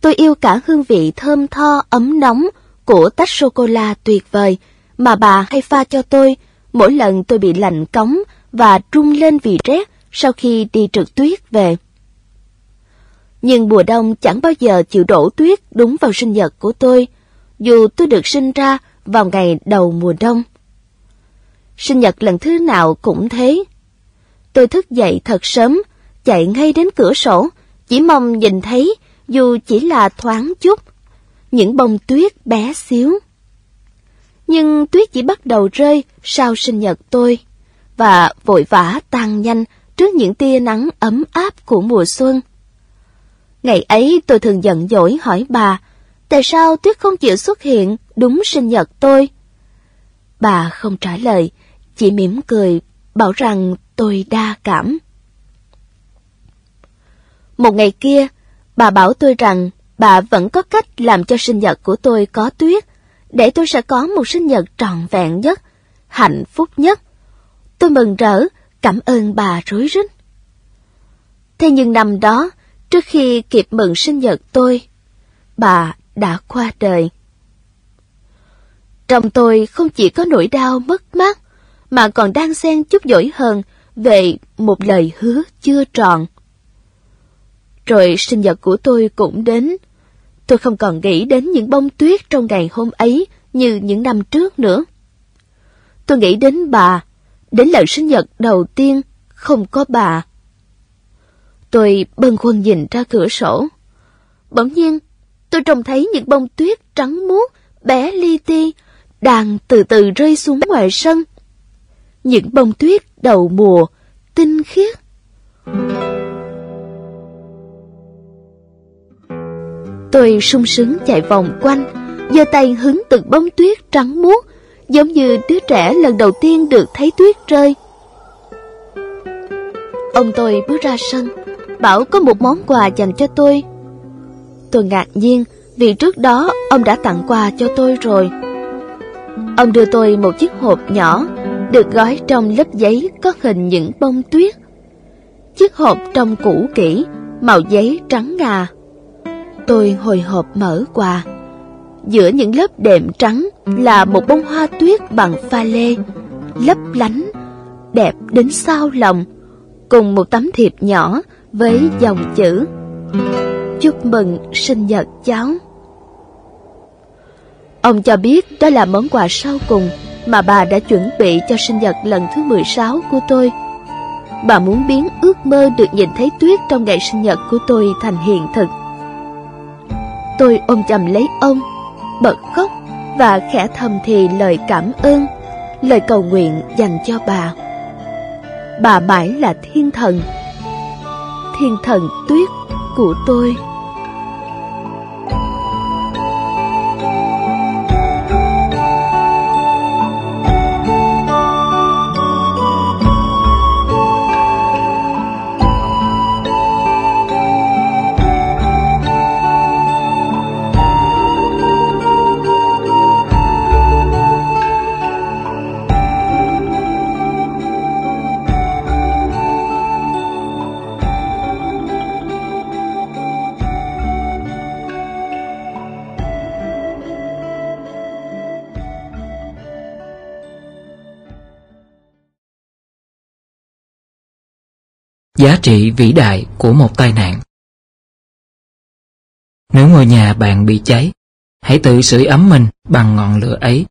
Tôi yêu cả hương vị thơm tho ấm nóng của tách sô-cô-la tuyệt vời mà bà hay pha cho tôi mỗi lần tôi bị lạnh cống và trung lên vì rét sau khi đi trượt tuyết về. Nhưng mùa đông chẳng bao giờ chịu đổ tuyết đúng vào sinh nhật của tôi, dù tôi được sinh ra vào ngày đầu mùa đông. Sinh nhật lần thứ nào cũng thế. Tôi thức dậy thật sớm, chạy ngay đến cửa sổ, chỉ mong nhìn thấy, dù chỉ là thoáng chút, những bông tuyết bé xíu nhưng tuyết chỉ bắt đầu rơi sau sinh nhật tôi, và vội vã tan nhanh trước những tia nắng ấm áp của mùa xuân. Ngày ấy tôi thường giận dỗi hỏi bà, tại sao tuyết không chịu xuất hiện đúng sinh nhật tôi? Bà không trả lời, chỉ mỉm cười, bảo rằng tôi đa cảm. Một ngày kia, bà bảo tôi rằng bà vẫn có cách làm cho sinh nhật của tôi có tuyết, để tôi sẽ có một sinh nhật trọn vẹn nhất, hạnh phúc nhất. Tôi mừng rỡ, cảm ơn bà rối rít. Thế nhưng năm đó, trước khi kịp mừng sinh nhật tôi, bà đã qua đời. Trong tôi không chỉ có nỗi đau mất mát, mà còn đang xen chút dỗi hơn về một lời hứa chưa tròn. Rồi sinh nhật của tôi cũng đến, Tôi không còn nghĩ đến những bông tuyết trong ngày hôm ấy như những năm trước nữa. Tôi nghĩ đến bà, đến lần sinh nhật đầu tiên không có bà. Tôi bâng khuâng nhìn ra cửa sổ. Bỗng nhiên, tôi trông thấy những bông tuyết trắng muốt, bé li ti, đang từ từ rơi xuống ngoài sân. Những bông tuyết đầu mùa, tinh khiết. Tôi sung sướng chạy vòng quanh, giơ tay hứng từng bông tuyết trắng muốt, giống như đứa trẻ lần đầu tiên được thấy tuyết rơi. Ông tôi bước ra sân, bảo có một món quà dành cho tôi. Tôi ngạc nhiên vì trước đó ông đã tặng quà cho tôi rồi. Ông đưa tôi một chiếc hộp nhỏ, được gói trong lớp giấy có hình những bông tuyết. Chiếc hộp trông cũ kỹ, màu giấy trắng ngà. Tôi hồi hộp mở quà. Giữa những lớp đệm trắng là một bông hoa tuyết bằng pha lê, lấp lánh, đẹp đến sao lòng, cùng một tấm thiệp nhỏ với dòng chữ Chúc mừng sinh nhật cháu. Ông cho biết đó là món quà sau cùng mà bà đã chuẩn bị cho sinh nhật lần thứ 16 của tôi. Bà muốn biến ước mơ được nhìn thấy tuyết trong ngày sinh nhật của tôi thành hiện thực. Tôi ôm chầm lấy ông, bật khóc và khẽ thầm thì lời cảm ơn, lời cầu nguyện dành cho bà. bà mãi là thiên thần. Thiên thần tuyết của tôi. Giá trị vĩ đại của một tai nạn Nếu ngôi nhà bạn bị cháy, hãy tự sưởi ấm mình bằng ngọn lửa ấy.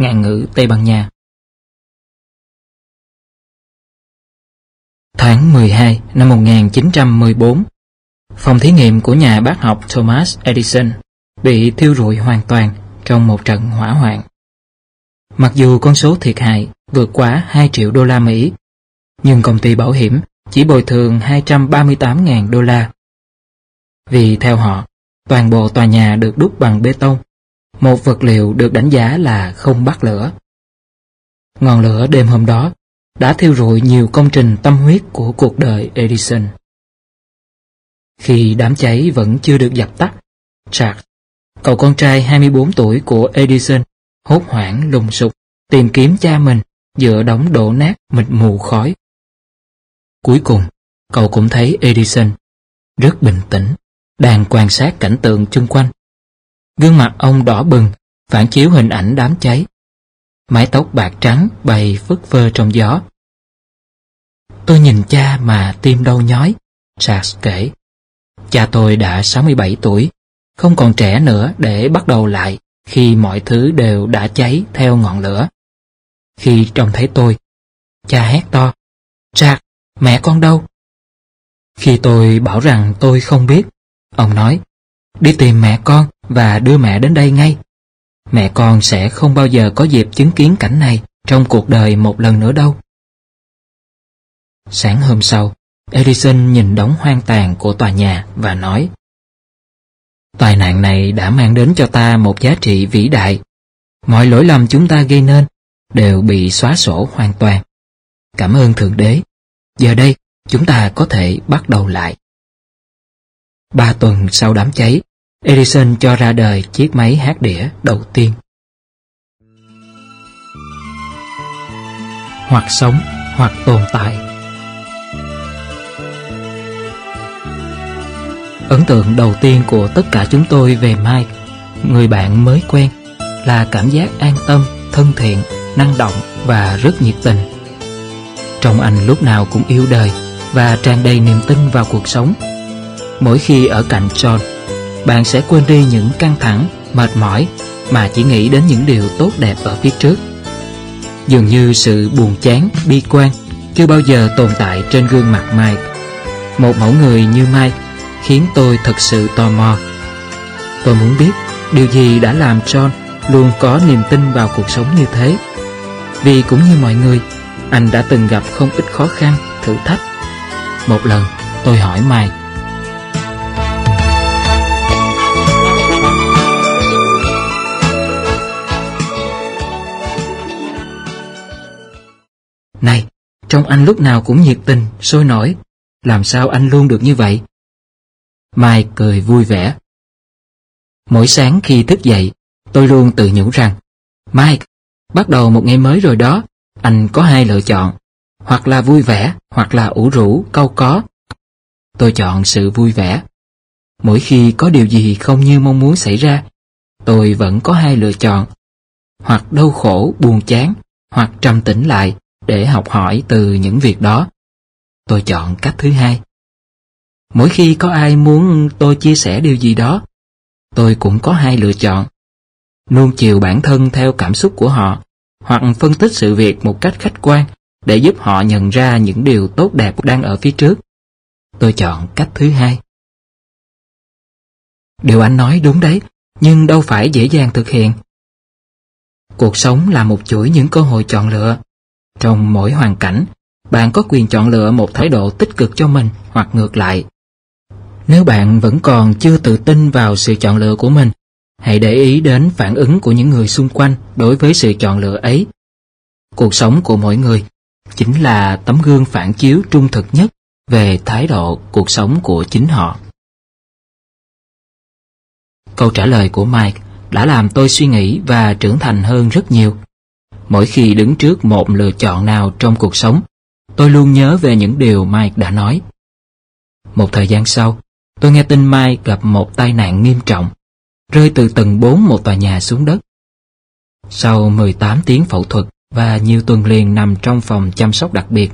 Ngạn ngữ Tây Ban Nha Tháng 12 năm 1914, phòng thí nghiệm của nhà bác học Thomas Edison bị thiêu rụi hoàn toàn trong một trận hỏa hoạn. Mặc dù con số thiệt hại vượt quá 2 triệu đô la Mỹ, nhưng công ty bảo hiểm chỉ bồi thường 238.000 đô la. Vì theo họ, toàn bộ tòa nhà được đúc bằng bê tông, một vật liệu được đánh giá là không bắt lửa. Ngọn lửa đêm hôm đó đã thiêu rụi nhiều công trình tâm huyết của cuộc đời Edison. Khi đám cháy vẫn chưa được dập tắt, Charles, cậu con trai 24 tuổi của Edison, hốt hoảng lùng sục tìm kiếm cha mình giữa đống đổ nát mịt mù khói Cuối cùng, cậu cũng thấy Edison, rất bình tĩnh, đang quan sát cảnh tượng chung quanh. Gương mặt ông đỏ bừng, phản chiếu hình ảnh đám cháy. Mái tóc bạc trắng bay phất phơ trong gió. Tôi nhìn cha mà tim đau nhói, Charles kể. Cha tôi đã 67 tuổi, không còn trẻ nữa để bắt đầu lại khi mọi thứ đều đã cháy theo ngọn lửa. Khi trông thấy tôi, cha hét to, Charles, Mẹ con đâu? Khi tôi bảo rằng tôi không biết, ông nói, đi tìm mẹ con và đưa mẹ đến đây ngay. Mẹ con sẽ không bao giờ có dịp chứng kiến cảnh này trong cuộc đời một lần nữa đâu. Sáng hôm sau, Edison nhìn đống hoang tàn của tòa nhà và nói Tai nạn này đã mang đến cho ta một giá trị vĩ đại. Mọi lỗi lầm chúng ta gây nên đều bị xóa sổ hoàn toàn. Cảm ơn Thượng Đế Giờ đây, chúng ta có thể bắt đầu lại. Ba tuần sau đám cháy, Edison cho ra đời chiếc máy hát đĩa đầu tiên. Hoặc sống, hoặc tồn tại. Ấn tượng đầu tiên của tất cả chúng tôi về Mike, người bạn mới quen, là cảm giác an tâm, thân thiện, năng động và rất nhiệt tình. Trong anh lúc nào cũng yêu đời và tràn đầy niềm tin vào cuộc sống. Mỗi khi ở cạnh John, bạn sẽ quên đi những căng thẳng, mệt mỏi mà chỉ nghĩ đến những điều tốt đẹp ở phía trước. Dường như sự buồn chán, bi quan chưa bao giờ tồn tại trên gương mặt Mike. Một mẫu người như Mike khiến tôi thật sự tò mò. Tôi muốn biết điều gì đã làm John luôn có niềm tin vào cuộc sống như thế. Vì cũng như mọi người, anh đã từng gặp không ít khó khăn, thử thách. Một lần, tôi hỏi Mai. Này, trong anh lúc nào cũng nhiệt tình, sôi nổi. Làm sao anh luôn được như vậy? Mai cười vui vẻ. Mỗi sáng khi thức dậy, tôi luôn tự nhủ rằng mai bắt đầu một ngày mới rồi đó, anh có hai lựa chọn, hoặc là vui vẻ, hoặc là ủ rũ, câu có. Tôi chọn sự vui vẻ. Mỗi khi có điều gì không như mong muốn xảy ra, tôi vẫn có hai lựa chọn. Hoặc đau khổ, buồn chán, hoặc trầm tĩnh lại để học hỏi từ những việc đó. Tôi chọn cách thứ hai. Mỗi khi có ai muốn tôi chia sẻ điều gì đó, tôi cũng có hai lựa chọn. Nuông chiều bản thân theo cảm xúc của họ hoặc phân tích sự việc một cách khách quan để giúp họ nhận ra những điều tốt đẹp đang ở phía trước. Tôi chọn cách thứ hai. Điều anh nói đúng đấy, nhưng đâu phải dễ dàng thực hiện. Cuộc sống là một chuỗi những cơ hội chọn lựa. Trong mỗi hoàn cảnh, bạn có quyền chọn lựa một thái độ tích cực cho mình hoặc ngược lại. Nếu bạn vẫn còn chưa tự tin vào sự chọn lựa của mình, hãy để ý đến phản ứng của những người xung quanh đối với sự chọn lựa ấy. Cuộc sống của mỗi người chính là tấm gương phản chiếu trung thực nhất về thái độ cuộc sống của chính họ. Câu trả lời của Mike đã làm tôi suy nghĩ và trưởng thành hơn rất nhiều. Mỗi khi đứng trước một lựa chọn nào trong cuộc sống, tôi luôn nhớ về những điều Mike đã nói. Một thời gian sau, tôi nghe tin Mike gặp một tai nạn nghiêm trọng, rơi từ tầng 4 một tòa nhà xuống đất. Sau 18 tiếng phẫu thuật và nhiều tuần liền nằm trong phòng chăm sóc đặc biệt,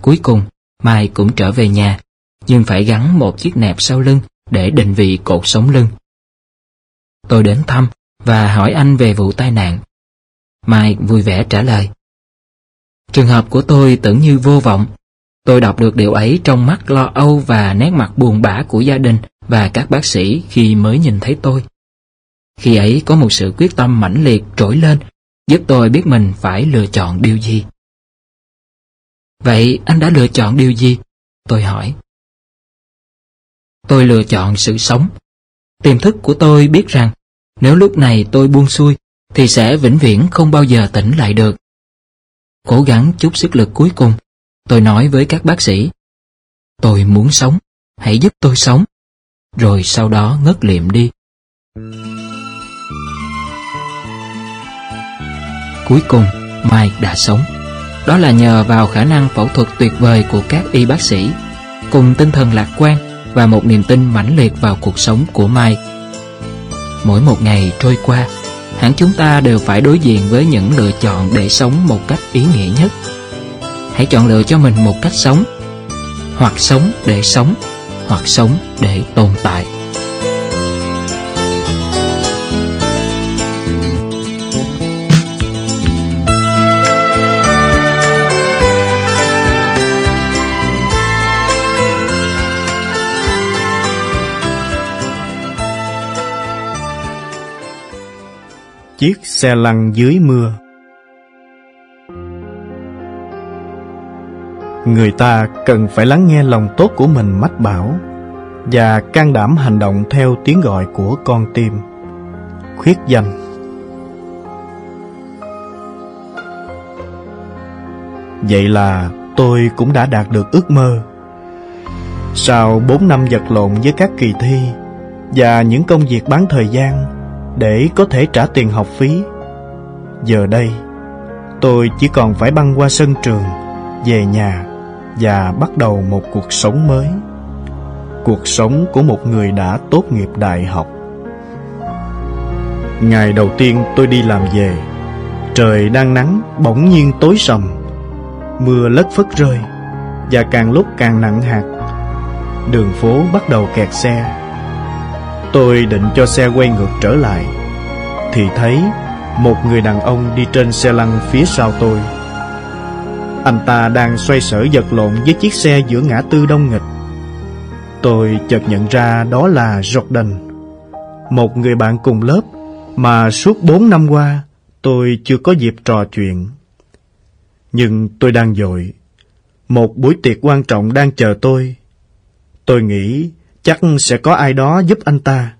cuối cùng Mai cũng trở về nhà, nhưng phải gắn một chiếc nẹp sau lưng để định vị cột sống lưng. Tôi đến thăm và hỏi anh về vụ tai nạn. Mai vui vẻ trả lời. Trường hợp của tôi tưởng như vô vọng. Tôi đọc được điều ấy trong mắt lo âu và nét mặt buồn bã của gia đình và các bác sĩ khi mới nhìn thấy tôi. Khi ấy có một sự quyết tâm mãnh liệt trỗi lên, giúp tôi biết mình phải lựa chọn điều gì. Vậy anh đã lựa chọn điều gì? Tôi hỏi. Tôi lựa chọn sự sống. Tiềm thức của tôi biết rằng nếu lúc này tôi buông xuôi thì sẽ vĩnh viễn không bao giờ tỉnh lại được. Cố gắng chút sức lực cuối cùng, tôi nói với các bác sĩ. Tôi muốn sống, hãy giúp tôi sống. Rồi sau đó ngất liệm đi. Cuối cùng, Mike đã sống. Đó là nhờ vào khả năng phẫu thuật tuyệt vời của các y bác sĩ, cùng tinh thần lạc quan và một niềm tin mãnh liệt vào cuộc sống của Mai. Mỗi một ngày trôi qua, hẳn chúng ta đều phải đối diện với những lựa chọn để sống một cách ý nghĩa nhất. Hãy chọn lựa cho mình một cách sống, hoặc sống để sống, hoặc sống để tồn tại. chiếc xe lăn dưới mưa. Người ta cần phải lắng nghe lòng tốt của mình mách bảo và can đảm hành động theo tiếng gọi của con tim. Khuyết danh Vậy là tôi cũng đã đạt được ước mơ. Sau 4 năm vật lộn với các kỳ thi và những công việc bán thời gian để có thể trả tiền học phí. Giờ đây, tôi chỉ còn phải băng qua sân trường, về nhà và bắt đầu một cuộc sống mới. Cuộc sống của một người đã tốt nghiệp đại học. Ngày đầu tiên tôi đi làm về, trời đang nắng bỗng nhiên tối sầm, mưa lất phất rơi và càng lúc càng nặng hạt. Đường phố bắt đầu kẹt xe Tôi định cho xe quay ngược trở lại Thì thấy một người đàn ông đi trên xe lăn phía sau tôi anh ta đang xoay sở vật lộn với chiếc xe giữa ngã tư đông nghịch Tôi chợt nhận ra đó là Jordan, Một người bạn cùng lớp Mà suốt bốn năm qua Tôi chưa có dịp trò chuyện Nhưng tôi đang dội, Một buổi tiệc quan trọng đang chờ tôi Tôi nghĩ Chắc sẽ có ai đó giúp anh ta.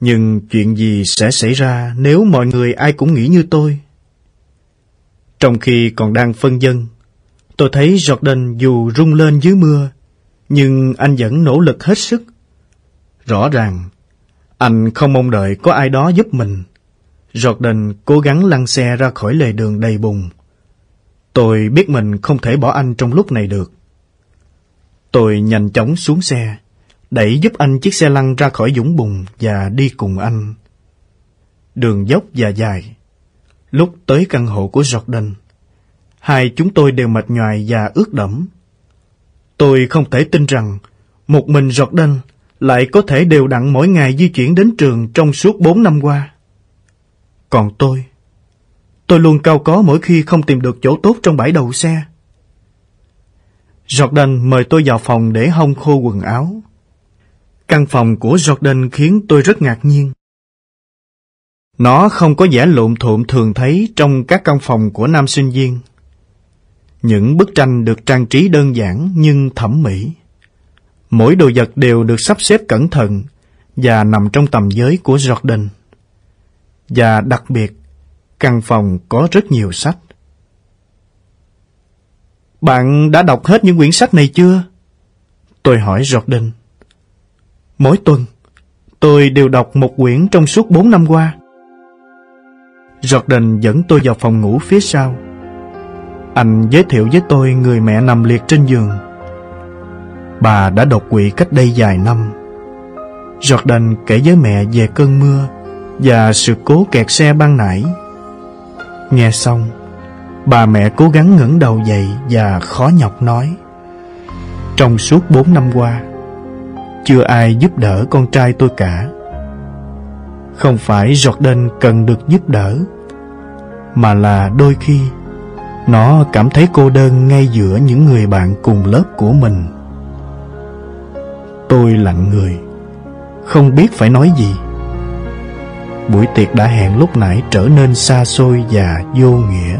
Nhưng chuyện gì sẽ xảy ra nếu mọi người ai cũng nghĩ như tôi? Trong khi còn đang phân dân, tôi thấy Jordan dù rung lên dưới mưa, nhưng anh vẫn nỗ lực hết sức. Rõ ràng, anh không mong đợi có ai đó giúp mình. Jordan cố gắng lăn xe ra khỏi lề đường đầy bùn. Tôi biết mình không thể bỏ anh trong lúc này được. Tôi nhanh chóng xuống xe, đẩy giúp anh chiếc xe lăn ra khỏi dũng bùn và đi cùng anh. Đường dốc và dài. Lúc tới căn hộ của Jordan, hai chúng tôi đều mệt nhoài và ướt đẫm. Tôi không thể tin rằng một mình Jordan lại có thể đều đặn mỗi ngày di chuyển đến trường trong suốt bốn năm qua. Còn tôi, tôi luôn cao có mỗi khi không tìm được chỗ tốt trong bãi đậu xe. Jordan mời tôi vào phòng để hong khô quần áo. Căn phòng của Jordan khiến tôi rất ngạc nhiên. Nó không có vẻ lộn thộn thường thấy trong các căn phòng của nam sinh viên. Những bức tranh được trang trí đơn giản nhưng thẩm mỹ. Mỗi đồ vật đều được sắp xếp cẩn thận và nằm trong tầm giới của Jordan. Và đặc biệt, căn phòng có rất nhiều sách. Bạn đã đọc hết những quyển sách này chưa? Tôi hỏi Jordan. Mỗi tuần, tôi đều đọc một quyển trong suốt bốn năm qua. Jordan dẫn tôi vào phòng ngủ phía sau. Anh giới thiệu với tôi người mẹ nằm liệt trên giường. Bà đã đột quỵ cách đây vài năm. Jordan kể với mẹ về cơn mưa và sự cố kẹt xe ban nãy. Nghe xong, bà mẹ cố gắng ngẩng đầu dậy và khó nhọc nói. Trong suốt bốn năm qua, chưa ai giúp đỡ con trai tôi cả. Không phải Jordan cần được giúp đỡ, mà là đôi khi nó cảm thấy cô đơn ngay giữa những người bạn cùng lớp của mình. Tôi lặng người, không biết phải nói gì. Buổi tiệc đã hẹn lúc nãy trở nên xa xôi và vô nghĩa.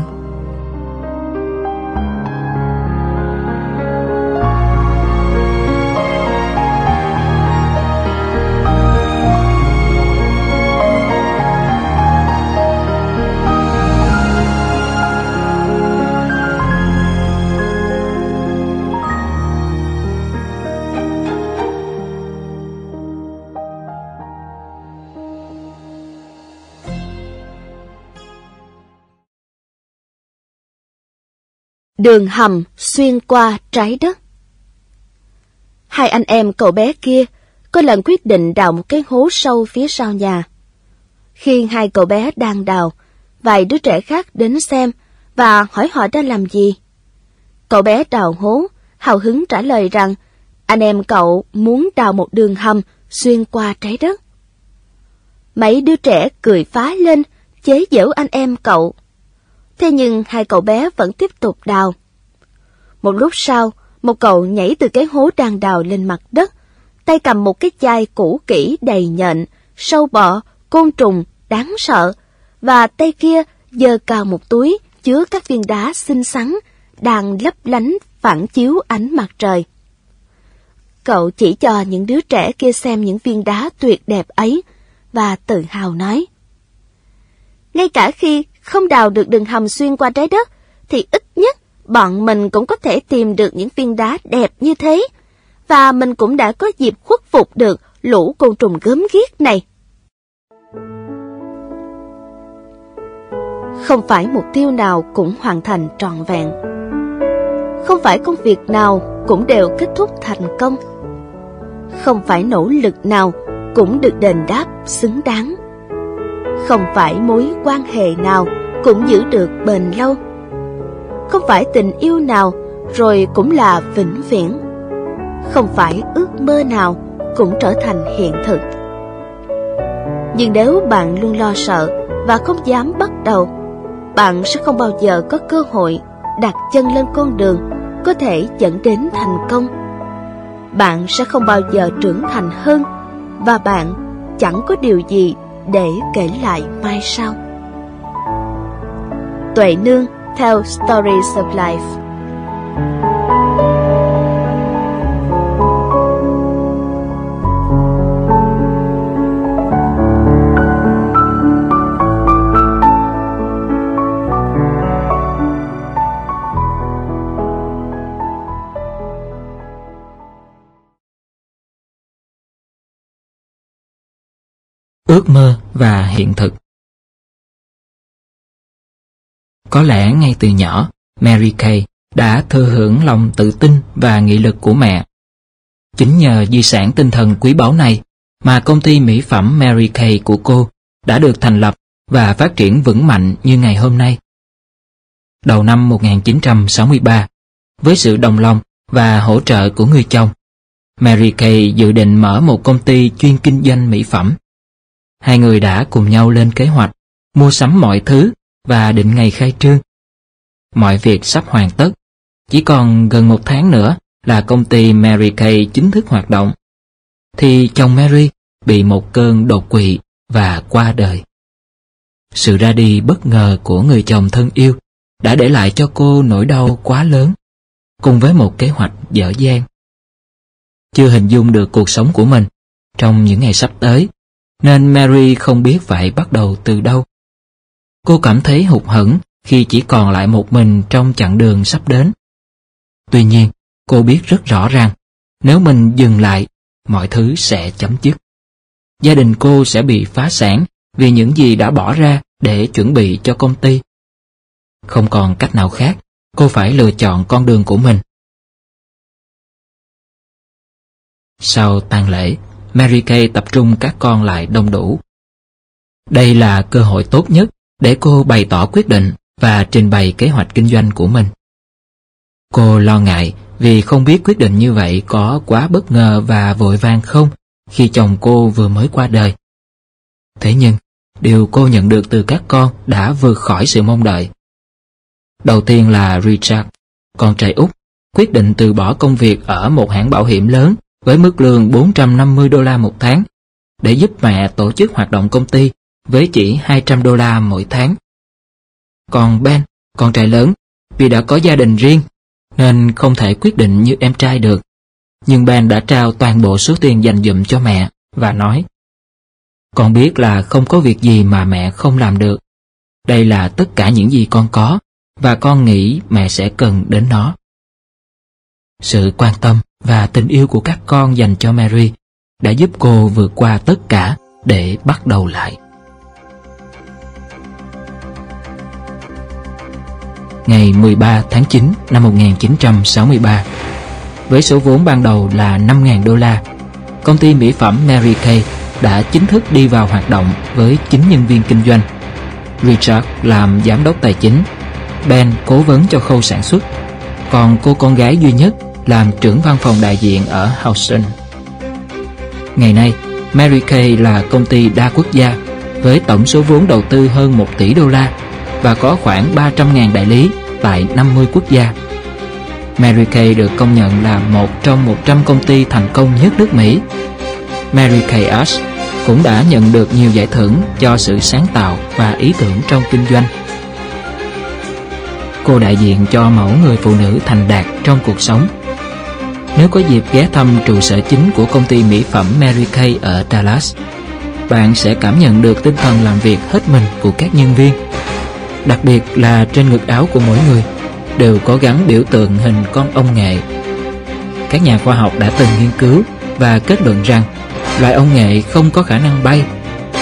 Đường hầm xuyên qua trái đất. Hai anh em cậu bé kia có lần quyết định đào một cái hố sâu phía sau nhà. Khi hai cậu bé đang đào, vài đứa trẻ khác đến xem và hỏi họ đang làm gì. Cậu bé đào hố, hào hứng trả lời rằng anh em cậu muốn đào một đường hầm xuyên qua trái đất. Mấy đứa trẻ cười phá lên, chế giễu anh em cậu. Thế nhưng hai cậu bé vẫn tiếp tục đào. Một lúc sau, một cậu nhảy từ cái hố đang đào lên mặt đất, tay cầm một cái chai cũ kỹ đầy nhện, sâu bọ, côn trùng, đáng sợ, và tay kia giơ cao một túi chứa các viên đá xinh xắn, đang lấp lánh phản chiếu ánh mặt trời. Cậu chỉ cho những đứa trẻ kia xem những viên đá tuyệt đẹp ấy, và tự hào nói. Ngay cả khi không đào được đường hầm xuyên qua trái đất, thì ít nhất bọn mình cũng có thể tìm được những viên đá đẹp như thế. Và mình cũng đã có dịp khuất phục được lũ côn trùng gớm ghiếc này. Không phải mục tiêu nào cũng hoàn thành trọn vẹn. Không phải công việc nào cũng đều kết thúc thành công. Không phải nỗ lực nào cũng được đền đáp xứng đáng. Không phải mối quan hệ nào cũng giữ được bền lâu. Không phải tình yêu nào rồi cũng là vĩnh viễn. Không phải ước mơ nào cũng trở thành hiện thực. Nhưng nếu bạn luôn lo sợ và không dám bắt đầu, bạn sẽ không bao giờ có cơ hội đặt chân lên con đường có thể dẫn đến thành công. Bạn sẽ không bao giờ trưởng thành hơn và bạn chẳng có điều gì để kể lại mai sau. Tuệ Nương theo Stories of Life ước mơ và hiện thực. Có lẽ ngay từ nhỏ, Mary Kay đã thừa hưởng lòng tự tin và nghị lực của mẹ. Chính nhờ di sản tinh thần quý báu này mà công ty mỹ phẩm Mary Kay của cô đã được thành lập và phát triển vững mạnh như ngày hôm nay. Đầu năm 1963, với sự đồng lòng và hỗ trợ của người chồng, Mary Kay dự định mở một công ty chuyên kinh doanh mỹ phẩm Hai người đã cùng nhau lên kế hoạch, mua sắm mọi thứ và định ngày khai trương. Mọi việc sắp hoàn tất, chỉ còn gần một tháng nữa là công ty Mary Kay chính thức hoạt động. Thì chồng Mary bị một cơn đột quỵ và qua đời. Sự ra đi bất ngờ của người chồng thân yêu đã để lại cho cô nỗi đau quá lớn, cùng với một kế hoạch dở dang. Chưa hình dung được cuộc sống của mình trong những ngày sắp tới, nên Mary không biết phải bắt đầu từ đâu. Cô cảm thấy hụt hẫng khi chỉ còn lại một mình trong chặng đường sắp đến. Tuy nhiên, cô biết rất rõ ràng, nếu mình dừng lại, mọi thứ sẽ chấm dứt. Gia đình cô sẽ bị phá sản vì những gì đã bỏ ra để chuẩn bị cho công ty. Không còn cách nào khác, cô phải lựa chọn con đường của mình. Sau tang lễ, Mary Kay tập trung các con lại đông đủ. Đây là cơ hội tốt nhất để cô bày tỏ quyết định và trình bày kế hoạch kinh doanh của mình. Cô lo ngại vì không biết quyết định như vậy có quá bất ngờ và vội vàng không khi chồng cô vừa mới qua đời. Thế nhưng, điều cô nhận được từ các con đã vượt khỏi sự mong đợi. Đầu tiên là Richard, con trai út, quyết định từ bỏ công việc ở một hãng bảo hiểm lớn với mức lương 450 đô la một tháng để giúp mẹ tổ chức hoạt động công ty với chỉ 200 đô la mỗi tháng. Còn Ben, con trai lớn, vì đã có gia đình riêng nên không thể quyết định như em trai được. Nhưng Ben đã trao toàn bộ số tiền dành dụm cho mẹ và nói Con biết là không có việc gì mà mẹ không làm được. Đây là tất cả những gì con có và con nghĩ mẹ sẽ cần đến nó. Sự quan tâm và tình yêu của các con dành cho Mary đã giúp cô vượt qua tất cả để bắt đầu lại. Ngày 13 tháng 9 năm 1963 Với số vốn ban đầu là 5.000 đô la, Công ty mỹ phẩm Mary Kay đã chính thức đi vào hoạt động với 9 nhân viên kinh doanh Richard làm giám đốc tài chính, Ben cố vấn cho khâu sản xuất, Còn cô con gái duy nhất làm trưởng văn phòng đại diện ở Houston. Ngày nay, Mary Kay là công ty đa quốc gia với tổng số vốn đầu tư hơn 1 tỷ đô la và có khoảng 300.000 đại lý tại 50 quốc gia. Mary Kay được công nhận là một trong 100 công ty thành công nhất nước Mỹ. Mary Kay Ash cũng đã nhận được nhiều giải thưởng cho sự sáng tạo và ý tưởng trong kinh doanh. Cô đại diện cho mẫu người phụ nữ thành đạt trong cuộc sống nếu có dịp ghé thăm trụ sở chính của công ty mỹ phẩm Mary Kay ở Dallas, bạn sẽ cảm nhận được tinh thần làm việc hết mình của các nhân viên. Đặc biệt là trên ngực áo của mỗi người đều có gắn biểu tượng hình con ong nghệ. Các nhà khoa học đã từng nghiên cứu và kết luận rằng loài ong nghệ không có khả năng bay.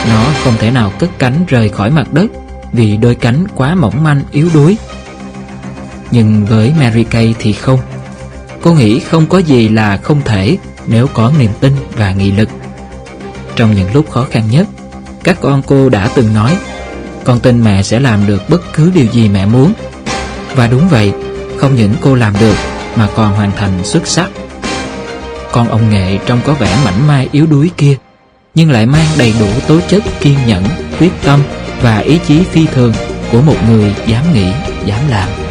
Nó không thể nào cất cánh rời khỏi mặt đất vì đôi cánh quá mỏng manh yếu đuối. Nhưng với Mary Kay thì không. Cô nghĩ không có gì là không thể nếu có niềm tin và nghị lực. Trong những lúc khó khăn nhất, các con cô đã từng nói con tin mẹ sẽ làm được bất cứ điều gì mẹ muốn. Và đúng vậy, không những cô làm được mà còn hoàn thành xuất sắc. Con ông nghệ trông có vẻ mảnh mai yếu đuối kia, nhưng lại mang đầy đủ tố chất kiên nhẫn, quyết tâm và ý chí phi thường của một người dám nghĩ, dám làm.